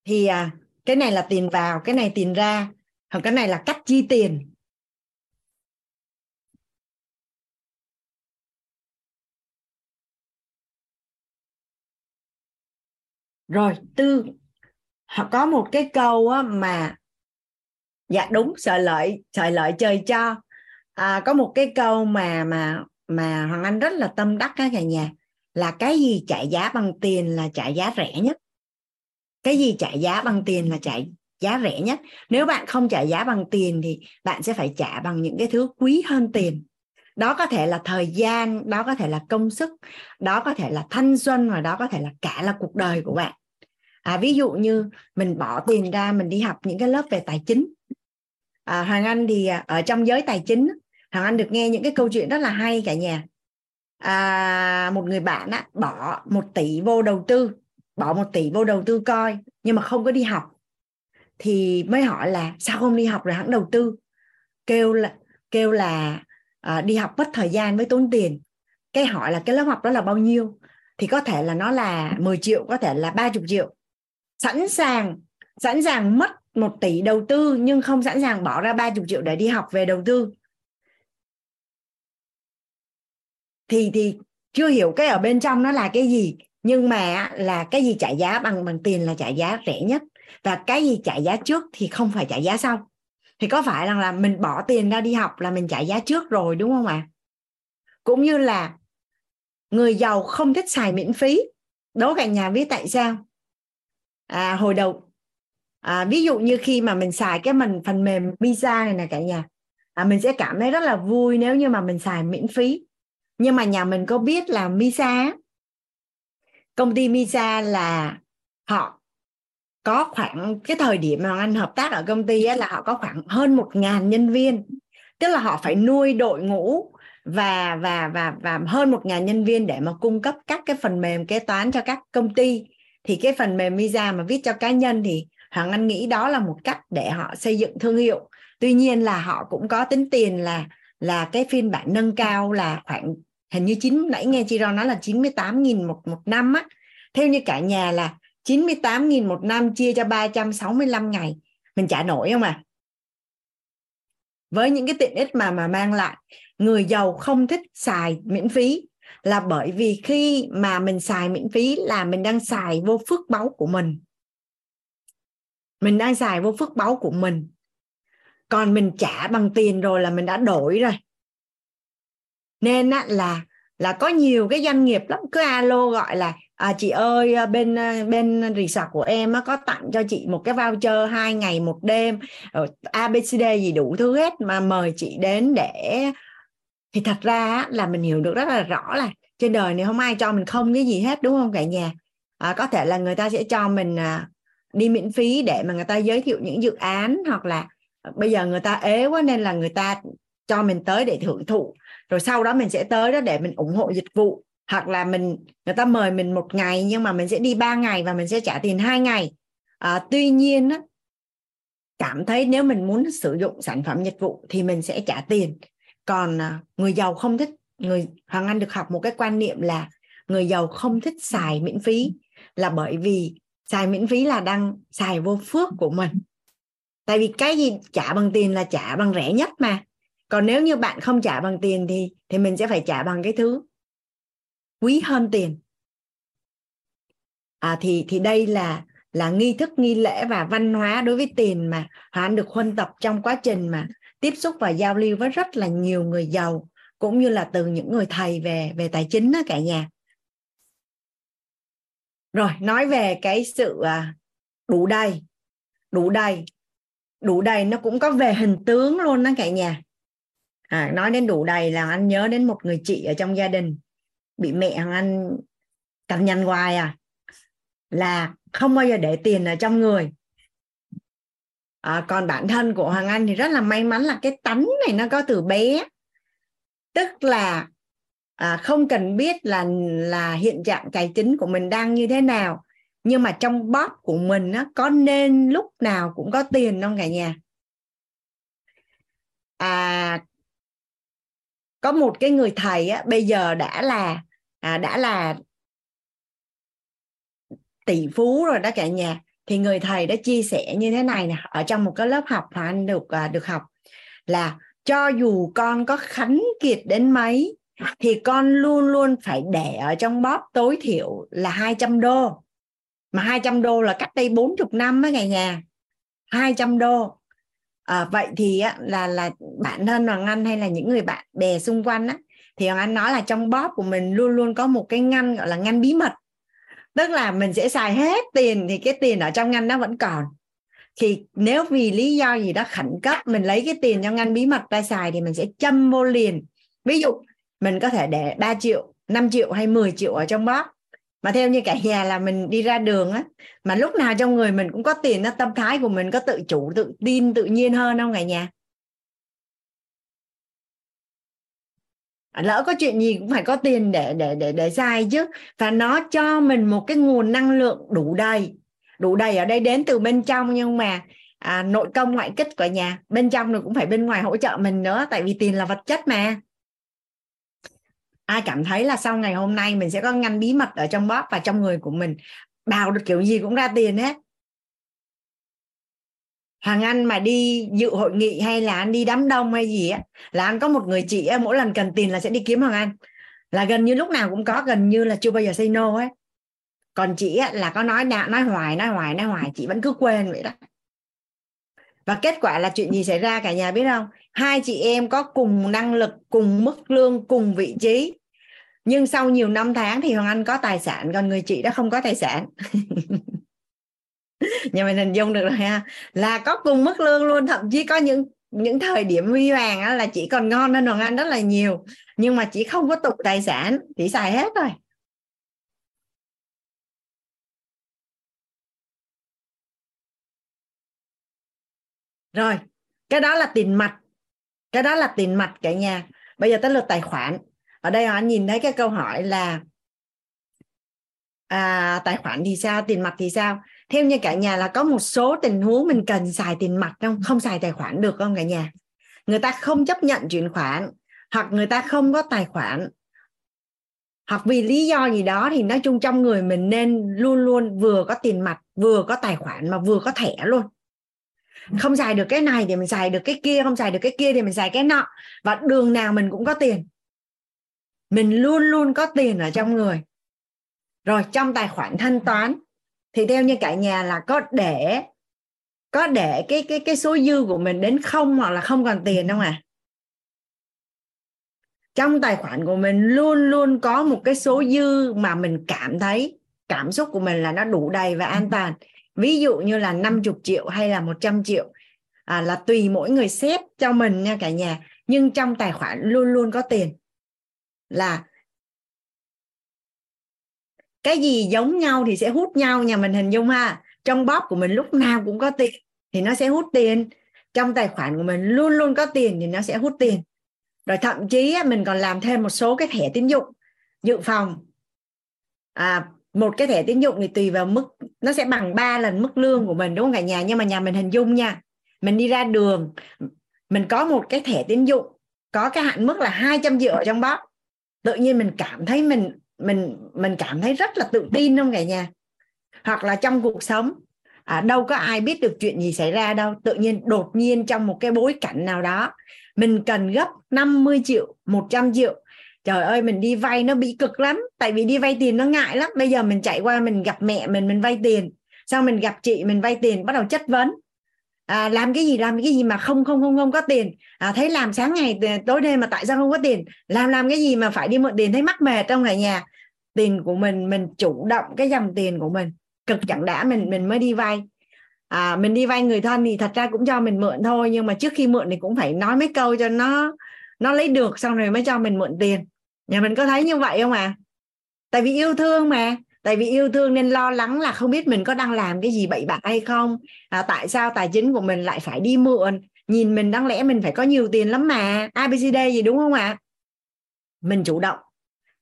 Thì à, cái này là tiền vào cái này tiền ra hoặc cái này là cách chi tiền. Rồi tư. Họ có một cái câu á, mà dạ đúng sợ lợi sợ lợi trời cho. À, có một cái câu mà mà mà hoàng anh rất là tâm đắc á cả nhà là cái gì trả giá bằng tiền là trả giá rẻ nhất? Cái gì trả giá bằng tiền là trả giá rẻ nhất? Nếu bạn không trả giá bằng tiền thì bạn sẽ phải trả bằng những cái thứ quý hơn tiền. Đó có thể là thời gian đó có thể là công sức đó có thể là thanh xuân và đó có thể là cả là cuộc đời của bạn à, ví dụ như mình bỏ tiền ra mình đi học những cái lớp về tài chính. À, hoàng anh thì à, ở trong giới tài chính hoàng anh được nghe những cái câu chuyện rất là hay cả nhà. À, một người bạn á, bỏ một tỷ vô đầu tư bỏ một tỷ vô đầu tư coi nhưng mà không có đi học. Thì mới hỏi là sao không đi học rồi hãng đầu tư? Kêu là kêu là à, đi học mất thời gian với tốn tiền. Cái hỏi là cái lớp học đó là bao nhiêu? Thì có thể là nó là 10 triệu có thể là 30 triệu sẵn sàng sẵn sàng mất một tỷ đầu tư nhưng không sẵn sàng bỏ ra 30 triệu để đi học về đầu tư. Thì thì chưa hiểu cái ở bên trong nó là cái gì, nhưng mà là cái gì trả giá bằng bằng tiền là trả giá rẻ nhất. Và cái gì trả giá trước thì không phải trả giá sau. Thì có phải rằng là mình bỏ tiền ra đi học là mình trả giá trước rồi, đúng không ạ? Cũng như là người giàu không thích xài miễn phí. Đố cả nhà biết tại sao? À, hồi đầu à, ví dụ như khi mà mình xài cái mình phần mềm visa này nè cả nhà à, mình sẽ cảm thấy rất là vui nếu như mà mình xài miễn phí. Nhưng mà nhà mình có biết là visa công ty visa là họ có khoảng cái thời điểm mà anh hợp tác ở công ty ấy, là họ có khoảng hơn một ngàn nhân viên. Tức là họ phải nuôi đội ngũ và và và và hơn một ngàn nhân viên để mà cung cấp các cái phần mềm kế toán cho các công ty thì cái phần mềm visa mà viết cho cá nhân thì Hoàng Anh nghĩ đó là một cách để họ xây dựng thương hiệu. Tuy nhiên là họ cũng có tính tiền là là cái phiên bản nâng cao là khoảng, hình như chín, nãy nghe chị Ron nói là 98.000 một một năm á. Theo như cả nhà là 98.000 một năm chia cho 365 ngày. Mình trả nổi không à? Với những cái tiện ích mà mà mang lại, người giàu không thích xài miễn phí là bởi vì khi mà mình xài miễn phí là mình đang xài vô phước báu của mình. Mình đang xài vô phước báu của mình. Còn mình trả bằng tiền rồi là mình đã đổi rồi. Nên á, là là có nhiều cái doanh nghiệp lắm. Cứ alo gọi là à, chị ơi à, bên à, bên resort của em á, có tặng cho chị một cái voucher hai ngày một đêm abcd gì đủ thứ hết mà mời chị đến để thì thật ra là mình hiểu được rất là rõ là trên đời này không ai cho mình không cái gì hết đúng không cả nhà? À, có thể là người ta sẽ cho mình à, đi miễn phí để mà người ta giới thiệu những dự án hoặc là à, bây giờ người ta ế quá nên là người ta cho mình tới để hưởng thụ. Rồi sau đó mình sẽ tới đó để mình ủng hộ dịch vụ. Hoặc là mình người ta mời mình một ngày nhưng mà mình sẽ đi ba ngày và mình sẽ trả tiền hai ngày. À, tuy nhiên á, cảm thấy nếu mình muốn sử dụng sản phẩm dịch vụ thì mình sẽ trả tiền còn à, người giàu không thích, người hoàng anh được học một cái quan niệm là người giàu không thích xài miễn phí là bởi vì xài miễn phí là đang xài vô phước của mình. Tại vì cái gì trả bằng tiền là trả bằng rẻ nhất mà. Còn nếu như bạn không trả bằng tiền thì thì mình sẽ phải trả bằng cái thứ quý hơn tiền. À thì thì đây là là nghi thức, nghi lễ và văn hóa đối với tiền mà Hoàng anh được huân tập trong quá trình mà tiếp xúc và giao lưu với rất là nhiều người giàu cũng như là từ những người thầy về về tài chính đó cả nhà. Rồi nói về cái sự à, đủ đầy. Đủ đầy. Đủ đầy nó cũng có về hình tướng luôn đó cả nhà. À, nói đến đủ đầy là anh nhớ đến một người chị ở trong gia đình bị mẹ hoàng anh cằn nhằn hoài à là không bao giờ để tiền ở trong người à, còn bản thân của hoàng anh thì rất là may mắn là cái tánh này nó có từ bé. Tức là à, không cần biết là là hiện trạng tài chính của mình đang như thế nào nhưng mà trong bóp của mình nó có nên lúc nào cũng có tiền không cả nhà? À có một cái người thầy á, bây giờ đã là à, đã là tỷ phú rồi đó cả nhà thì người thầy đã chia sẻ như thế này nè ở trong một cái lớp học mà anh được à, được học là cho dù con có khánh kiệt đến mấy thì con luôn luôn phải để ở trong bóp tối thiểu là 200 đô. Mà 200 đô là cách đây 40 năm á ngày nhà 200 đô. À, vậy thì á, là là bản thân hoàng anh hay là những người bạn bè xung quanh á thì hoàng anh nói là trong bóp của mình luôn luôn có một cái ngăn gọi là ngăn bí mật tức là mình sẽ xài hết tiền thì cái tiền ở trong ngăn nó vẫn còn. Thì nếu vì lý do gì đó khẩn cấp, mình lấy cái tiền trong ngăn bí mật ra xài thì mình sẽ châm vô liền. Ví dụ, mình có thể để 3 triệu 5 triệu hay 10 triệu ở trong bóp. Mà theo như cả nhà là mình đi ra đường á, mà lúc nào trong người mình cũng có tiền nó tâm thái của mình có tự chủ, tự tin, tự nhiên hơn không cả nhà? À, lỡ có chuyện gì cũng phải có tiền để để để để sai chứ. Và nó cho mình một cái nguồn năng lượng đủ đầy. Đủ đầy ở đây đến từ bên trong nhưng mà à, nội công ngoại kích của nhà. Bên trong rồi cũng phải bên ngoài hỗ trợ mình nữa tại vì tiền là vật chất mà. Ai cảm thấy là sau ngày hôm nay mình sẽ có ngăn bí mật ở trong bóp và trong người của mình. Bào được kiểu gì cũng ra tiền hết. Hoàng Anh mà đi dự hội nghị hay là anh đi đám đông hay gì á là anh có một người chị ấy, mỗi lần cần tiền là sẽ đi kiếm Hoàng Anh. Là gần như lúc nào cũng có gần như là chưa bao giờ say no ấy. Còn chị á, là có nói đạo nói hoài nói hoài nói hoài chị vẫn cứ quên vậy đó. Và kết quả là chuyện gì xảy ra cả nhà biết không? Hai chị em có cùng năng lực cùng mức lương cùng vị trí. Nhưng sau nhiều năm tháng thì hoàng anh có tài sản còn người chị đã không có tài sản. nhà mình hình dung được rồi ha. Là có cùng mức lương luôn thậm chí có những những thời điểm huy hoàng á, là chị còn ngon hơn hoàng anh rất là nhiều. Nhưng mà chị không có tục tài sản chỉ xài hết rồi rồi cái đó là tiền mặt. Cái đó là tiền mặt cả nhà. Bây giờ tới lượt tài khoản. Ở đây họ nhìn thấy cái câu hỏi là à, tài khoản thì sao tiền mặt thì sao? Theo như cả nhà là có một số tình huống mình cần xài tiền mặt không? Không xài tài khoản được không cả nhà? Người ta không chấp nhận chuyển khoản, hoặc người ta không có tài khoản, hoặc vì lý do gì đó thì nói chung trong người mình nên luôn luôn vừa có tiền mặt, vừa có tài khoản mà vừa có thẻ luôn. Không xài được cái này thì mình xài được cái kia, không xài được cái kia thì mình xài cái nọ, và đường nào mình cũng có tiền. Mình luôn luôn có tiền ở trong người. Rồi trong tài khoản thanh toán thì theo như cả nhà là có để có để cái cái cái số dư của mình đến không hoặc là không còn tiền không à? Trong tài khoản của mình luôn luôn có một cái số dư mà mình cảm thấy cảm xúc của mình là nó đủ đầy và an toàn. Ví dụ như là 50 triệu hay là 100 triệu à, là tùy mỗi người xếp cho mình nha cả nhà. Nhưng trong tài khoản luôn luôn có tiền là cái gì giống nhau thì sẽ hút nhau nhà mình hình dung ha. Trong bóp của mình lúc nào cũng có tiền thì nó sẽ hút tiền. Trong tài khoản của mình luôn luôn có tiền thì nó sẽ hút tiền. Rồi thậm chí mình còn làm thêm một số cái thẻ tín dụng dự phòng. À, một cái thẻ tín dụng thì tùy vào mức nó sẽ bằng 3 lần mức lương của mình đúng không cả nhà? Nhưng mà nhà mình hình dung nha mình đi ra đường mình có một cái thẻ tín dụng có cái hạn mức là 200 triệu ở trong bóp. Tự nhiên mình cảm thấy mình mình mình cảm thấy rất là tự tin không cả nhà? Hoặc là trong cuộc sống à, đâu có ai biết được chuyện gì xảy ra đâu. Tự nhiên đột nhiên trong một cái bối cảnh nào đó mình cần gấp 50 triệu 100 triệu. Trời ơi mình đi vay nó bị cực lắm. Tại vì đi vay tiền nó ngại lắm. Bây giờ mình chạy qua mình gặp mẹ mình mình vay tiền. Sau mình gặp chị mình vay tiền bắt đầu chất vấn à, làm cái gì làm cái gì mà không không không không có tiền? À, thấy làm sáng ngày ờ, tối đêm mà tại sao không có tiền? Làm làm cái gì mà phải đi mượn tiền? Thấy mắc mệt trong ngày nhà. Tiền của mình mình chủ động cái dòng tiền của mình cực chẳng đã mình mình mới đi vay. À, mình đi vay người thân thì thật ra cũng cho mình mượn thôi nhưng mà trước khi mượn thì cũng phải nói mấy câu cho nó nó lấy được xong rồi mới cho mình mượn tiền. Nhà mình có thấy như vậy không à tại vì yêu thương mà tại vì yêu thương nên lo lắng là không biết mình có đang làm cái gì bậy bạ hay không. À, tại sao tài chính của mình lại phải đi mượn? Nhìn mình đáng lẽ mình phải có nhiều tiền lắm mà. Abcd gì đúng không ạ? À? mình chủ động.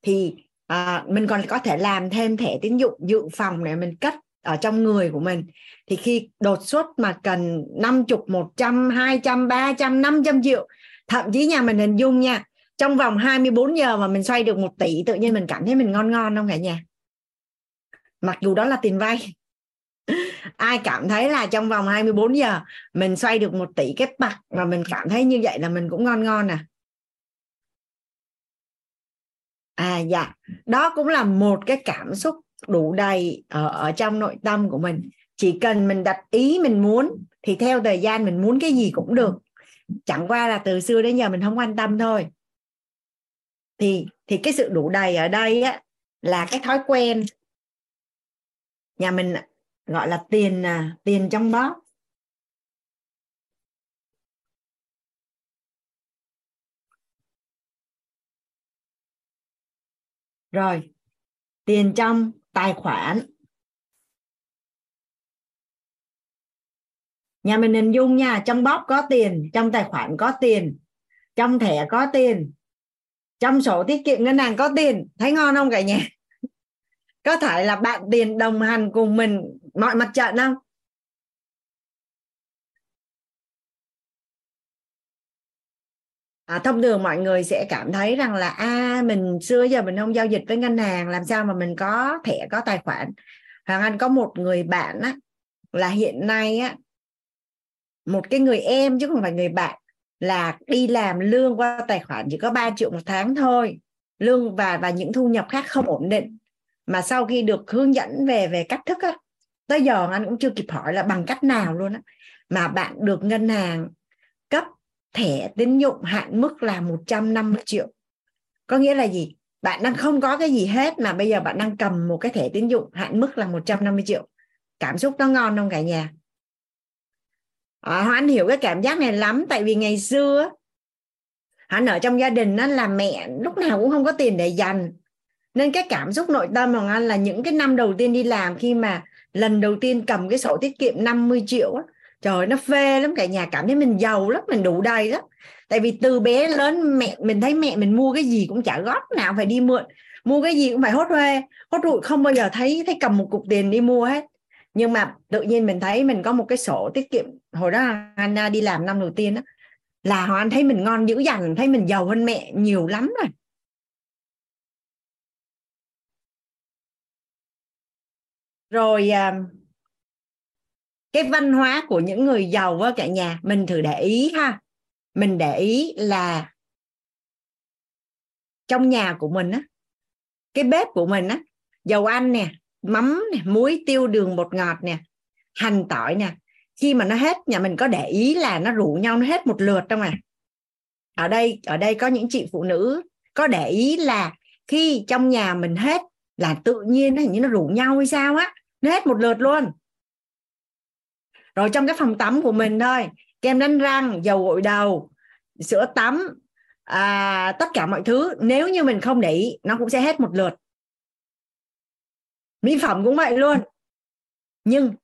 Thì à, mình còn có thể làm thêm thẻ tín dụng dự phòng để mình cất ở trong người của mình. Thì khi đột xuất mà cần 50, 100, 200, 300, 500 triệu thậm chí nhà mình hình dung nha trong vòng 24 giờ mà mình xoay được một tỷ tự nhiên mình cảm thấy mình ngon ngon không cả nhà? Mặc dù đó là tiền vay. Ai cảm thấy là trong vòng 24 giờ mình xoay được một tỷ cái bạc và mình cảm thấy như vậy là mình cũng ngon ngon à? À dạ. Đó cũng là một cái cảm xúc đủ đầy ở, ở trong nội tâm của mình. Chỉ cần mình đặt ý mình muốn thì theo thời gian mình muốn cái gì cũng được. Chẳng qua là từ xưa đến giờ mình không quan tâm thôi. Thì thì cái sự đủ đầy ở đây á là cái thói quen nhà mình gọi là tiền à, tiền trong bóp rồi, tiền trong tài khoản. Nhà mình hình dung nha, trong bóp có tiền, trong tài khoản có tiền, trong thẻ có tiền, trong sổ tiết kiệm ngân hàng có tiền. Thấy ngon không cả nhà? Có thể là bạn tiền đồng hành cùng mình mọi mặt trận không? À, thông thường mọi người sẽ cảm thấy rằng là a à, mình xưa giờ mình không giao dịch với ngân hàng làm sao mà mình có thẻ có tài khoản. Hoàng anh có một người bạn á là hiện nay á một cái người em chứ không phải người bạn là đi làm lương qua tài khoản chỉ có 3 triệu một tháng thôi. Lương và và những thu nhập khác không ổn định mà sau khi được hướng dẫn về về cách thức á tới giờ anh cũng chưa kịp hỏi là bằng cách nào luôn á. Mà bạn được ngân hàng cấp thẻ tín dụng hạn mức là 150 triệu. Có nghĩa là gì? Bạn đang không có cái gì hết mà bây giờ bạn đang cầm một cái thẻ tín dụng hạn mức là 150 triệu. Cảm xúc nó ngon không cả nhà? À, anh hiểu cái cảm giác này lắm tại vì ngày xưa hắn ở trong gia đình nó là mẹ lúc nào cũng không có tiền để dành nên cái cảm xúc nội tâm của anh là những cái năm đầu tiên đi làm khi mà lần đầu tiên cầm cái sổ tiết kiệm 50 triệu á. Trời nó phê lắm cả nhà cảm thấy mình giàu lắm mình đủ đầy lắm. Tại vì từ bé lớn mẹ mình thấy mẹ mình mua cái gì cũng trả góp nào phải đi mượn. Mua cái gì cũng phải hốt huê hốt hụi không bao giờ thấy thấy cầm một cục tiền đi mua hết. Nhưng mà tự nhiên mình thấy mình có một cái sổ tiết kiệm. Hồi đó Anna đi làm năm đầu tiên đó, là họ anh thấy mình ngon dữ dằn thấy mình giàu hơn mẹ nhiều lắm rồi. Rồi à, cái văn hóa của những người giàu với cả nhà, mình thử để ý ha. Mình để ý là trong nhà của mình á, cái bếp của mình á, dầu ăn nè, mắm nè, muối tiêu đường bột ngọt nè, hành tỏi nè, khi mà nó hết, nhà mình có để ý là nó rủ nhau nó hết một lượt không à? Ở đây ở đây có những chị phụ nữ có để ý là khi trong nhà mình hết là tự nhiên hình như nó rủ nhau hay sao á nó hết một lượt luôn. Rồi trong cái phòng tắm của mình thôi kem đánh răng dầu gội đầu sữa tắm à, tất cả mọi thứ. Nếu như mình không để ý nó cũng sẽ hết một lượt. Mỹ phẩm cũng vậy luôn. Nhưng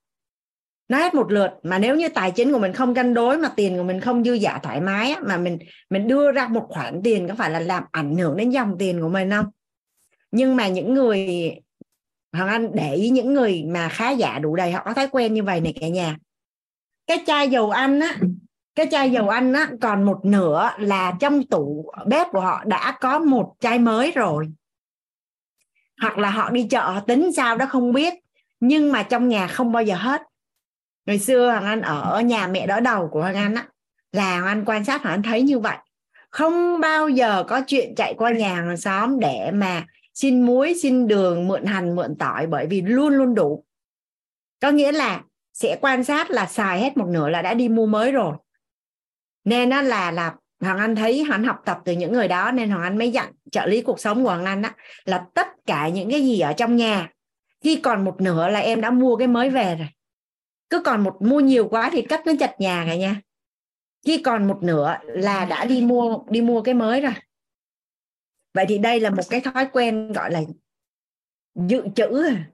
nó hết một lượt. Mà nếu như tài chính của mình không cân đối mà tiền của mình không dư giả thoải mái mà mình mình đưa ra một khoản tiền có phải là làm ảnh hưởng đến dòng tiền của mình không? Nhưng mà những người Hoàng Anh để ý những người mà khá giả đủ đầy, họ có thói quen như vậy này cả nhà. Cái chai dầu ăn á, cái chai dầu ăn á, còn một nửa là trong tủ bếp của họ đã có một chai mới rồi. Hoặc là họ đi chợ tính sao đó không biết, nhưng mà trong nhà không bao giờ hết. Ngày xưa hoàng anh ở nhà mẹ đỡ đầu của hoàng anh á, là hoàng anh quan sát, hoàng anh thấy như vậy. Không bao giờ có chuyện chạy qua nhà hàng xóm để mà xin muối, xin đường, mượn hành, mượn tỏi, bởi vì luôn luôn đủ. Có nghĩa là sẽ quan sát là xài hết một nửa là đã đi mua mới rồi. Nên nó là là hoàng anh thấy hắn học tập từ những người đó, nên hoàng anh mới dặn trợ lý cuộc sống của hoàng anh á là tất cả những cái gì ở trong nhà khi còn một nửa là em đã mua cái mới về rồi. Cứ còn một, mua nhiều quá thì cất nó chật nhà cả nha. Khi còn một nửa là đã đi mua đi mua cái mới rồi vậy thì đây là một cái thói quen, gọi là, dự trữ à.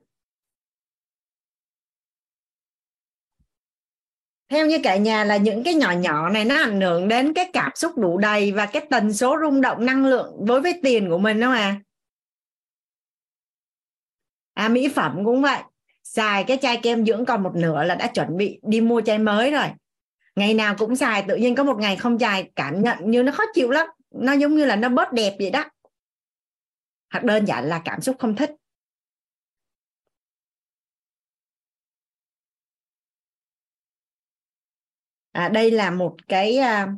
theo như cả nhà là những cái nhỏ nhỏ này, nó ảnh hưởng đến cái cảm xúc đủ đầy và cái tần số rung động năng lượng đối với tiền của mình đó à à mỹ phẩm cũng vậy. Xài cái chai kem dưỡng còn một nửa là đã chuẩn bị đi mua chai mới rồi. Ngày nào cũng xài, tự nhiên có một ngày không xài, cảm nhận như nó khó chịu lắm. Nó giống như là nó bớt đẹp vậy đó hoặc đơn giản là cảm xúc không thích. À, đây là một cái à,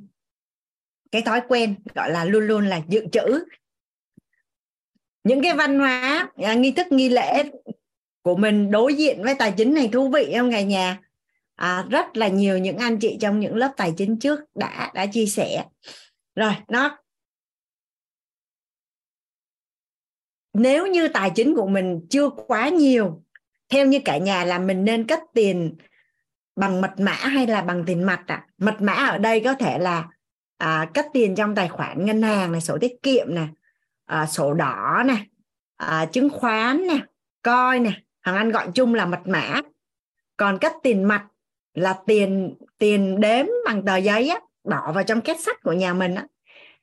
cái thói quen gọi là luôn luôn là dự trữ. Những cái văn hóa à, nghi thức nghi lễ của mình đối diện với tài chính này thú vị không cả nhà? À, rất là nhiều những anh chị trong những lớp tài chính trước đã đã chia sẻ. Rồi nó nếu như tài chính của mình chưa quá nhiều theo như cả nhà là mình nên cất tiền bằng mật mã hay là bằng tiền mặt ạ à? mật mã ở đây có thể là à, cất tiền trong tài khoản ngân hàng này sổ tiết kiệm này à, sổ đỏ này à, chứng khoán nè coi nè hàng anh gọi chung là mật mã còn cất tiền mặt là tiền tiền đếm bằng tờ giấy á bỏ vào trong két sắt của nhà mình á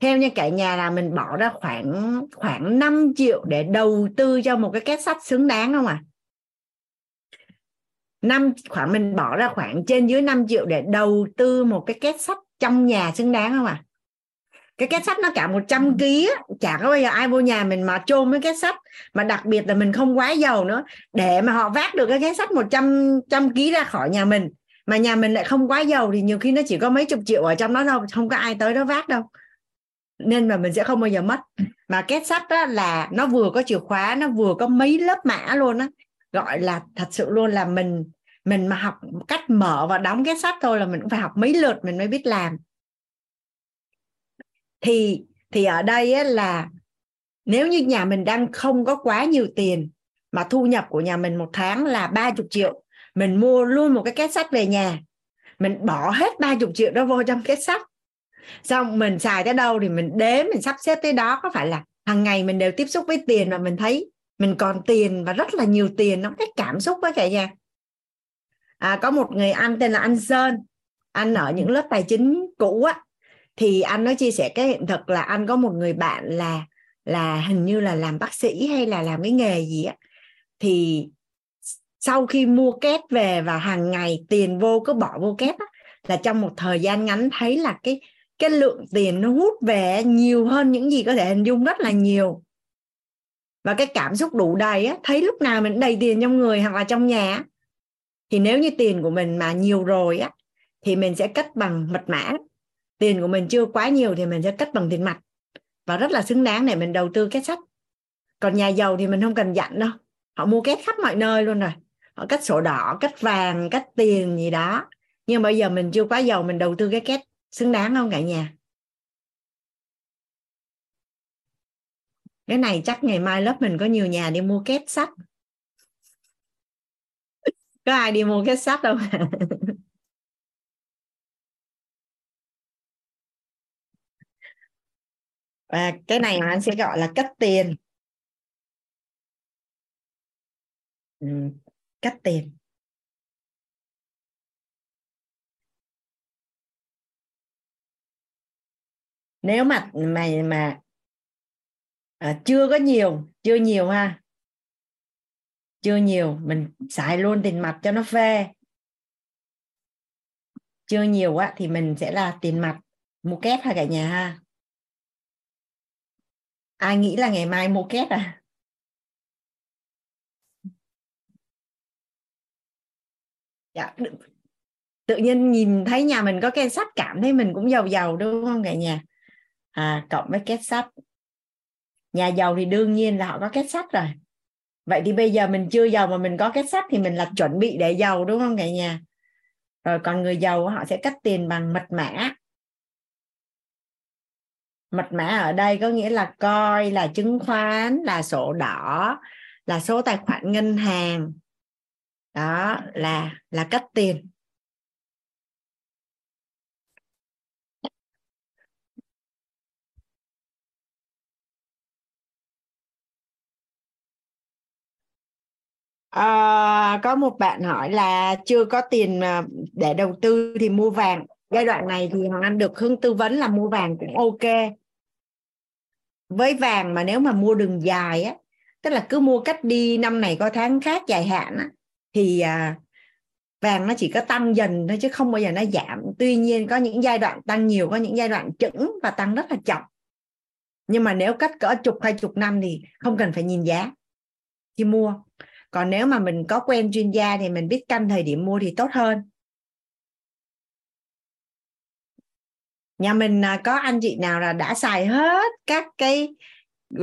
theo như cả nhà là mình bỏ ra khoảng khoảng 5 triệu để đầu tư cho một cái két sắt xứng đáng không à năm, khoảng mình bỏ ra khoảng trên dưới 5 triệu để đầu tư một cái két sắt trong nhà xứng đáng không à cái két sắt nó cả 100 kg chả có bao giờ ai vô nhà mình mà chôn với két sắt. Mà đặc biệt là mình không quá giàu nữa, để mà họ vác được cái két sắt 100 trăm kg ra khỏi nhà mình, mà nhà mình lại không quá giàu thì nhiều khi nó chỉ có mấy chục triệu ở trong đó đâu không có ai tới đó vác đâu nên mà mình sẽ không bao giờ mất. Mà két sắt đó là nó vừa có chìa khóa nó vừa có mấy lớp mã luôn á. Gọi là thật sự luôn là mình mình mà học cách mở và đóng két sắt thôi là mình cũng phải học mấy lượt mình mới biết làm. Thì thì ở đây á, là nếu như nhà mình đang không có quá nhiều tiền mà thu nhập của nhà mình một tháng là 30 triệu mình mua luôn một cái két sắt về nhà mình bỏ hết 30 triệu đó vô trong két sắt xong mình xài tới đâu thì mình đếm mình sắp xếp tới đó. Có phải là hàng ngày mình đều tiếp xúc với tiền mà mình thấy mình còn tiền và rất là nhiều tiền nó cái cảm xúc với cả nhà à, có một người anh tên là anh Sơn. Anh ở những lớp tài chính cũ á. Thì anh nói chia sẻ cái hiện thực là anh có một người bạn là là hình như là làm bác sĩ hay là làm cái nghề gì á. Thì sau khi mua két về và hàng ngày tiền vô cứ bỏ vô két á, là trong một thời gian ngắn thấy là cái cái lượng tiền nó hút về nhiều hơn những gì có thể hình dung rất là nhiều. Và cái cảm xúc đủ đầy á, thấy lúc nào mình đầy tiền trong người hoặc là trong nhà thì nếu như tiền của mình mà nhiều rồi á, thì mình sẽ cất bằng mật mã. Tiền của mình chưa quá nhiều thì mình sẽ cất bằng tiền mặt. Và rất là xứng đáng để mình đầu tư kết sắt. Còn nhà giàu thì mình không cần dặn đâu. Họ mua két khắp mọi nơi luôn rồi. Họ cất sổ đỏ, cất vàng, cất tiền gì đó. Nhưng bây giờ mình chưa quá giàu, mình đầu tư cái két xứng đáng không cả nhà? Cái này chắc ngày mai lớp mình có nhiều nhà đi mua két sắt. Có ai đi mua két sắt đâu và cái này anh sẽ gọi là cách tiền. Ừ, tiền. Nếu mà mày mà à, chưa có nhiều chưa nhiều ha. Chưa nhiều mình xài luôn tiền mặt cho nó phê. Chưa nhiều á thì mình sẽ là tiền mặt mua két ha cả nhà ha. Ai nghĩ là ngày mai mua két à? Dạ tự nhiên nhìn thấy nhà mình có cây sắt cảm thấy mình cũng giàu giàu đúng không cả nhà? À cộng với két sắt. Nhà giàu thì đương nhiên là họ có két sắt rồi. Vậy thì bây giờ mình chưa giàu mà mình có két sắt thì mình là chuẩn bị để giàu, đúng không cả nhà? Rồi còn người giàu họ sẽ cắt tiền bằng mật mã. Mật mã ở đây có nghĩa là coi, là chứng khoán, là sổ đỏ, là số tài khoản ngân hàng. Đó, là là cắt tiền. À, có một bạn hỏi là chưa có tiền ờ, để đầu tư thì mua vàng. Giai đoạn này thì hoàng anh được hưng tư vấn là mua vàng cũng ok. Với vàng mà nếu mà mua đường dài á tức là cứ mua cách đi năm này có tháng khác dài hạn á thì à, vàng nó chỉ có tăng dần thôi chứ không bao giờ nó giảm. Tuy nhiên có những giai đoạn tăng nhiều có những giai đoạn chững và tăng rất là chậm. Nhưng mà nếu cách cỡ chục hai chục năm thì không cần phải nhìn giá khi mua còn nếu mà mình có quen chuyên gia thì mình biết canh thời điểm mua thì tốt hơn. Nhà mình à, có anh chị nào là đã xài hết các cái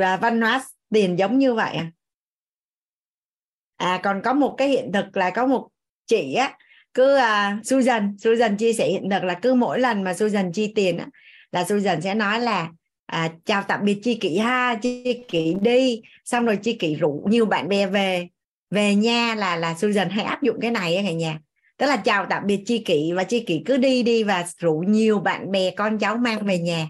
à, văn hóa tiền giống như vậy à? À còn có một cái hiện thực là có một chị á cứ uh, Susan Susan chia sẻ hiện thực là cứ mỗi lần mà Susan chi tiền á là Susan sẽ nói là à, chào tạm biệt chi kỷ ha chi kỷ đi. Xong rồi chi kỷ rủ nhiều bạn bè về về nhà là là Susan hay áp dụng cái này á cả nhà. Tức là chào tạm biệt chi kỷ và chi kỷ cứ đi đi và rủ nhiều bạn bè, con cháu mang về nhà.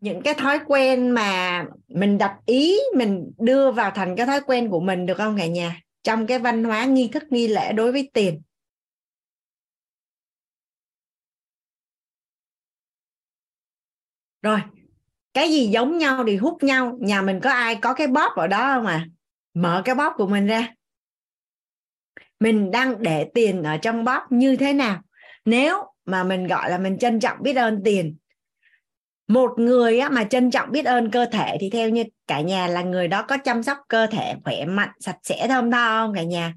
Những cái thói quen mà mình đặt ý, mình đưa vào thành cái thói quen của mình được không cả nhà? Trong cái văn hóa nghi thức, nghi lễ đối với tiền. Rồi cái gì giống nhau thì hút nhau. Nhà mình có ai có cái bóp ở đó không à? Mở cái bóp của mình ra. Mình đang để tiền ở trong bóp như thế nào? Nếu mà mình gọi là mình trân trọng biết ơn tiền. Một người á, mà trân trọng biết ơn cơ thể thì theo như cả nhà là người đó có chăm sóc cơ thể khỏe mạnh sạch sẽ thơm tho không cả nhà?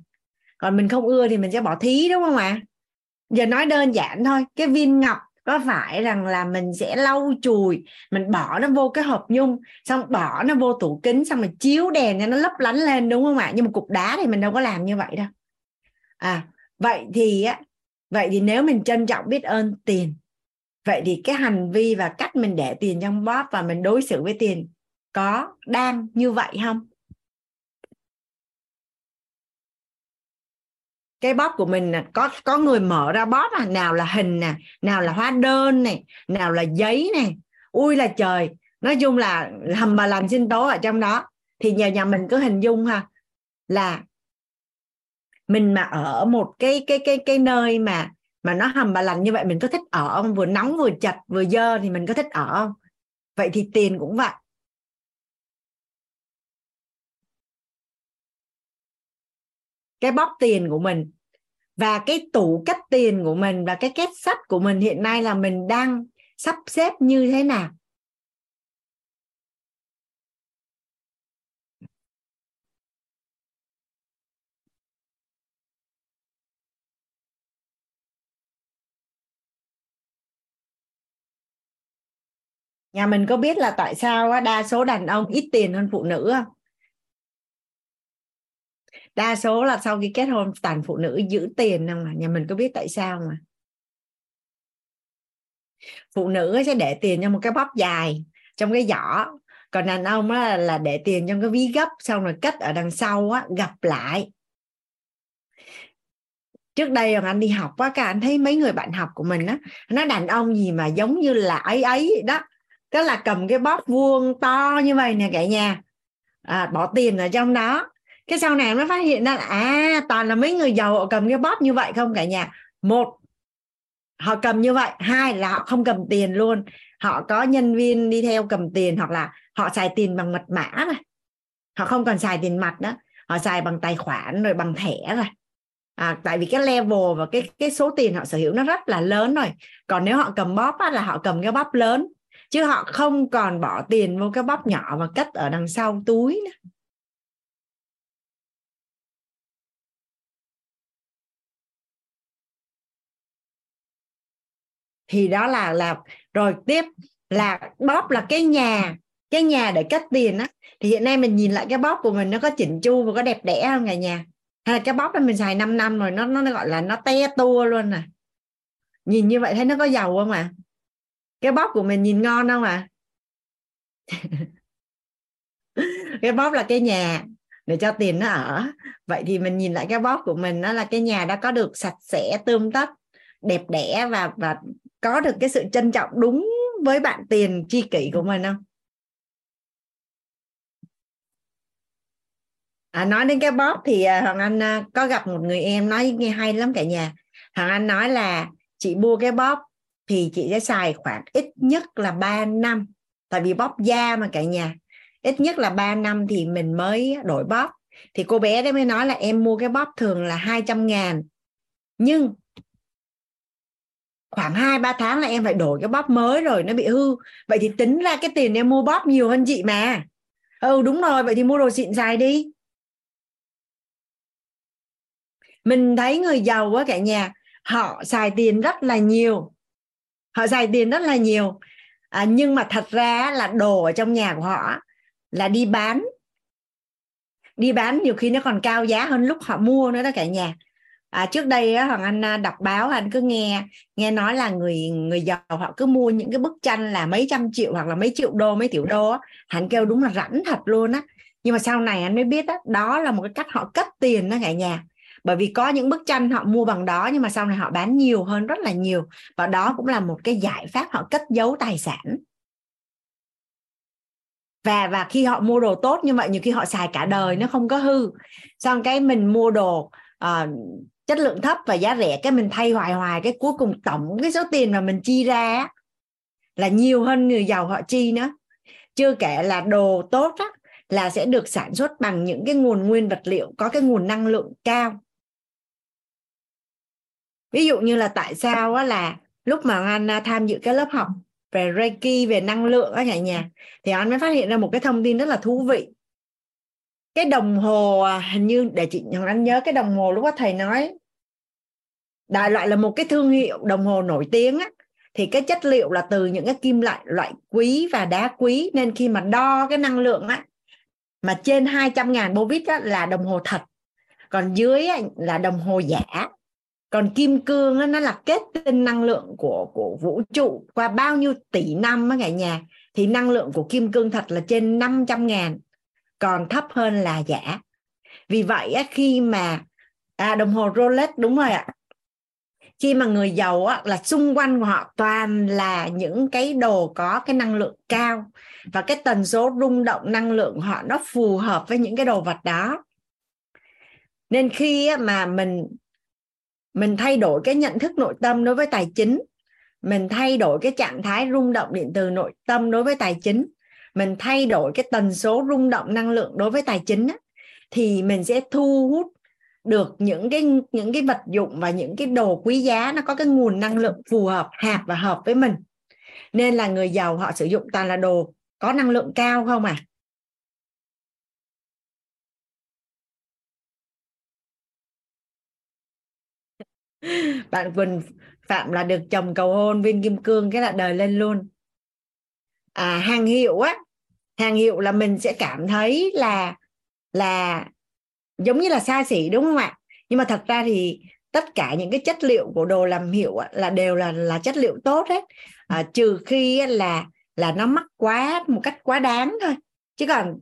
Còn mình không ưa thì mình sẽ bỏ thí đúng không ạ? Giờ nói đơn giản thôi cái viên ngọc có phải rằng là mình sẽ lau chùi, mình bỏ nó vô cái hộp nhung, xong bỏ nó vô tủ kính, xong mình chiếu đèn cho nó lấp lánh lên, đúng không ạ? Nhưng mà cục đá thì mình đâu có làm như vậy đâu. À vậy thì á, vậy thì nếu mình trân trọng biết ơn tiền, vậy thì cái hành vi và cách mình để tiền trong bóp và mình đối xử với tiền có đang như vậy không? Cái bóp của mình nè, có có người mở ra bóp à nào là hình nè, nào là hóa đơn này nào là giấy này ui là trời, nói chung là hầm bà làm sinh tố ở trong đó. Thì nhà nhà mình cứ hình dung ha, là mình mà ở một cái cái cái cái nơi mà mà nó hầm bà lành như vậy, mình có thích ở không? Vừa nóng, vừa chặt vừa dơ thì mình có thích ở không? Vậy thì tiền cũng vậy. Cái bóp tiền của mình và cái tủ cất tiền của mình và cái kết sắt của mình hiện nay là mình đang sắp xếp như thế nào? Nhà mình có biết là tại sao đa số đàn ông ít tiền hơn phụ nữ không? Đa số là sau khi kết hôn toàn phụ nữ giữ tiền không mà nhà mình có biết tại sao mà. Phụ nữ sẽ để tiền trong một cái bóp dài trong cái giỏ. Còn đàn ông á là để tiền trong cái ví gấp xong rồi cất ở đằng sau á gặp lại. Trước đây còn anh đi học á các anh thấy mấy người bạn học của mình á nó đàn ông gì mà giống như là ấy ấy đó. Tức là cầm cái bóp vuông to như vậy nè cả nhà. À, bỏ tiền ở trong đó cái sau này mới phát hiện ra là à toàn là mấy người giàu họ cầm cái bóp như vậy không cả nhà. Một họ cầm như vậy. Hai là họ không cầm tiền luôn. Họ có nhân viên đi theo cầm tiền hoặc là họ xài tiền bằng mật mã này họ không còn xài tiền mặt nữa. Họ xài bằng tài khoản rồi bằng thẻ rồi à, tại vì cái level và cái cái số tiền họ sở hữu nó rất là lớn rồi. Còn nếu họ cầm bóp á, là họ cầm cái bóp lớn. Chứ họ không còn bỏ tiền vô cái bóp nhỏ và cất ở đằng sau túi nữa. Thì đó là là rồi tiếp là bóp là cái nhà cái nhà để cất tiền á. Thì hiện nay mình nhìn lại cái bóp của mình nó có chỉnh chu và có đẹp đẽ không cả nhà? Hay là cái bóp đó mình xài 5 năm rồi nó nó gọi là nó te tua luôn à? Nhìn như vậy thấy nó có giàu không à cái bóp của mình nhìn ngon không à cái bóp là cái nhà để cho tiền nó ở. Vậy thì mình nhìn lại cái bóp của mình, nó là cái nhà đã có được sạch sẽ, tươm tất, đẹp đẽ và và có được cái sự trân trọng đúng với bạn tiền chi kỷ của mình không? À, nói đến cái bóp thì à, hoàng anh à, có gặp một người em nói nghe hay lắm cả nhà. Hoàng anh nói là chị mua cái bóp thì chị sẽ xài khoảng ít nhất là 3 năm. Tại vì bóp da mà cả nhà. Ít nhất là 3 năm thì mình mới đổi bóp. Thì cô bé đấy mới nói là em mua cái bóp thường là 200 ngàn. Nhưng khoảng 2 3 tháng là em phải đổi cái bóp mới rồi nó bị hư. Vậy thì tính ra cái tiền em mua bóp nhiều hơn chị mà. Ừ đúng rồi vậy thì mua đồ xịn xài đi. Mình thấy người giàu quá cả nhà họ xài tiền rất là nhiều. Họ xài tiền rất là nhiều. À, nhưng mà thật ra là đồ ở trong nhà của họ là đi bán. Đi bán nhiều khi nó còn cao giá hơn lúc họ mua nữa đó cả nhà à, trước đây á, hoàng anh à, đọc báo anh cứ nghe nghe nói là người người giàu họ cứ mua những cái bức tranh là mấy trăm triệu hoặc là mấy triệu đô mấy triệu đô á. Kêu đúng là rảnh thật luôn á. Nhưng mà sau này anh mới biết đó, đó là một cái cách họ cất tiền đó cả nhà. Bởi vì có những bức tranh họ mua bằng đó nhưng mà sau này họ bán nhiều hơn rất là nhiều. Và đó cũng là một cái giải pháp họ cất giấu tài sản. Và và khi họ mua đồ tốt như vậy nhiều khi họ xài cả đời nó không có hư. Xong cái mình mua đồ uh, chất lượng thấp và giá rẻ cái mình thay hoài hoài cái cuối cùng tổng cái số tiền mà mình chi ra là nhiều hơn người giàu họ chi nữa. Chưa kể là đồ tốt á, là sẽ được sản xuất bằng những cái nguồn nguyên vật liệu có cái nguồn năng lượng cao. Ví dụ như là tại sao á, là lúc mà anh à, tham dự cái lớp học về Reiki về năng lượng ở nhà nhà thì anh mới phát hiện ra một cái thông tin rất là thú vị cái đồng hồ à, hình như để chị Hoàng Anh nhớ cái đồng hồ lúc đó thầy nói. Đại loại là một cái thương hiệu đồng hồ nổi tiếng á. Thì cái chất liệu là từ những cái kim loại loại quý và đá quý. Nên khi mà đo cái năng lượng á mà trên 200 ngàn bô vít á, là đồng hồ thật. Còn dưới á, là đồng hồ giả. Còn kim cương á, nó là kết tinh năng lượng của của vũ trụ. Qua bao nhiêu tỷ năm á cả nhà thì năng lượng của kim cương thật là trên 500 ngàn còn thấp hơn là giả. Vì vậy á, khi mà à, đồng hồ Rolex đúng rồi ạ. Khi mà người giàu á, là xung quanh của họ toàn là những cái đồ có cái năng lượng cao và cái tần số rung động năng lượng họ nó phù hợp với những cái đồ vật đó. Nên khi á, mà mình mình thay đổi cái nhận thức nội tâm đối với tài chính mình thay đổi cái trạng thái rung động điện từ nội tâm đối với tài chính mình thay đổi cái tần số rung động năng lượng đối với tài chính á, thì mình sẽ thu hút được những cái những cái vật dụng và những cái đồ quý giá nó có cái nguồn năng lượng phù hợp hạt và hợp với mình. Nên là người giàu họ sử dụng toàn là đồ có năng lượng cao không à? Bạn Quỳnh Phạm là được chồng cầu hôn viên kim cương cái là đời lên luôn. À, hàng hiệu á hàng hiệu là mình sẽ cảm thấy là là giống như là xa xỉ đúng không ạ? Nhưng mà thật ra thì tất cả những cái chất liệu của đồ làm hiệu là đều là là chất liệu tốt hết. À, trừ khi là là nó mắc quá một cách quá đáng thôi. Chứ còn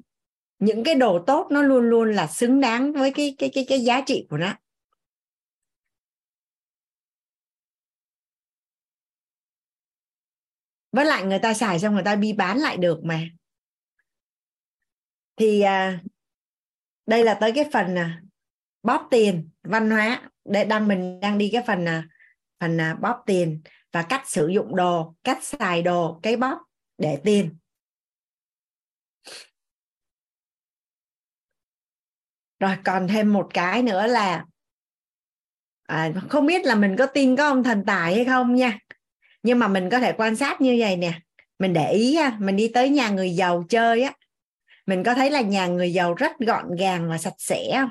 những cái đồ tốt nó luôn luôn là xứng đáng với cái cái cái cái giá trị của nó. Với lại người ta xài xong người ta đi bán lại được mà thì à, đây là tới cái phần à, bóp tiền văn hóa để đang mình đang đi cái phần à, phần à, bóp tiền và cách sử dụng đồ cách xài đồ cái bóp để tiền. Rồi còn thêm một cái nữa là à, không biết là mình có tin có ông thần tài hay không nha nhưng mà mình có thể quan sát như vậy nè. Mình để ý mình đi tới nhà người giàu chơi á mình có thấy là nhà người giàu rất gọn gàng và sạch sẽ không?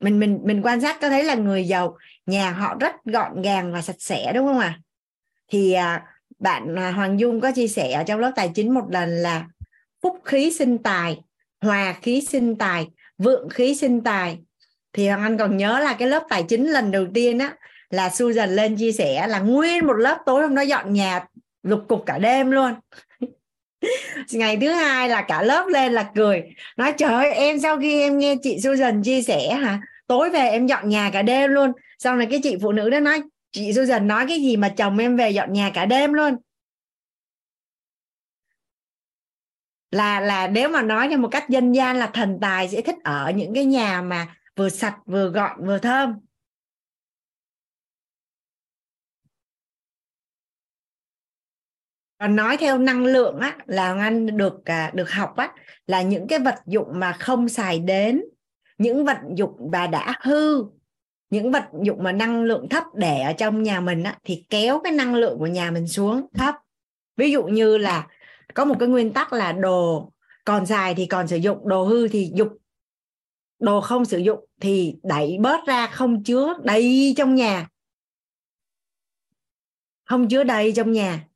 Mình mình mình quan sát có thấy là người giàu nhà họ rất gọn gàng và sạch sẽ đúng không ạ? À? thì à, bạn à, Hoàng Dung có chia sẻ ở trong lớp tài chính một lần là phúc khí sinh tài hòa khí sinh tài vượng khí sinh tài. Thì Hoàng Anh còn nhớ là cái lớp tài chính lần đầu tiên á là Susan lên chia sẻ là nguyên một lớp tối hôm đó dọn nhà lục cục cả đêm luôn ngày thứ hai là cả lớp lên là cười. Nói, trời ơi, em sau khi em nghe chị Susan chia sẻ hả? Tối về em dọn nhà cả đêm luôn. Sau này cái chị phụ nữ đó nói, chị Susan nói cái gì mà chồng em về dọn nhà cả đêm luôn? Là là nếu mà nói theo một cách dân gian là thần tài sẽ thích ở những cái nhà mà vừa sạch, vừa gọn, vừa thơm. Còn nói theo năng lượng á là anh được à, được học á là những cái vật dụng mà không xài đến những vật dụng mà đã hư những vật dụng mà năng lượng thấp để ở trong nhà mình á, thì kéo cái năng lượng của nhà mình xuống thấp. Ví dụ như là có một cái nguyên tắc là đồ còn xài thì còn sử dụng đồ hư thì dục đồ không sử dụng thì đẩy bớt ra không chứa đầy trong nhà. Không chứa đầy trong nhà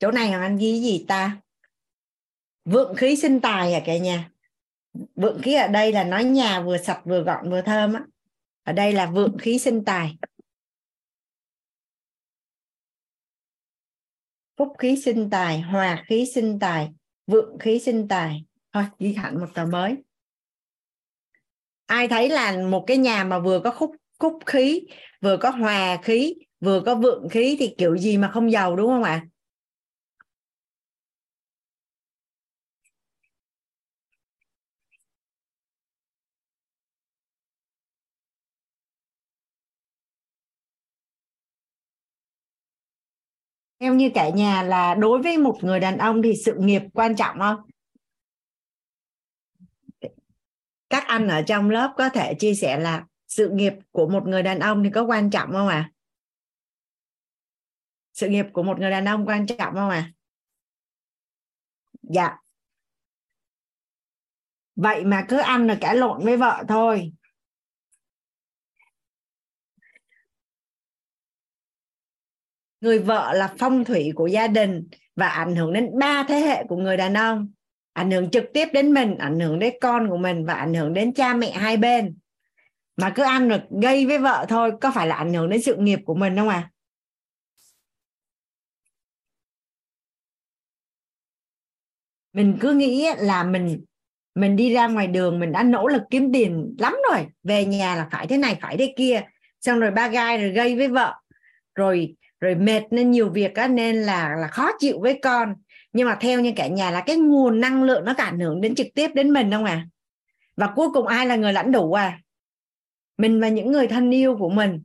chỗ này hoàng anh ghi gì ta? Vượng khí sinh tài à cả nhà? Vượng khí ở đây là nói nhà vừa sạch vừa gọn vừa thơm á. Ở đây là vượng khí sinh tài. Phúc khí sinh tài, hòa khí sinh tài, vượng khí sinh tài. Thôi, ghi hẳn một tờ mới. Ai thấy là một cái nhà mà vừa có khúc khúc khí, vừa có hòa khí, vừa có vượng khí thì kiểu gì mà không giàu đúng không ạ? Theo như cả nhà là đối với một người đàn ông thì sự nghiệp quan trọng không các anh ở trong lớp có thể chia sẻ là sự nghiệp của một người đàn ông thì có quan trọng không ạ à? sự nghiệp của một người đàn ông quan trọng không ạ à? dạ vậy mà cứ ăn là cãi lộn với vợ thôi người vợ là phong thủy của gia đình và ảnh hưởng đến ba thế hệ của người đàn ông. Ảnh hưởng trực tiếp đến mình, ảnh hưởng đến con của mình và ảnh hưởng đến cha mẹ hai bên. Mà cứ ăn được gây với vợ thôi, có phải là ảnh hưởng đến sự nghiệp của mình không à mình cứ nghĩ là mình mình đi ra ngoài đường, mình đã nỗ lực kiếm tiền lắm rồi. Về nhà là phải thế này, phải thế kia. Xong rồi ba gai rồi gây với vợ. Rồi rồi mệt nên nhiều việc á, nên là là khó chịu với con. Nhưng mà theo như cả nhà là cái nguồn năng lượng nó ảnh hưởng đến trực tiếp đến mình không à và cuối cùng ai là người lãnh đủ à? Mình và những người thân yêu của mình.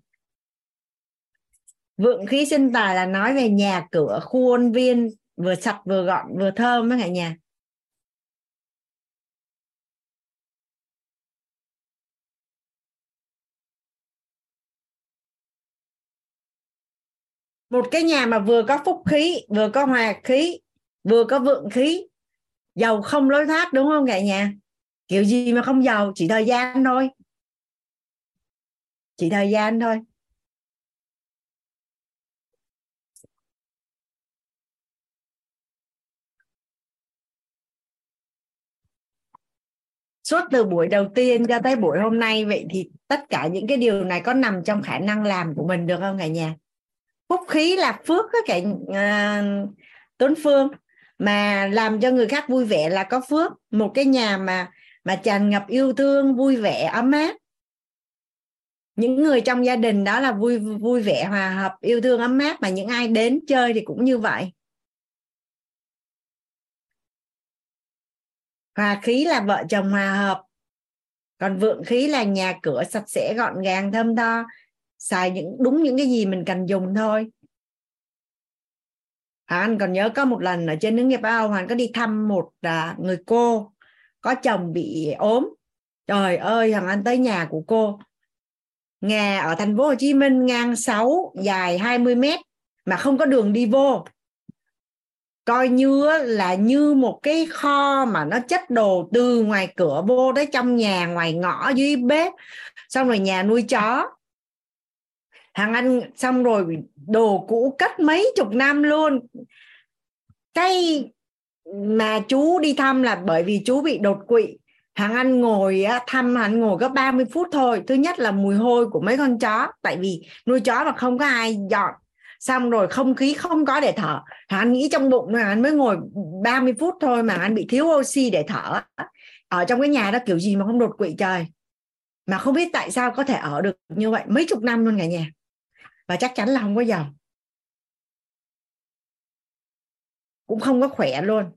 Vượng khí sinh tài là nói về nhà cửa, khuôn viên vừa sạch vừa gọn vừa thơm với cả nhà. Một cái nhà mà vừa có phúc khí, vừa có hòa khí, vừa có vượng khí. Giàu không lối thoát, đúng không cả nhà? Kiểu gì mà không giàu? Chỉ thời gian thôi. Chỉ thời gian thôi. Suốt từ buổi đầu tiên cho tới buổi hôm nay, vậy thì tất cả những cái điều này có nằm trong khả năng làm của mình được không cả nhà? Phúc khí là phước đó cả uh, à, tuấn phương. Mà làm cho người khác vui vẻ là có phước. Một cái nhà mà mà tràn ngập yêu thương vui vẻ ấm áp. Những người trong gia đình đó là vui vui vẻ hòa hợp yêu thương ấm áp. Mà những ai đến chơi thì cũng như vậy. Hòa khí là vợ chồng hòa hợp. Còn vượng khí là nhà cửa sạch sẽ gọn gàng thơm tho xài những đúng những cái gì mình cần dùng thôi. À, Anh còn nhớ có một lần ở trên nước nghiệp bao, Hoàng có đi thăm một à, người cô có chồng bị ốm. Trời ơi Hoàng Anh tới nhà của cô. Nhà ở thành phố Hồ Chí Minh ngang 6 dài 20 mét mà không có đường đi vô. Coi như là như một cái kho mà nó chất đồ từ ngoài cửa vô tới trong nhà ngoài ngõ dưới bếp. Xong rồi nhà nuôi chó hàng ăn xong rồi đồ cũ cất mấy chục năm luôn. Cái mà chú đi thăm là bởi vì chú bị đột quỵ. Hàng ăn ngồi thăm hắn ngồi có 30 phút thôi. Thứ nhất là mùi hôi của mấy con chó, tại vì nuôi chó mà không có ai dọn. Xong rồi không khí không có để thở. Hàng anh nghĩ trong bụng mà anh mới ngồi 30 phút thôi mà anh bị thiếu oxy để thở. Ở trong cái nhà đó kiểu gì mà không đột quỵ trời. Mà không biết tại sao có thể ở được như vậy. Mấy chục năm luôn cả nhà và chắc chắn là không có giàu cũng không có khỏe luôn.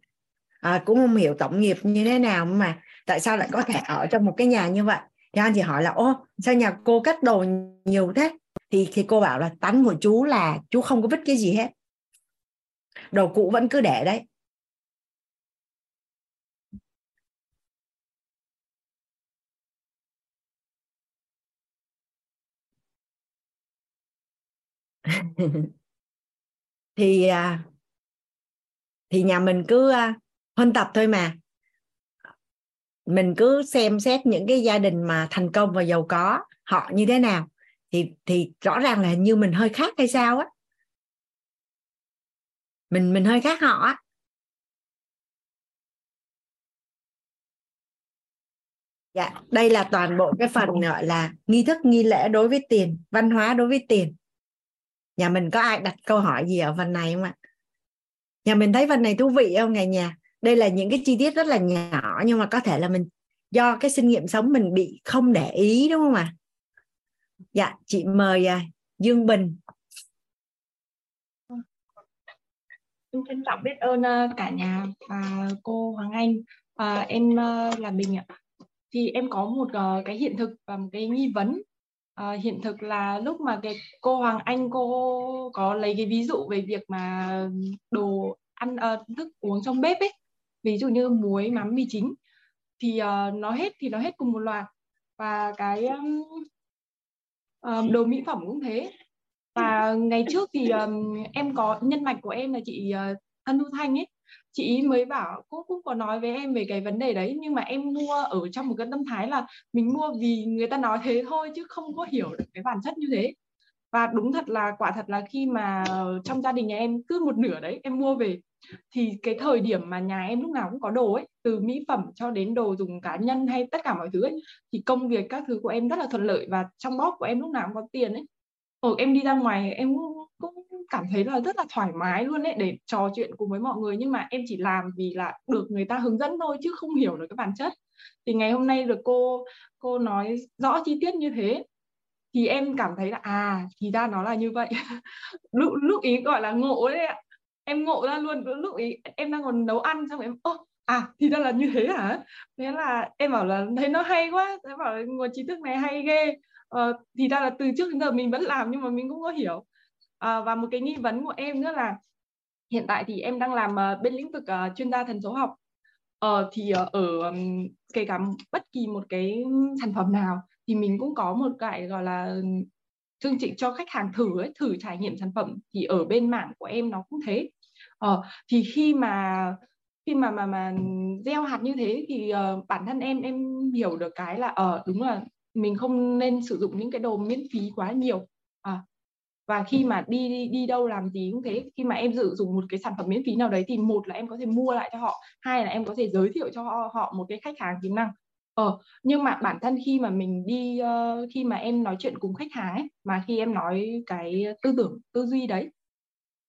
À, cũng không hiểu tổng nghiệp như thế nào mà tại sao lại có thể ở trong một cái nhà như vậy? Thì anh chị hỏi là ô sao nhà cô cắt đồ nhiều thế? Thì thì cô bảo là tánh của chú là chú không có vứt cái gì hết. Đồ cũ vẫn cứ để đấy. thì à, thì nhà mình cứ à, huân tập thôi mà. Mình cứ xem xét những cái gia đình mà thành công và giàu có, họ như thế nào. Thì thì rõ ràng là hình như mình hơi khác hay sao á. Mình mình hơi khác họ á. Dạ đây là toàn bộ cái phần, gọi là, nghi thức, nghi lễ đối với tiền, văn hóa đối với tiền nhà mình có ai đặt câu hỏi gì ở phần này không ạ nhà mình thấy phần này thú vị không ngày nhà đây là những cái chi tiết rất là nhỏ nhưng mà có thể là mình do cái kinh nghiệm sống mình bị không để ý đúng không ạ dạ chị mời à, Dương Bình Em trân trọng biết ơn à, cả nhà và cô Hoàng Anh. À, em à, là Bình ạ. Thì em có một ờ, cái hiện thực và một cái nghi vấn. À, hiện thực là lúc mà cái cô Hoàng Anh cô có lấy cái ví dụ về việc mà đồ ăn à, thức uống trong bếp ấy, ví dụ như muối, mắm, mì chính thì uh, nó hết thì nó hết cùng một loạt. Và cái um, um, đồ mỹ phẩm cũng thế. Và ngày trước thì um, em có nhân mạch của em là chị uh, Thân Thu Thanh ấy chị ý mới bảo cũng cũng có nói với em về cái vấn đề đấy, nhưng mà em mua ở trong một cái tâm thái là mình mua vì người ta nói thế thôi, chứ không có hiểu được cái bản chất như thế. Và đúng thật là, quả thật là khi mà trong gia đình nhà em cứ một nửa đấy em mua về, thì cái thời điểm mà nhà em lúc nào cũng có đồ ấy, từ mỹ phẩm cho đến đồ dùng cá nhân hay tất cả mọi thứ ấy, thì công việc các thứ của em rất là thuận lợi và trong bóp của em lúc nào cũng có tiền ấy. Ở em đi ra ngoài, em cũng cảm thấy là rất là thoải mái luôn đấy để trò chuyện cùng với mọi người. Nhưng mà em chỉ làm vì là được người ta hướng dẫn thôi chứ không hiểu được cái bản chất. Thì ngày hôm nay được cô cô nói rõ chi tiết như thế thì em cảm thấy là à thì ra nó là như vậy. Lúc lúc ý gọi là ngộ đấy ạ. Em ngộ ra luôn lúc ý em đang còn nấu ăn xong em ô à thì ra là như thế hả? Thế là em bảo là thấy nó hay quá. Em bảo là nguồn trí thức này hay ghê. Ờ, thì ra là từ trước đến giờ mình vẫn làm nhưng mà mình cũng có hiểu à, và một cái nghi vấn của em nữa là hiện tại thì em đang làm uh, bên lĩnh vực uh, chuyên gia thần số học. Uh, thì uh, ở um, kể cả bất kỳ một cái sản phẩm nào thì mình cũng có một cái gọi là chương trình cho khách hàng thử ấy, thử trải nghiệm sản phẩm thì ở bên mảng của em nó cũng thế. Uh, thì khi mà khi mà mà mà gieo hạt như thế thì uh, bản thân em em hiểu được cái là ở uh, đúng là mình không nên sử dụng những cái đồ miễn phí quá nhiều. À, và khi mà đi, đi đi đâu làm gì cũng thế. Khi mà em sử dụng một cái sản phẩm miễn phí nào đấy thì một là em có thể mua lại cho họ hai là em có thể giới thiệu cho họ, họ một cái khách hàng tiềm năng. Ờ nhưng mà bản thân khi mà mình đi uh, khi mà em nói chuyện cùng khách hàng ấy mà khi em nói cái tư tưởng tư duy đấy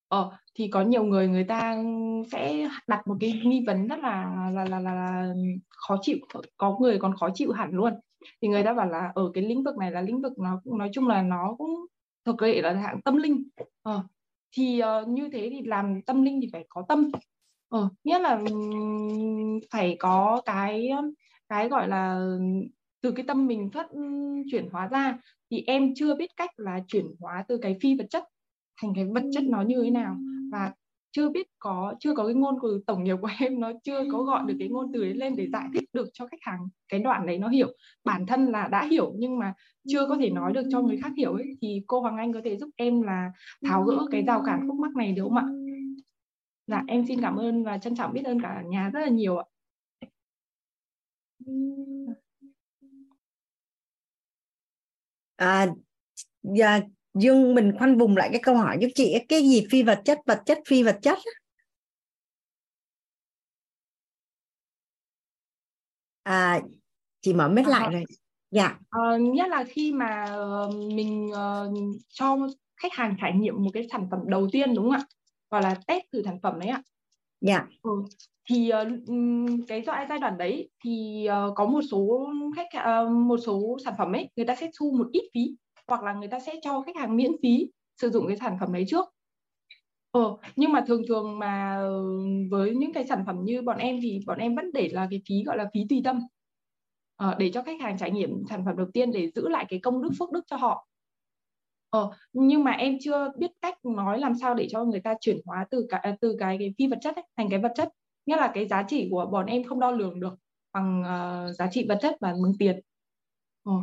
ờ thì có nhiều người người ta sẽ đặt một cái nghi vấn rất là là là, là, là khó chịu có người còn khó chịu hẳn luôn. Thì người ta bảo là ở cái lĩnh vực này là lĩnh vực nó cũng nói chung là nó cũng thực lệ là hạng tâm linh. Ờ, thì uh, như thế thì làm tâm linh thì phải có tâm. Ờ, nghĩa là um, phải có cái cái gọi là từ cái tâm mình phát chuyển hóa ra. Thì em chưa biết cách là chuyển hóa từ cái phi vật chất thành cái vật chất nó như thế nào. Và chưa biết có chưa có cái ngôn từ tổng nghiệp của em nó chưa có gọi được cái ngôn từ đấy lên để giải thích được cho khách hàng cái đoạn đấy nó hiểu bản thân là đã hiểu nhưng mà chưa có thể nói được cho người khác hiểu ấy thì cô Hoàng Anh có thể giúp em là tháo gỡ cái rào cản khúc mắc này được không ạ? Dạ em xin cảm ơn và trân trọng biết ơn cả nhà rất là nhiều ạ. À, dạ, Dương mình khoanh vùng lại cái câu hỏi giúp chị cái gì phi vật chất vật chất phi vật chất à chị mở mic lại rồi. Dạ. à, nhất là khi mà mình uh, cho khách hàng trải nghiệm một cái sản phẩm đầu tiên đúng không ạ? Gọi là test thử sản phẩm đấy ạ. Dạ. Ừ. thì uh, cái giai giai đoạn đấy thì uh, có một số khách uh, một số sản phẩm ấy người ta sẽ thu một ít phí hoặc là người ta sẽ cho khách hàng miễn phí sử dụng cái sản phẩm đấy trước. Ờ, nhưng mà thường thường mà ừ, với những cái sản phẩm như bọn em thì bọn em vẫn để là cái phí gọi là phí tùy tâm. Ờ, để cho khách hàng trải nghiệm sản phẩm đầu tiên để giữ lại cái công đức phước đức cho họ. Ờ, nhưng mà em chưa biết cách nói làm sao để cho người ta chuyển hóa từ cái à, từ cái, cái phi vật chất ấy, thành cái vật chất. Nghĩa là cái giá trị của bọn em không đo lường được bằng uh, giá trị vật chất và bằng tiền. Ờ,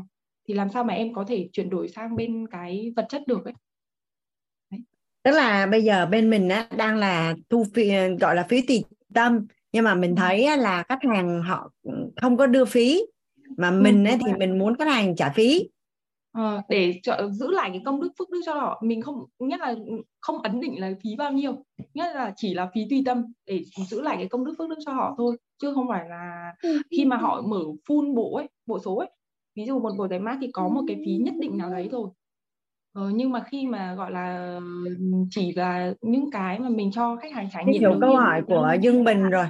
thì làm sao mà em có thể chuyển đổi sang bên cái vật chất được ấy? Đấy. tức là bây giờ bên mình á, đang là thu phí gọi là phí tùy tâm. Nhưng mà mình ừ. thấy là khách hàng họ không có đưa phí. Mà ừ, mình ấy, thì mình muốn khách hàng trả phí. À, để cho, giữ lại cái công đức phước đức cho họ mình không nhất là không ấn định là phí bao nhiêu. Nhất là chỉ là phí tùy tâm để giữ lại cái công đức phước đức cho họ thôi chứ không phải là khi mà họ mở full bộ ấy bộ số ấy ví dụ một bộ giấy mát thì có một cái phí nhất định nào đấy thôi. Ờ, nhưng mà khi mà gọi là chỉ là những cái mà mình cho khách hàng trải nghiệm hiểu câu hỏi của Dương Bình rồi.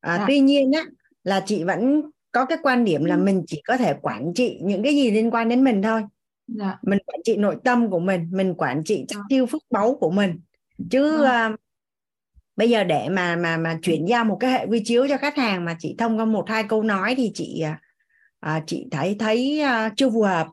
À, dạ. tuy nhiên á là chị vẫn có cái quan điểm là mình chỉ có thể quản trị những cái gì liên quan đến mình thôi. Dạ. mình quản trị nội tâm của mình mình quản trị chắc tiêu phước báu của mình. Chứ dạ. uh, bây giờ để mà mà mà chuyển giao một cái hệ quy chiếu cho khách hàng mà chỉ thông qua một hai câu nói thì chị uh, à, chị thấy thấy uh, chưa phù hợp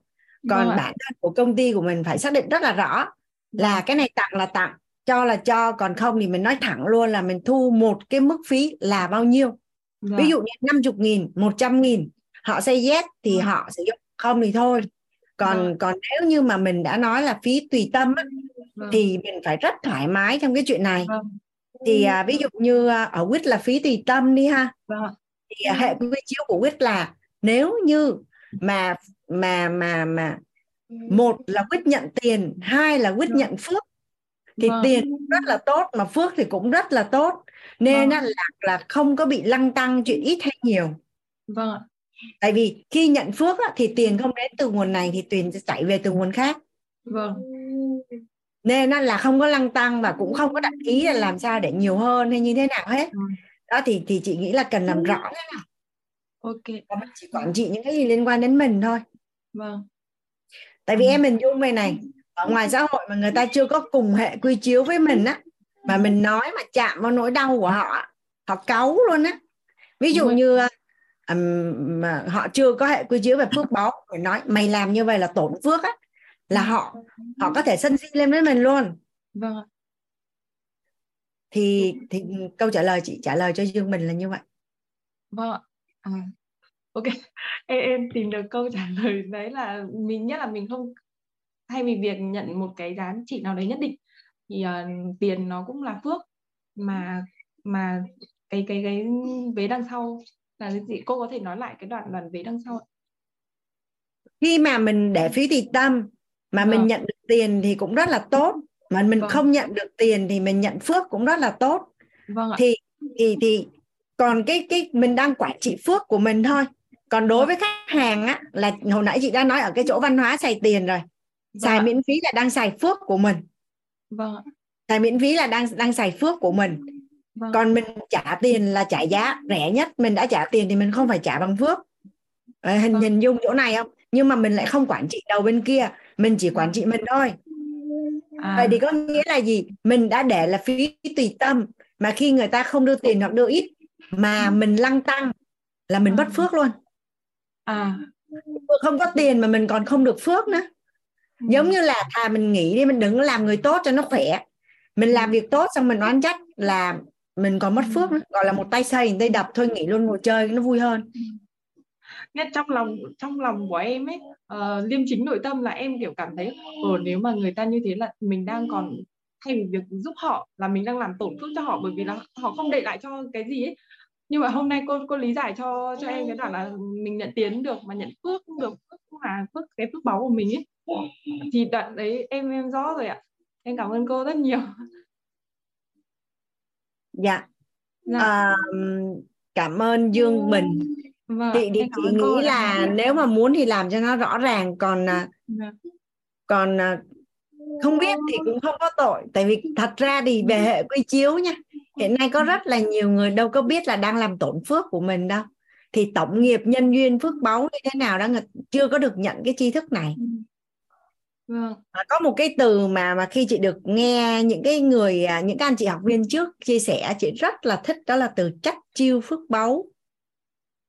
còn vâng bản thân của công ty của mình phải xác định rất là rõ là cái này tặng là tặng cho là cho còn không thì mình nói thẳng luôn là mình thu một cái mức phí là bao nhiêu dạ. ví dụ như 50 nghìn 100 nghìn họ say yes thì dạ. họ sử dụng không thì thôi còn dạ. còn nếu như mà mình đã nói là phí tùy tâm á, vâng. thì mình phải rất thoải mái trong cái chuyện này vâng. thì à, ví dụ như à, ở quýt là phí tùy tâm đi ha vâng thì à, hệ quy chiếu của quýt là nếu như mà mà mà mà một là quýt nhận tiền hai là quýt nhận phước thì Vâng. tiền rất là tốt mà phước thì cũng rất là tốt nên Vâng. là là không có bị lăng tăng chuyện ít hay nhiều vâng ạ. tại vì khi nhận phước á, thì tiền không đến từ nguồn này thì tiền sẽ chảy về từ nguồn khác vâng nên là không có lăng tăng và cũng không có đặt ý là làm sao để nhiều hơn hay như thế nào hết Ừ. đó thì thì chị nghĩ là cần làm rõ cái nào ok. Và mình chỉ quản trị những cái gì liên quan đến mình thôi. Vâng. Tại vì Ừ. em mình dung về này ở ngoài xã hội mà người ta chưa có cùng hệ quy chiếu với mình á mà mình nói mà chạm vào nỗi đau của họ họ cáu luôn á. Ví dụ rồi. như ừm, mà họ chưa có hệ quy chiếu về phước báu phải nói mày làm như vậy là tổn phước á là họ họ có thể sân si lên với mình luôn. Vâng thì thì câu trả lời chị trả lời cho dương mình là như vậy. Vâng. À, ok. Em, em tìm được câu trả lời đấy là mình nhất là mình không thay vì việc nhận một cái giá trị nào đấy nhất định thì ờ, tiền nó cũng là phước mà mà cái cái cái vế đằng sau là gì cô có thể nói lại cái đoạn đoạn vế đằng sau khi mà mình để phí tùy tâm mà mình Vâng. nhận được tiền thì cũng rất là tốt mà mình Vâng. không nhận được tiền thì mình nhận phước cũng rất là tốt Vâng ạ. thì thì thì còn cái cái mình đang quản trị phước của mình thôi. Còn đối với khách hàng á là hồi nãy chị đã nói ở cái chỗ văn hóa xài tiền rồi. Xài Vâng ạ. miễn phí là đang xài phước của mình. Vâng xài miễn phí là đang đang xài phước của mình. Vâng. còn mình trả tiền là trả giá rẻ nhất. Mình đã trả tiền thì mình không phải trả bằng phước. Ờ, hình Vâng. hình dung chỗ này không? Nhưng mà mình lại không quản trị đầu bên kia. Mình chỉ quản trị mình thôi. À, vậy thì có nghĩa là gì? Mình đã để là phí tùy tâm. Mà khi người ta không đưa tiền hoặc đưa ít mà mình lăng tăng là mình mất phước luôn. À, không có tiền mà mình còn không được phước nữa. Giống như là thà mình nghỉ đi mình đừng làm người tốt cho nó khỏe. Mình làm việc tốt xong mình oán trách là mình còn mất phước nữa. gọi là một tay xây tay đập. Thôi nghỉ luôn ngồi chơi nó vui hơn. Nhất trong lòng trong lòng của em ấy ờ, liêm chính nội tâm là em kiểu cảm thấy ờ nếu mà người ta như thế là mình đang còn thay vì việc giúp họ là mình đang làm tổn phước cho họ bởi vì là họ không để lại cho cái gì ấy. Nhưng mà hôm nay cô cô lý giải cho cho em cái đoạn là mình nhận tiền được mà nhận phước cũng được phước cũng là phước cái phước báu của mình ấy. Thì đoạn đấy em em rõ rồi ạ. Em cảm ơn cô rất nhiều. Dạ. Dạ. À, cảm ơn Dương Bình. Vâng, chị thì chị nghĩ là nếu mà muốn thì làm cho nó rõ ràng còn à, Dạ. còn à, không biết thì cũng không có tội. Tại vì thật ra thì về hệ quy chiếu nha hiện nay có rất là nhiều người đâu có biết là đang làm tổn phước của mình đâu. Thì tổng nghiệp nhân duyên phước báu như thế nào đó người chưa có được nhận cái tri thức này. Vâng. À, có một cái từ mà mà khi chị được nghe những cái người à, những các anh chị học viên trước chia sẻ chị rất là thích đó là từ trách chiêu phước báu.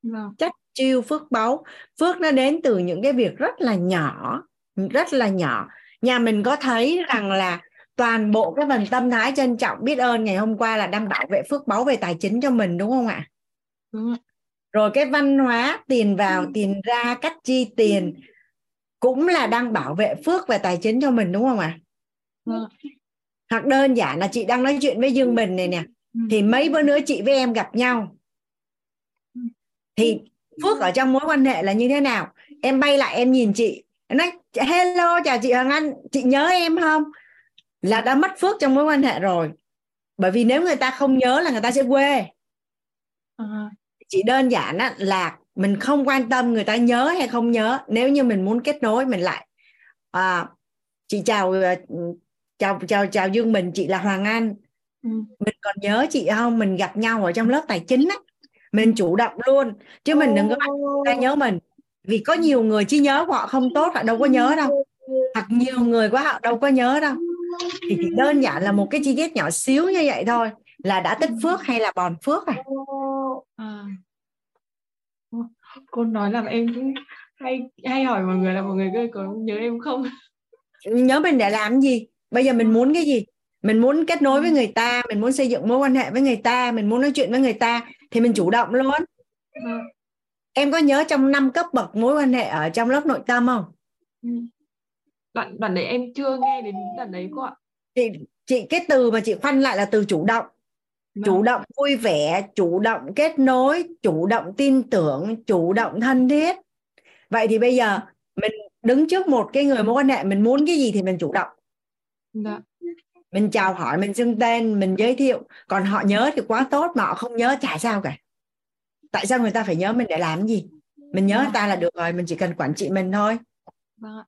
Vâng. trách chiêu phước báu. Phước nó đến từ những cái việc rất là nhỏ rất là nhỏ nhà mình có thấy rằng là toàn bộ cái phần tâm thái trân trọng biết ơn ngày hôm qua là đang bảo vệ phước báu về tài chính cho mình đúng không ạ? Đúng ạ. rồi cái văn hóa tiền vào tiền ra cách chi tiền cũng là đang bảo vệ phước về tài chính cho mình đúng không ạ? Ạ. hoặc đơn giản là chị đang nói chuyện với Dương Bình này nè Ừ. thì mấy bữa nữa chị với em gặp nhau. Thì phước ở trong mối quan hệ là như thế nào? Em bay lại em nhìn chị nói hello chào chị Hoàng Anh chị nhớ em không? Là đã mất phước trong mối quan hệ rồi. Bởi vì nếu người ta không nhớ là người ta sẽ quê. À, chỉ đơn giản á, là mình không quan tâm người ta nhớ hay không nhớ. Nếu như mình muốn kết nối mình lại à, chị chào ờ, chào chào chào Dương Bình chị là Hoàng Anh. Ừ. mình còn nhớ chị không? Mình gặp nhau ở trong lớp tài chính á. Mình chủ động luôn. Chứ mình đừng có bắt người ta nhớ mình vì có nhiều người chỉ nhớ của họ không tốt họ đâu có nhớ đâu hoặc nhiều người quá họ đâu có nhớ đâu thì chỉ đơn giản là một cái chi tiết nhỏ xíu như vậy thôi là đã tích phước hay là bòn phước à À. Cô nói làm em cũng hay hay hỏi mọi người là mọi người có, có nhớ em không? nhớ mình để làm gì bây giờ mình muốn cái gì mình muốn kết nối với người ta mình muốn xây dựng mối quan hệ với người ta mình muốn nói chuyện với người ta thì mình chủ động luôn Vâng. Em có nhớ trong năm cấp bậc mối quan hệ ở trong lớp nội tâm không Ừ. Đoạn đoạn đấy em chưa nghe đến đoạn đấy cô ạ. chị chị cái từ mà chị khoanh lại là từ chủ động chủ Vâng. động vui vẻ chủ động kết nối chủ động tin tưởng chủ động thân thiết vậy thì bây giờ mình đứng trước một cái người mối quan hệ mình muốn cái gì thì mình chủ động Dạ. mình chào hỏi mình xưng tên mình giới thiệu còn họ nhớ thì quá tốt mà họ không nhớ chả sao cả tại sao người ta phải nhớ mình để làm cái gì mình nhớ người ta là được rồi mình chỉ cần quản trị mình thôi Vâng ạ.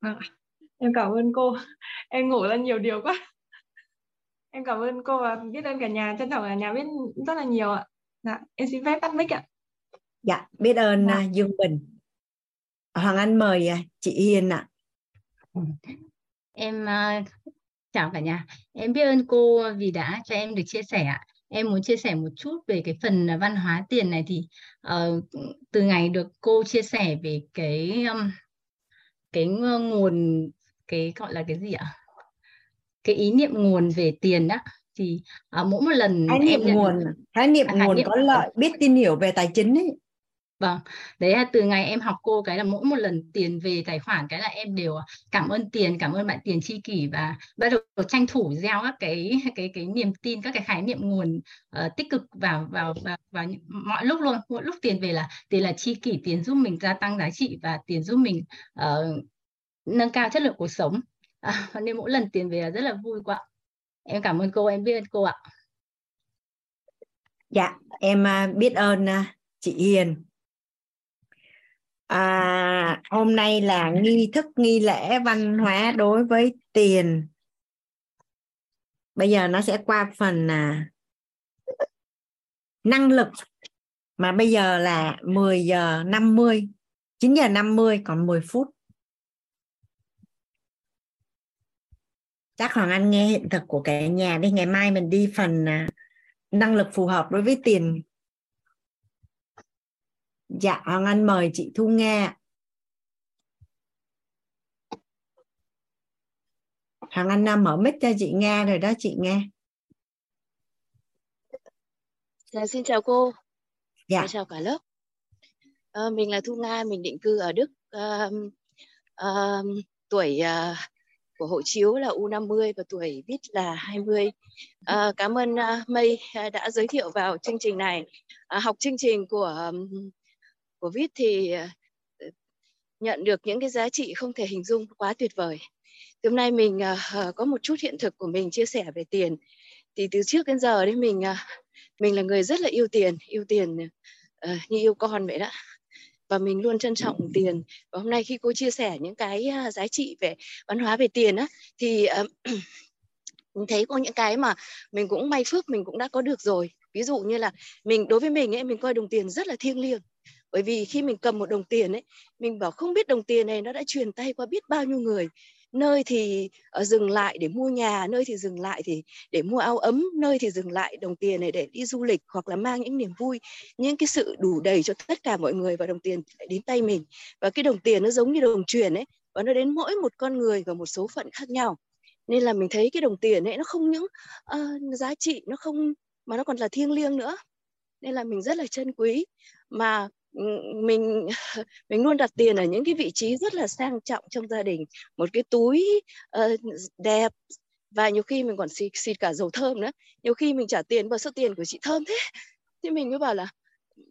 Vâng ạ. Em cảm ơn cô. Em ngủ ra nhiều điều quá. Em cảm ơn cô và biết ơn cả nhà, trân trọng cả nhà biết rất là nhiều ạ. Dạ, em xin phép tắt mic ạ. dạ biết ơn Dạ. à, Dương Bình Hoàng Anh mời à, chị Hiền ạ Em à, chào cả nhà. Em biết ơn cô vì đã cho em được chia sẻ ạ. Em muốn chia sẻ một chút về cái phần văn hóa tiền này thì ờ, từ ngày được cô chia sẻ về cái um, cái nguồn cái gọi là cái gì ạ? Cái ý niệm nguồn về tiền á thì à, mỗi một lần khái em niệm nhận nguồn khái niệm À, nguồn niệm có lợi biết tin hiểu về tài chính ấy Vâng, đấy là từ ngày em học cô cái là mỗi một lần tiền về tài khoản cái là em đều à, cảm ơn tiền, cảm ơn bạn tiền tri kỷ và bắt đầu tranh thủ gieo các cái cái cái niềm tin, các cái khái niệm nguồn uh, tích cực vào vào vào, vào những- mọi lúc luôn. Mỗi lúc tiền về là tiền là tri kỷ, tiền giúp mình gia tăng giá trị và tiền giúp mình uh, nâng cao chất lượng cuộc sống. À, nên mỗi lần tiền về là rất là vui quá. Em cảm ơn cô, em biết ơn cô ạ. Dạ, em à, biết ơn à, chị Hiền. À, hôm nay là nghi thức nghi lễ văn hóa đối với tiền. Bây giờ nó sẽ qua phần à, năng lực mà bây giờ là 10 giờ 50, 9 giờ 50 còn 10 phút. Chắc Hoàng Anh nghe hiện thực của cả nhà đi, ngày mai mình đi phần à, năng lực phù hợp đối với tiền dạ hoàng anh mời chị thu nga hoàng anh đang mở mic cho chị nga rồi đó chị nga Dạ, xin chào cô dạ và chào cả lớp. Ờ, mình là Thu Nga, mình định cư ở Đức. Ờm, ờm, tuổi à, của hộ chiếu là U50 và tuổi biết là 20. Ờ, cảm ơn à, Mây à, đã giới thiệu vào chương trình này. À, học chương trình của của Vít thì ờ, nhận được những cái giá trị không thể hình dung quá tuyệt vời. Hôm nay mình ờ, có một chút hiện thực của mình chia sẻ về tiền. Thì từ trước đến giờ đấy mình ờ, mình là người rất là yêu tiền, yêu tiền như yêu con vậy đó. Và mình luôn trân trọng tiền. Và hôm nay khi cô chia sẻ những cái giá trị về văn hóa về tiền á thì mình thấy có những cái mà mình cũng may phước mình cũng đã có được rồi. Ví dụ như là mình đối với mình ấy mình coi đồng tiền rất là thiêng liêng. Bởi vì khi mình cầm một đồng tiền ấy, mình bảo không biết đồng tiền này nó đã truyền tay qua biết bao nhiêu người. Nơi thì ờ, dừng lại để mua nhà, nơi thì dừng lại thì để mua áo ấm, nơi thì dừng lại đồng tiền này để đi du lịch hoặc là mang những niềm vui, những cái sự đủ đầy cho tất cả mọi người và đồng tiền lại đến tay mình. Và cái đồng tiền nó giống như đồng truyền ấy, và nó đến mỗi một con người và một số phận khác nhau. Nên là mình thấy cái đồng tiền ấy nó không những uh, giá trị nó không mà nó còn là thiêng liêng nữa. Nên là mình rất là trân quý mà mình mình luôn đặt tiền ở những cái vị trí rất là sang trọng trong gia đình. Một cái túi uh, đẹp và nhiều khi mình còn xịt, xịt cả dầu thơm nữa. Nhiều khi mình trả tiền vào số tiền của chị thơm thế. Thì mình mới bảo là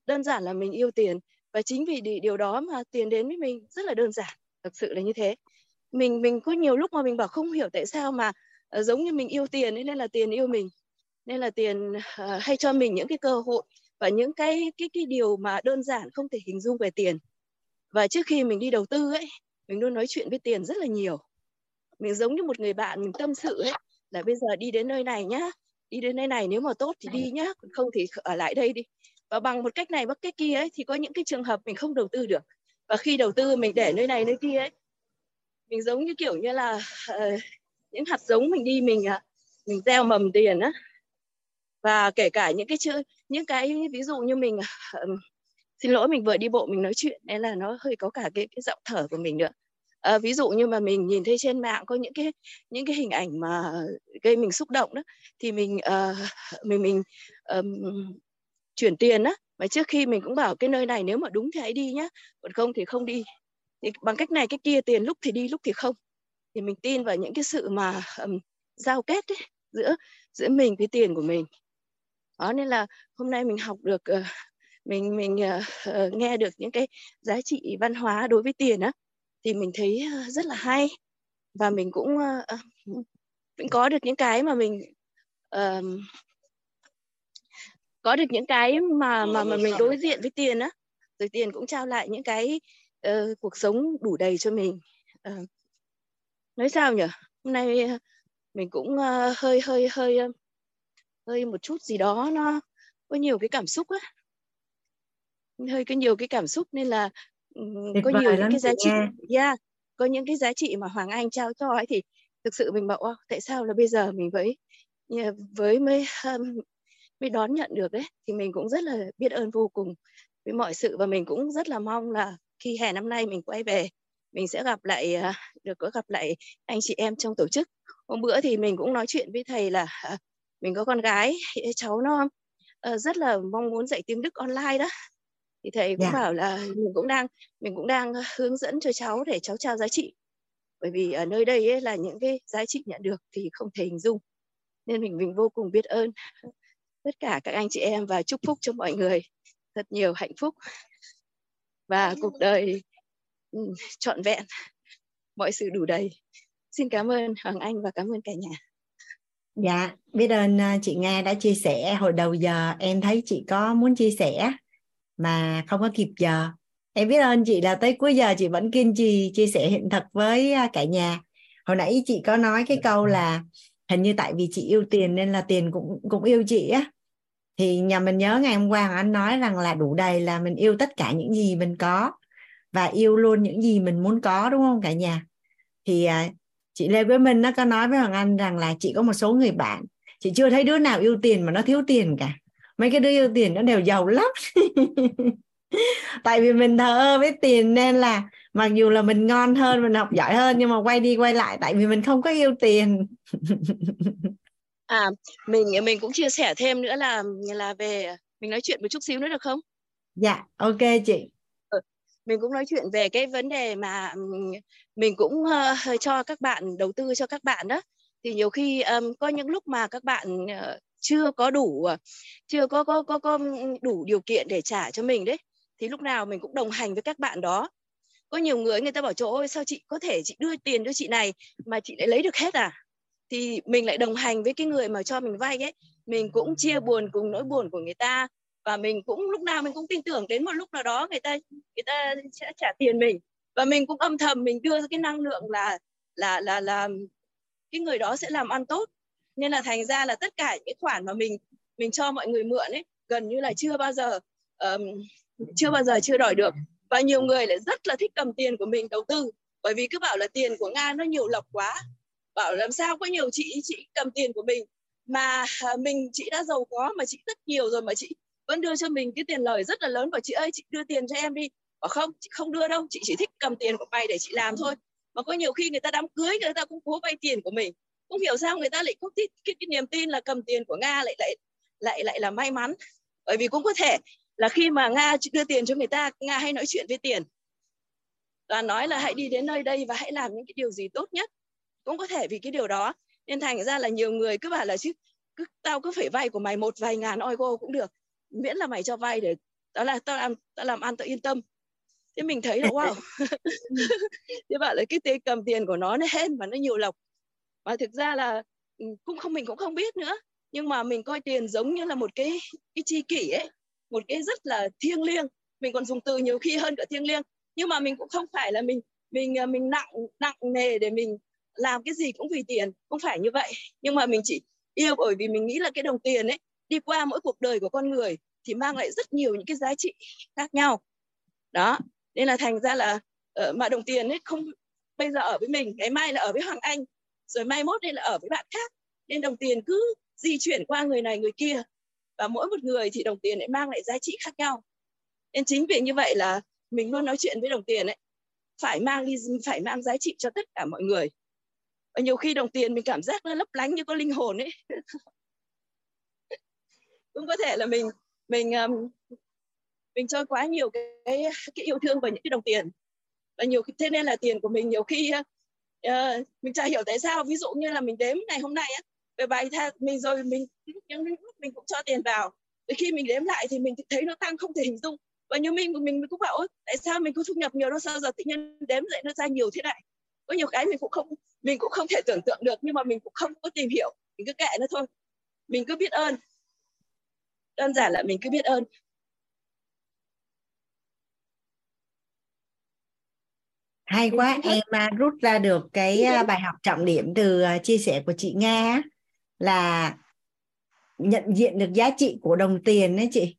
đơn giản là mình yêu tiền. Và chính vì điều đó mà tiền đến với mình rất là đơn giản thực sự là như thế. Mình mình có nhiều lúc mà mình bảo không hiểu tại sao mà uh, giống như mình yêu tiền nên là tiền yêu mình. Nên là tiền uh, hay cho mình những cái cơ hội và những cái cái cái điều mà đơn giản không thể hình dung về tiền. Và trước khi mình đi đầu tư ấy mình luôn nói chuyện với tiền rất là nhiều. Mình giống như một người bạn mình tâm sự ấy là bây giờ đi đến nơi này nhá đi đến nơi này nếu mà tốt thì đi nhá còn không thì ở lại đây đi. Và bằng một cách này bằng cách kia ấy thì có những cái trường hợp mình không đầu tư được. Và khi đầu tư mình để nơi này nơi kia ấy mình giống như kiểu như là uh, những hạt giống mình đi mình à, mình gieo mầm tiền á. Và kể cả những cái chữ những cái ví dụ như mình ừm, xin lỗi mình vừa đi bộ mình nói chuyện nên là nó hơi có cả cái cái giọng thở của mình nữa. À, ví dụ như mà mình nhìn thấy trên mạng có những cái những cái hình ảnh mà gây mình xúc động đó thì mình uh, mình mình um, chuyển tiền đó mà trước khi mình cũng bảo cái nơi này nếu mà đúng thì hãy đi nhá còn không thì không đi. Thì bằng cách này cách kia tiền lúc thì đi lúc thì không. Thì mình tin vào những cái sự mà um, giao kết ấy, giữa giữa mình với tiền của mình đó nên là hôm nay mình học được uh, mình mình uh, nghe được những cái giá trị văn hóa đối với tiền á thì mình thấy rất là hay. Và mình cũng uh, có được những cái mà mình uh, có được những cái mà mà mà mình đối diện với tiền á. Rồi tiền cũng trao lại những cái uh, cuộc sống đủ đầy cho mình. Uh, nói sao nhỉ? Hôm nay mình cũng uh, hơi hơi hơi hơi một chút gì đó nó có nhiều cái cảm xúc á. Hơi có nhiều cái cảm xúc nên là um, có nhiều những cái giá trị yeah, có những cái giá trị mà Hoàng Anh trao cho ấy thì thực sự mình bảo tại sao là bây giờ mình với với mới um, mới đón nhận được đấy? Thì mình cũng rất là biết ơn vô cùng với mọi sự và mình cũng rất là mong là khi hè năm nay mình quay về mình sẽ gặp lại à, được có gặp lại anh chị em trong tổ chức. Hôm bữa thì mình cũng nói chuyện với thầy là à, mình có con gái cháu nó uh, rất là mong muốn dạy tiếng Đức online đó. Thì thầy cũng yeah. Dạ. bảo là mình cũng đang mình cũng đang hướng dẫn cho cháu để cháu trao giá trị. Bởi vì ở nơi đây ấy là những cái giá trị nhận được thì không thể hình dung. Nên mình mình vô cùng biết ơn tất cả các anh chị em và chúc phúc cho mọi người. Thật nhiều hạnh phúc. Và cuộc đời ừ, trọn vẹn. Mọi sự đủ đầy. Xin cảm ơn hoàng anh và cảm ơn cả nhà dạ biết ơn à, chị nga đã chia sẻ. Hồi đầu giờ em thấy chị có muốn chia sẻ, mà không có kịp giờ. Em biết ơn chị là tới cuối giờ chị vẫn kiên trì chia sẻ hiện thực với à, cả nhà. Hồi nãy chị có nói cái câu là hình như tại vì chị yêu tiền nên là tiền cũng cũng yêu chị á. Thì nhà mình nhớ ngày hôm qua anh nói rằng là đủ đầy là mình yêu tất cả những gì mình có và yêu luôn những gì mình muốn có, đúng không cả nhà? Thì à, chị Lê Quế Minh nó có nói với Hoàng Anh rằng là chị có một số người bạn chị chưa thấy đứa nào yêu tiền mà nó thiếu tiền cả. Mấy cái đứa yêu tiền nó đều giàu lắm. Tại vì mình thờ ơ với tiền nên là mặc dù là mình ngon hơn mình học giỏi hơn nhưng mà quay đi quay lại tại vì mình không có yêu tiền. À mình mình cũng chia sẻ thêm nữa là là về mình nói chuyện một chút xíu nữa được không? Dạ ok chị mình cũng nói chuyện về cái vấn đề mà mình cũng uh, cho các bạn đầu tư cho các bạn đó. Thì nhiều khi um, có những lúc mà các bạn uh, chưa có đủ ờ, chưa có có có có đủ điều kiện để trả cho mình đấy thì lúc nào mình cũng đồng hành với các bạn đó. Có nhiều người người ta bảo chỗ ơi sao chị có thể chị đưa tiền cho chị này mà chị lại lấy được hết à? Thì mình lại đồng hành với cái người mà cho mình vay ấy. Mình cũng chia buồn cùng nỗi buồn của người ta và mình cũng lúc nào mình cũng tin tưởng đến một lúc nào đó người ta người ta sẽ trả tiền mình. Và mình cũng âm thầm mình đưa cái năng lượng là là là là cái người đó sẽ làm ăn tốt. Nên là thành ra là tất cả những khoản mà mình mình cho mọi người mượn ấy gần như là chưa bao giờ um, chưa bao giờ chưa đòi được. Và nhiều người lại rất là thích cầm tiền của mình đầu tư. Bởi vì cứ bảo là tiền của nga nó nhiều lộc quá. Bảo làm sao có nhiều chị chị cầm tiền của mình. Mà à, mình chị đã giàu có mà chị rất nhiều rồi mà chị vẫn đưa cho mình cái tiền lời rất là lớn và chị ơi chị đưa tiền cho em đi. Bảo không chị không đưa đâu chị chỉ thích cầm tiền của mày để chị làm thôi. Mà có nhiều khi người ta đám cưới người ta cũng cố vay tiền của mình. Không hiểu sao người ta lại có cái, cái, cái niềm tin là cầm tiền của nga lại lại lại lại là may mắn. Bởi vì cũng có thể là khi mà nga đưa tiền cho người ta nga hay nói chuyện với tiền. Và nói là hãy đi đến nơi đây và hãy làm những cái điều gì tốt nhất. Cũng có thể vì cái điều đó. Nên thành ra là nhiều người cứ bảo là chứ cứ tao cứ phải vay của mày một vài ngàn euro cũng được miễn là mày cho vay để đó là tao làm tao làm ăn, tao yên tâm. Thế mình thấy là, wow. Thế bảo là cái tay cầm tiền của nó nó hên và nó nhiều lộc. Và thực ra là ừ, cũng không, mình cũng không biết nữa. Nhưng mà mình coi tiền giống như là một cái cái chi kỷ ấy, một cái rất là thiêng liêng. Mình còn dùng từ nhiều khi hơn cả thiêng liêng. Nhưng mà mình cũng không phải là mình mình à, mình nặng nặng nề để mình làm cái gì cũng vì tiền không phải như vậy. Nhưng mà mình chỉ yêu bởi vì mình nghĩ là cái đồng tiền ấy đi qua mỗi cuộc đời của con người thì mang lại rất nhiều những cái giá trị khác nhau. Đó nên là thành ra là ờ, uh, mà đồng tiền ấy không bây giờ ở với mình ngày mai là ở với hoàng anh rồi mai mốt đây là ở với bạn khác. Nên đồng tiền cứ di chuyển qua người này người kia và mỗi một người thì đồng tiền lại mang lại giá trị khác nhau. Nên chính vì như vậy là mình luôn nói chuyện với đồng tiền ấy phải mang đi phải mang giá trị cho tất cả mọi người. Và nhiều khi đồng tiền mình cảm giác nó lấp lánh như có linh hồn ấy. cũng có thể là mình mình um, mình cho quá nhiều cái, cái cái yêu thương vào những cái đồng tiền. Và nhiều thế nên là tiền của mình nhiều khi uh, uh, mình chả hiểu tại sao. Ví dụ như là mình đếm ngày hôm nay á về bài tha mình rồi mình những lúc mình cũng cho tiền vào. Thì khi mình đếm lại thì mình thấy nó tăng không thể hình dung. Và như mình mình mình cũng bảo tại sao mình có thu nhập nhiều nó sao giờ tự nhiên đếm lại nó ra nhiều thế này? Có nhiều cái mình cũng không mình cũng không thể tưởng tượng được nhưng mà mình cũng không có tìm hiểu. Mình cứ kệ nó thôi. Mình cứ biết ơn đơn giản là mình cứ biết ơn. Hay quá em rút ra được cái à, bài học trọng điểm từ à, chia sẻ của chị Nga là nhận diện được giá trị của đồng tiền đấy chị.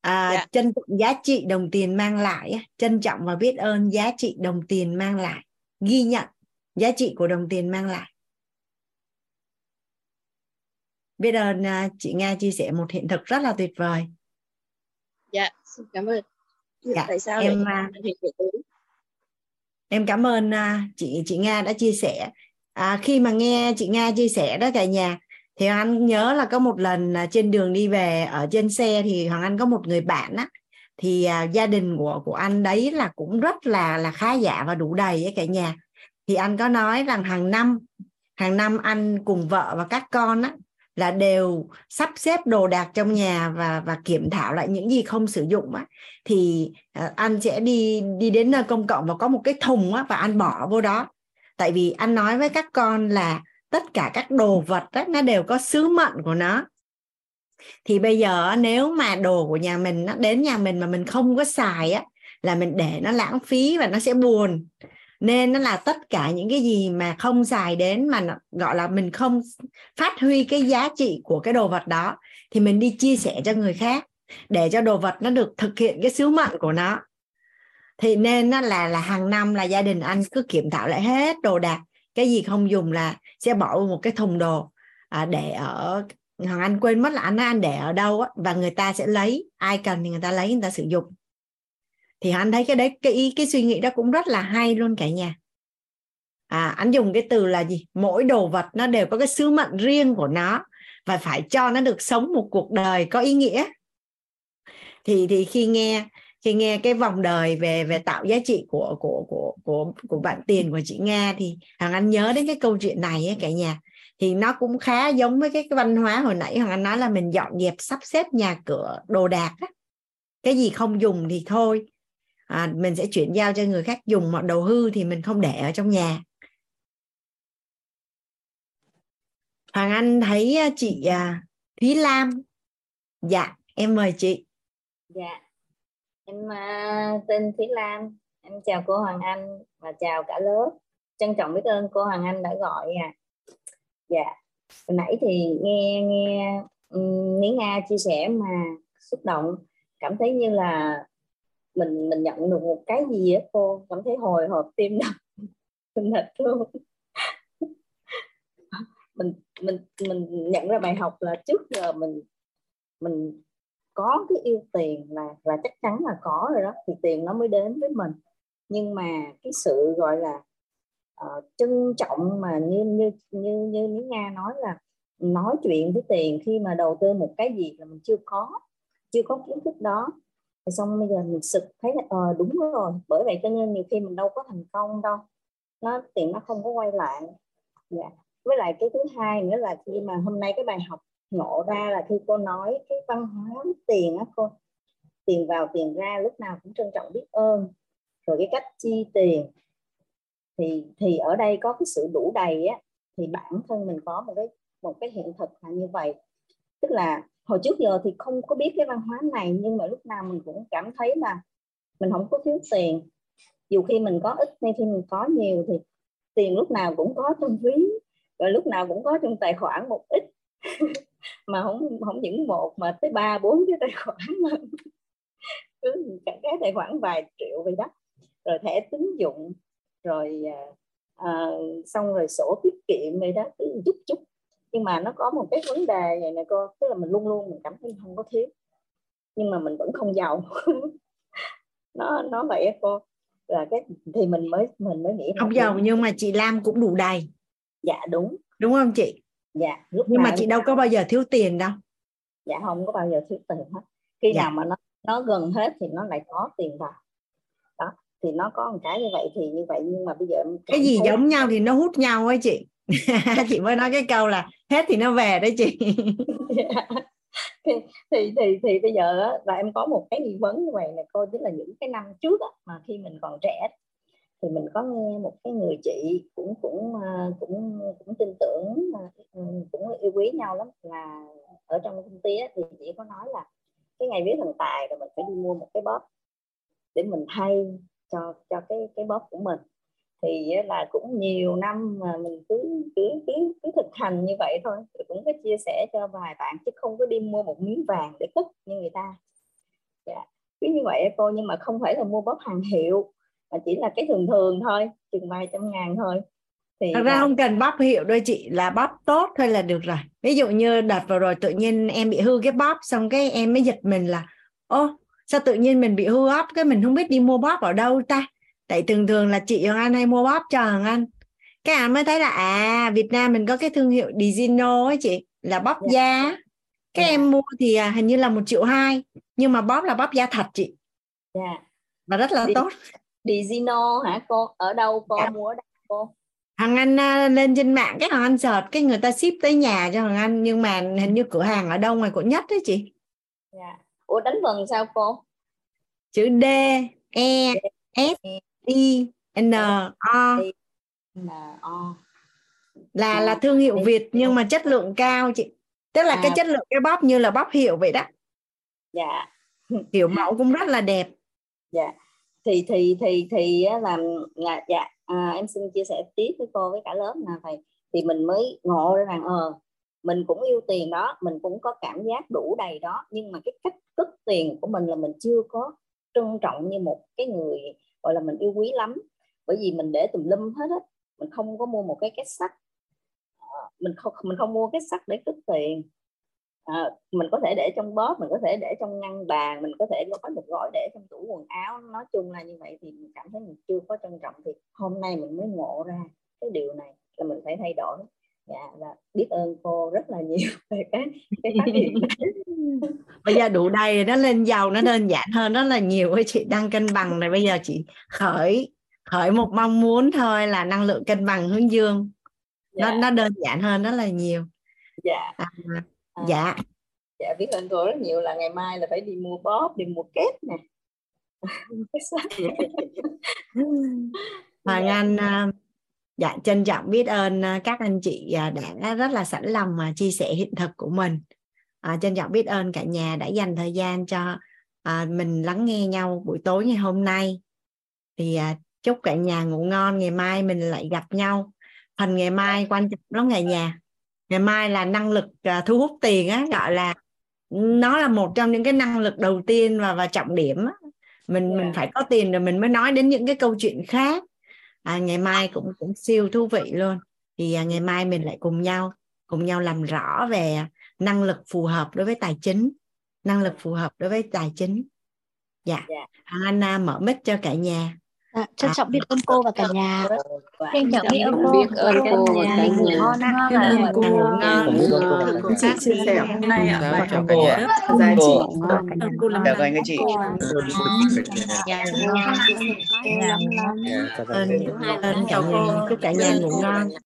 À, Dạ. trân trọng giá trị đồng tiền mang lại trân trọng và biết ơn giá trị đồng tiền mang lại ghi nhận giá trị của đồng tiền mang lại biết ơn à, chị Nga chia sẻ một hiện thực rất là tuyệt vời. Dạ xin cảm ơn. Dạ, tại sao em, lại à, em cảm ơn à, chị chị Nga đã chia sẻ. À, khi mà nghe chị Nga chia sẻ đó cả nhà thì Hoàng Anh nhớ là có một lần trên đường đi về ở trên xe thì Hoàng Anh có một người bạn á thì à, gia đình của của anh đấy là cũng rất là là khá giả và đủ đầy ấy cả nhà. Thì anh có nói rằng hàng năm hàng năm anh cùng vợ và các con á là đều sắp xếp đồ đạc trong nhà và và kiểm thảo lại những gì không sử dụng á thì ờ, anh sẽ đi đi đến nơi công cộng và có một cái thùng á và anh bỏ vô đó. Tại vì anh nói với các con là tất cả các đồ vật á, nó đều có sứ mệnh của nó. Thì bây giờ nếu mà đồ của nhà mình nó đến nhà mình mà mình không có xài á là mình để nó lãng phí và nó sẽ buồn nên nó là tất cả những cái gì mà không xài đến mà gọi là mình không phát huy cái giá trị của cái đồ vật đó thì mình đi chia sẻ cho người khác để cho đồ vật nó được thực hiện cái sứ mệnh của nó. Thì nên nó là là hàng năm là gia đình anh cứ kiểm thảo lại hết đồ đạc. Cái gì không dùng là sẽ bỏ một cái thùng đồ à, để ở hoàng anh quên mất là anh anh để ở đâu á và người ta sẽ lấy. Ai cần thì người ta lấy người ta sử dụng thì anh thấy cái đấy cái cái suy nghĩ đó cũng rất là hay luôn cả nhà. À anh dùng cái từ là gì? Mỗi đồ vật nó đều có cái sứ mệnh riêng của nó và phải cho nó được sống một cuộc đời có ý nghĩa. Thì thì khi nghe khi nghe cái vòng đời về về tạo giá trị của của của của của bạn tiền của chị Nga thì Hằng Anh nhớ đến cái câu chuyện này ấy, cả nhà. Thì nó cũng khá giống với cái, cái văn hóa hồi nãy Hằng Anh nói là mình dọn dẹp sắp xếp nhà cửa đồ đạc á. cái gì không dùng thì thôi à, mình sẽ chuyển giao cho người khác dùng mà đồ hư thì mình không để ở trong nhà. Hoàng Anh thấy à, chị à, Thúy Lam. Dạ em mời chị. Dạ, em uh, tên Thúy Lam, em chào cô Hoàng Anh và chào cả lớp. Trân trọng biết ơn cô Hoàng Anh đã gọi à. Dạ, hồi nãy thì nghe nghe um, Ní Nga chia sẻ mà xúc động, cảm thấy như là mình mình nhận được một cái gì á cô, cảm thấy hồi hộp tim đập. Mình thật luôn. mình mình mình nhận ra bài học là trước giờ mình mình có cái yêu tiền là là chắc chắn là có rồi đó thì tiền nó mới đến với mình. Nhưng mà cái sự gọi là uh, trân trọng mà như như như như Ní Nga nói là nói chuyện với tiền khi mà đầu tư một cái gì là mình chưa có chưa có kiến thức đó thì xong bây giờ mình sực thấy là ờ đúng rồi, bởi vậy cho nên nhiều khi mình đâu có thành công đâu. Nó tiền nó không có quay lại. Dạ. với lại cái thứ hai nữa là khi mà hôm nay cái bài học ngộ ra là khi cô nói cái văn hóa tiền á cô, tiền vào tiền ra lúc nào cũng trân trọng biết ơn. Rồi cái cách chi tiền. Thì thì ở đây có cái sự đủ đầy á, thì bản thân mình có một cái một cái hiện thực là như vậy. Tức là hồi trước giờ thì không có biết cái văn hóa này nhưng mà lúc nào mình cũng cảm thấy là mình không có thiếu tiền. Dù khi mình có ít hay khi mình có nhiều thì tiền lúc nào cũng có trong ví và lúc nào cũng có trong tài khoản một ít. Mà không không những một mà tới ba bốn cái tài khoản mà cứ cả cái tài khoản vài triệu vậy đó. Rồi thẻ tín dụng rồi à, à xong rồi sổ tiết kiệm vậy đó cứ chút chút nhưng mà nó có một cái vấn đề này nè cô tức là mình luôn luôn mình cảm thấy không có thiếu. Nhưng mà mình vẫn không giàu. Nó nó vậy á cô. Là cái thì mình mới mình mới nghĩ không giàu nhưng mà chị Lam cũng đủ đầy. Dạ đúng. Đúng không chị? Dạ lúc nhưng mà chị đâu có bao giờ thiếu tiền đâu. Dạ không có bao giờ thiếu tiền hết. Khi Dạ. nào mà nó nó gần hết thì nó lại có tiền vào thì nó có một cái như vậy thì như vậy nhưng mà bây giờ em cái gì thấy- giống nhau thì nó hút nhau ấy chị. Chị mới nói cái câu là hết thì nó về đấy chị. Thì, thì thì thì bây giờ là em có một cái nghi vấn như vậy nè cô tức là những cái năm trước á, mà khi mình còn trẻ thì mình có nghe một cái người chị cũng cũng à, cũng cũng tin tưởng ừ, cũng yêu quý nhau lắm. Là ở trong công ty thì chị có nói là cái ngày viết thần tài là mình phải đi mua một cái bóp để mình thay cho cho cái cái bóp của mình. Thì là cũng nhiều năm mà mình cứ cứ cứ cứ thực hành như vậy thôi. Thì cũng có chia sẻ cho vài bạn chứ không có đi mua một miếng vàng để cất như người ta. Dạ. cứ như vậy cô nhưng mà không phải là mua bóp hàng hiệu mà chỉ là cái thường thường thôi chừng vài trăm ngàn thôi. Thì thật ra là... không cần bóp hiệu đôi chị là bóp tốt thôi là được rồi. Ví dụ như đợt vừa rồi tự nhiên em bị hư cái bóp xong cái em mới giật mình là ô sao tự nhiên mình bị hư bóp cái mình không biết đi mua bóp ở đâu ta tại thường thường là chị Hoàng Anh hay mua bóp cho Hoàng Anh cái anh mới thấy là à Việt Nam mình có cái thương hiệu Digino ấy chị là bóp yeah. Dạ. da cái yeah. Dạ. em mua thì à, hình như là một triệu hai nhưng mà bóp là bóp da thật chị yeah. Dạ. và rất là Đi, tốt Digino hả cô ở đâu cô yeah. mua ở đâu cô Hằng Anh uh, lên trên mạng cái Hằng Anh search cái người ta ship tới nhà cho Hằng Anh nhưng mà hình như cửa hàng ở đâu ngoài quận nhất đấy chị. Dạ. Ủa đánh vần sao cô? Chữ D E S I N O N O là là thương hiệu Việt nhưng mà chất lượng cao chị. Tức là à. cái chất lượng cái bóp như là bóp hiệu vậy đó. Dạ. Kiểu mẫu cũng rất là đẹp. Dạ. Thì thì thì thì là là dạ à, em xin chia sẻ tiếp với cô với cả lớp là thầy thì mình mới ngộ ra rằng ờ mình cũng yêu tiền đó mình cũng có cảm giác đủ đầy đó nhưng mà cái cách cất tiền của mình là mình chưa có trân trọng như một cái người gọi là mình yêu quý lắm. Bởi vì mình để tùm lum hết á mình không có mua một cái két sắt. Ờ, mình không mình không mua cái sắt để cất tiền. À, mình có thể để trong bóp mình có thể để trong ngăn bàn mình có thể gói một gói để trong tủ quần áo. Nói chung là như vậy thì mình cảm thấy mình chưa có trân trọng thì hôm nay mình mới ngộ ra cái điều này là mình phải thay đổi dạ và biết ơn cô rất là nhiều về cái cái phát hiện bây giờ đủ đầy nó lên giàu nó đơn giản hơn rất là nhiều. Với chị đang cân bằng này. Bây giờ chị khởi khởi một mong muốn thôi là năng lượng cân bằng hướng dương. Dạ. nó nó đơn giản hơn rất là nhiều. Dạ. À, à, dạ. Dạ biết ơn cô rất nhiều là ngày mai là phải đi mua bóp đi mua kết nè. Hoàng dạ. Anh à, dạ trân trọng biết ơn à, các anh chị à, đã rất là sẵn lòng mà chia sẻ hiện thực của mình. À, trân trọng biết ơn cả nhà đã dành thời gian cho à, mình lắng nghe nhau buổi tối ngày hôm nay. Thì à, chúc cả nhà ngủ ngon ngày mai mình lại gặp nhau. Phần ngày mai quan trọng lắm ngày nhà. Ngày mai là năng lực à, thu hút tiền á gọi là nó là một trong những cái năng lực đầu tiên và và trọng điểm á. mình yeah. mình phải có tiền rồi mình mới nói đến những cái câu chuyện khác à, ngày mai cũng cũng siêu thú vị luôn thì à, ngày mai mình lại cùng nhau cùng nhau làm rõ về năng lực phù hợp đối với tài chính năng lực phù hợp đối với tài chính dạ yeah. yeah. Anna mở mic cho cả nhà À, trân trọng biết ơn cô và cả nhà. Trân trọng biết ơn cô. Biết ơn cô và cả nhà. Ngon ạ. Biết ơn cô. Ngon. Chị chia sẻ hôm nay ạ. Chào cả nhà. Giá trị. Cô lắm. Chào anh chị. Dạ. Ơn cả nhà. Chúc cả nhà ngủ ngon.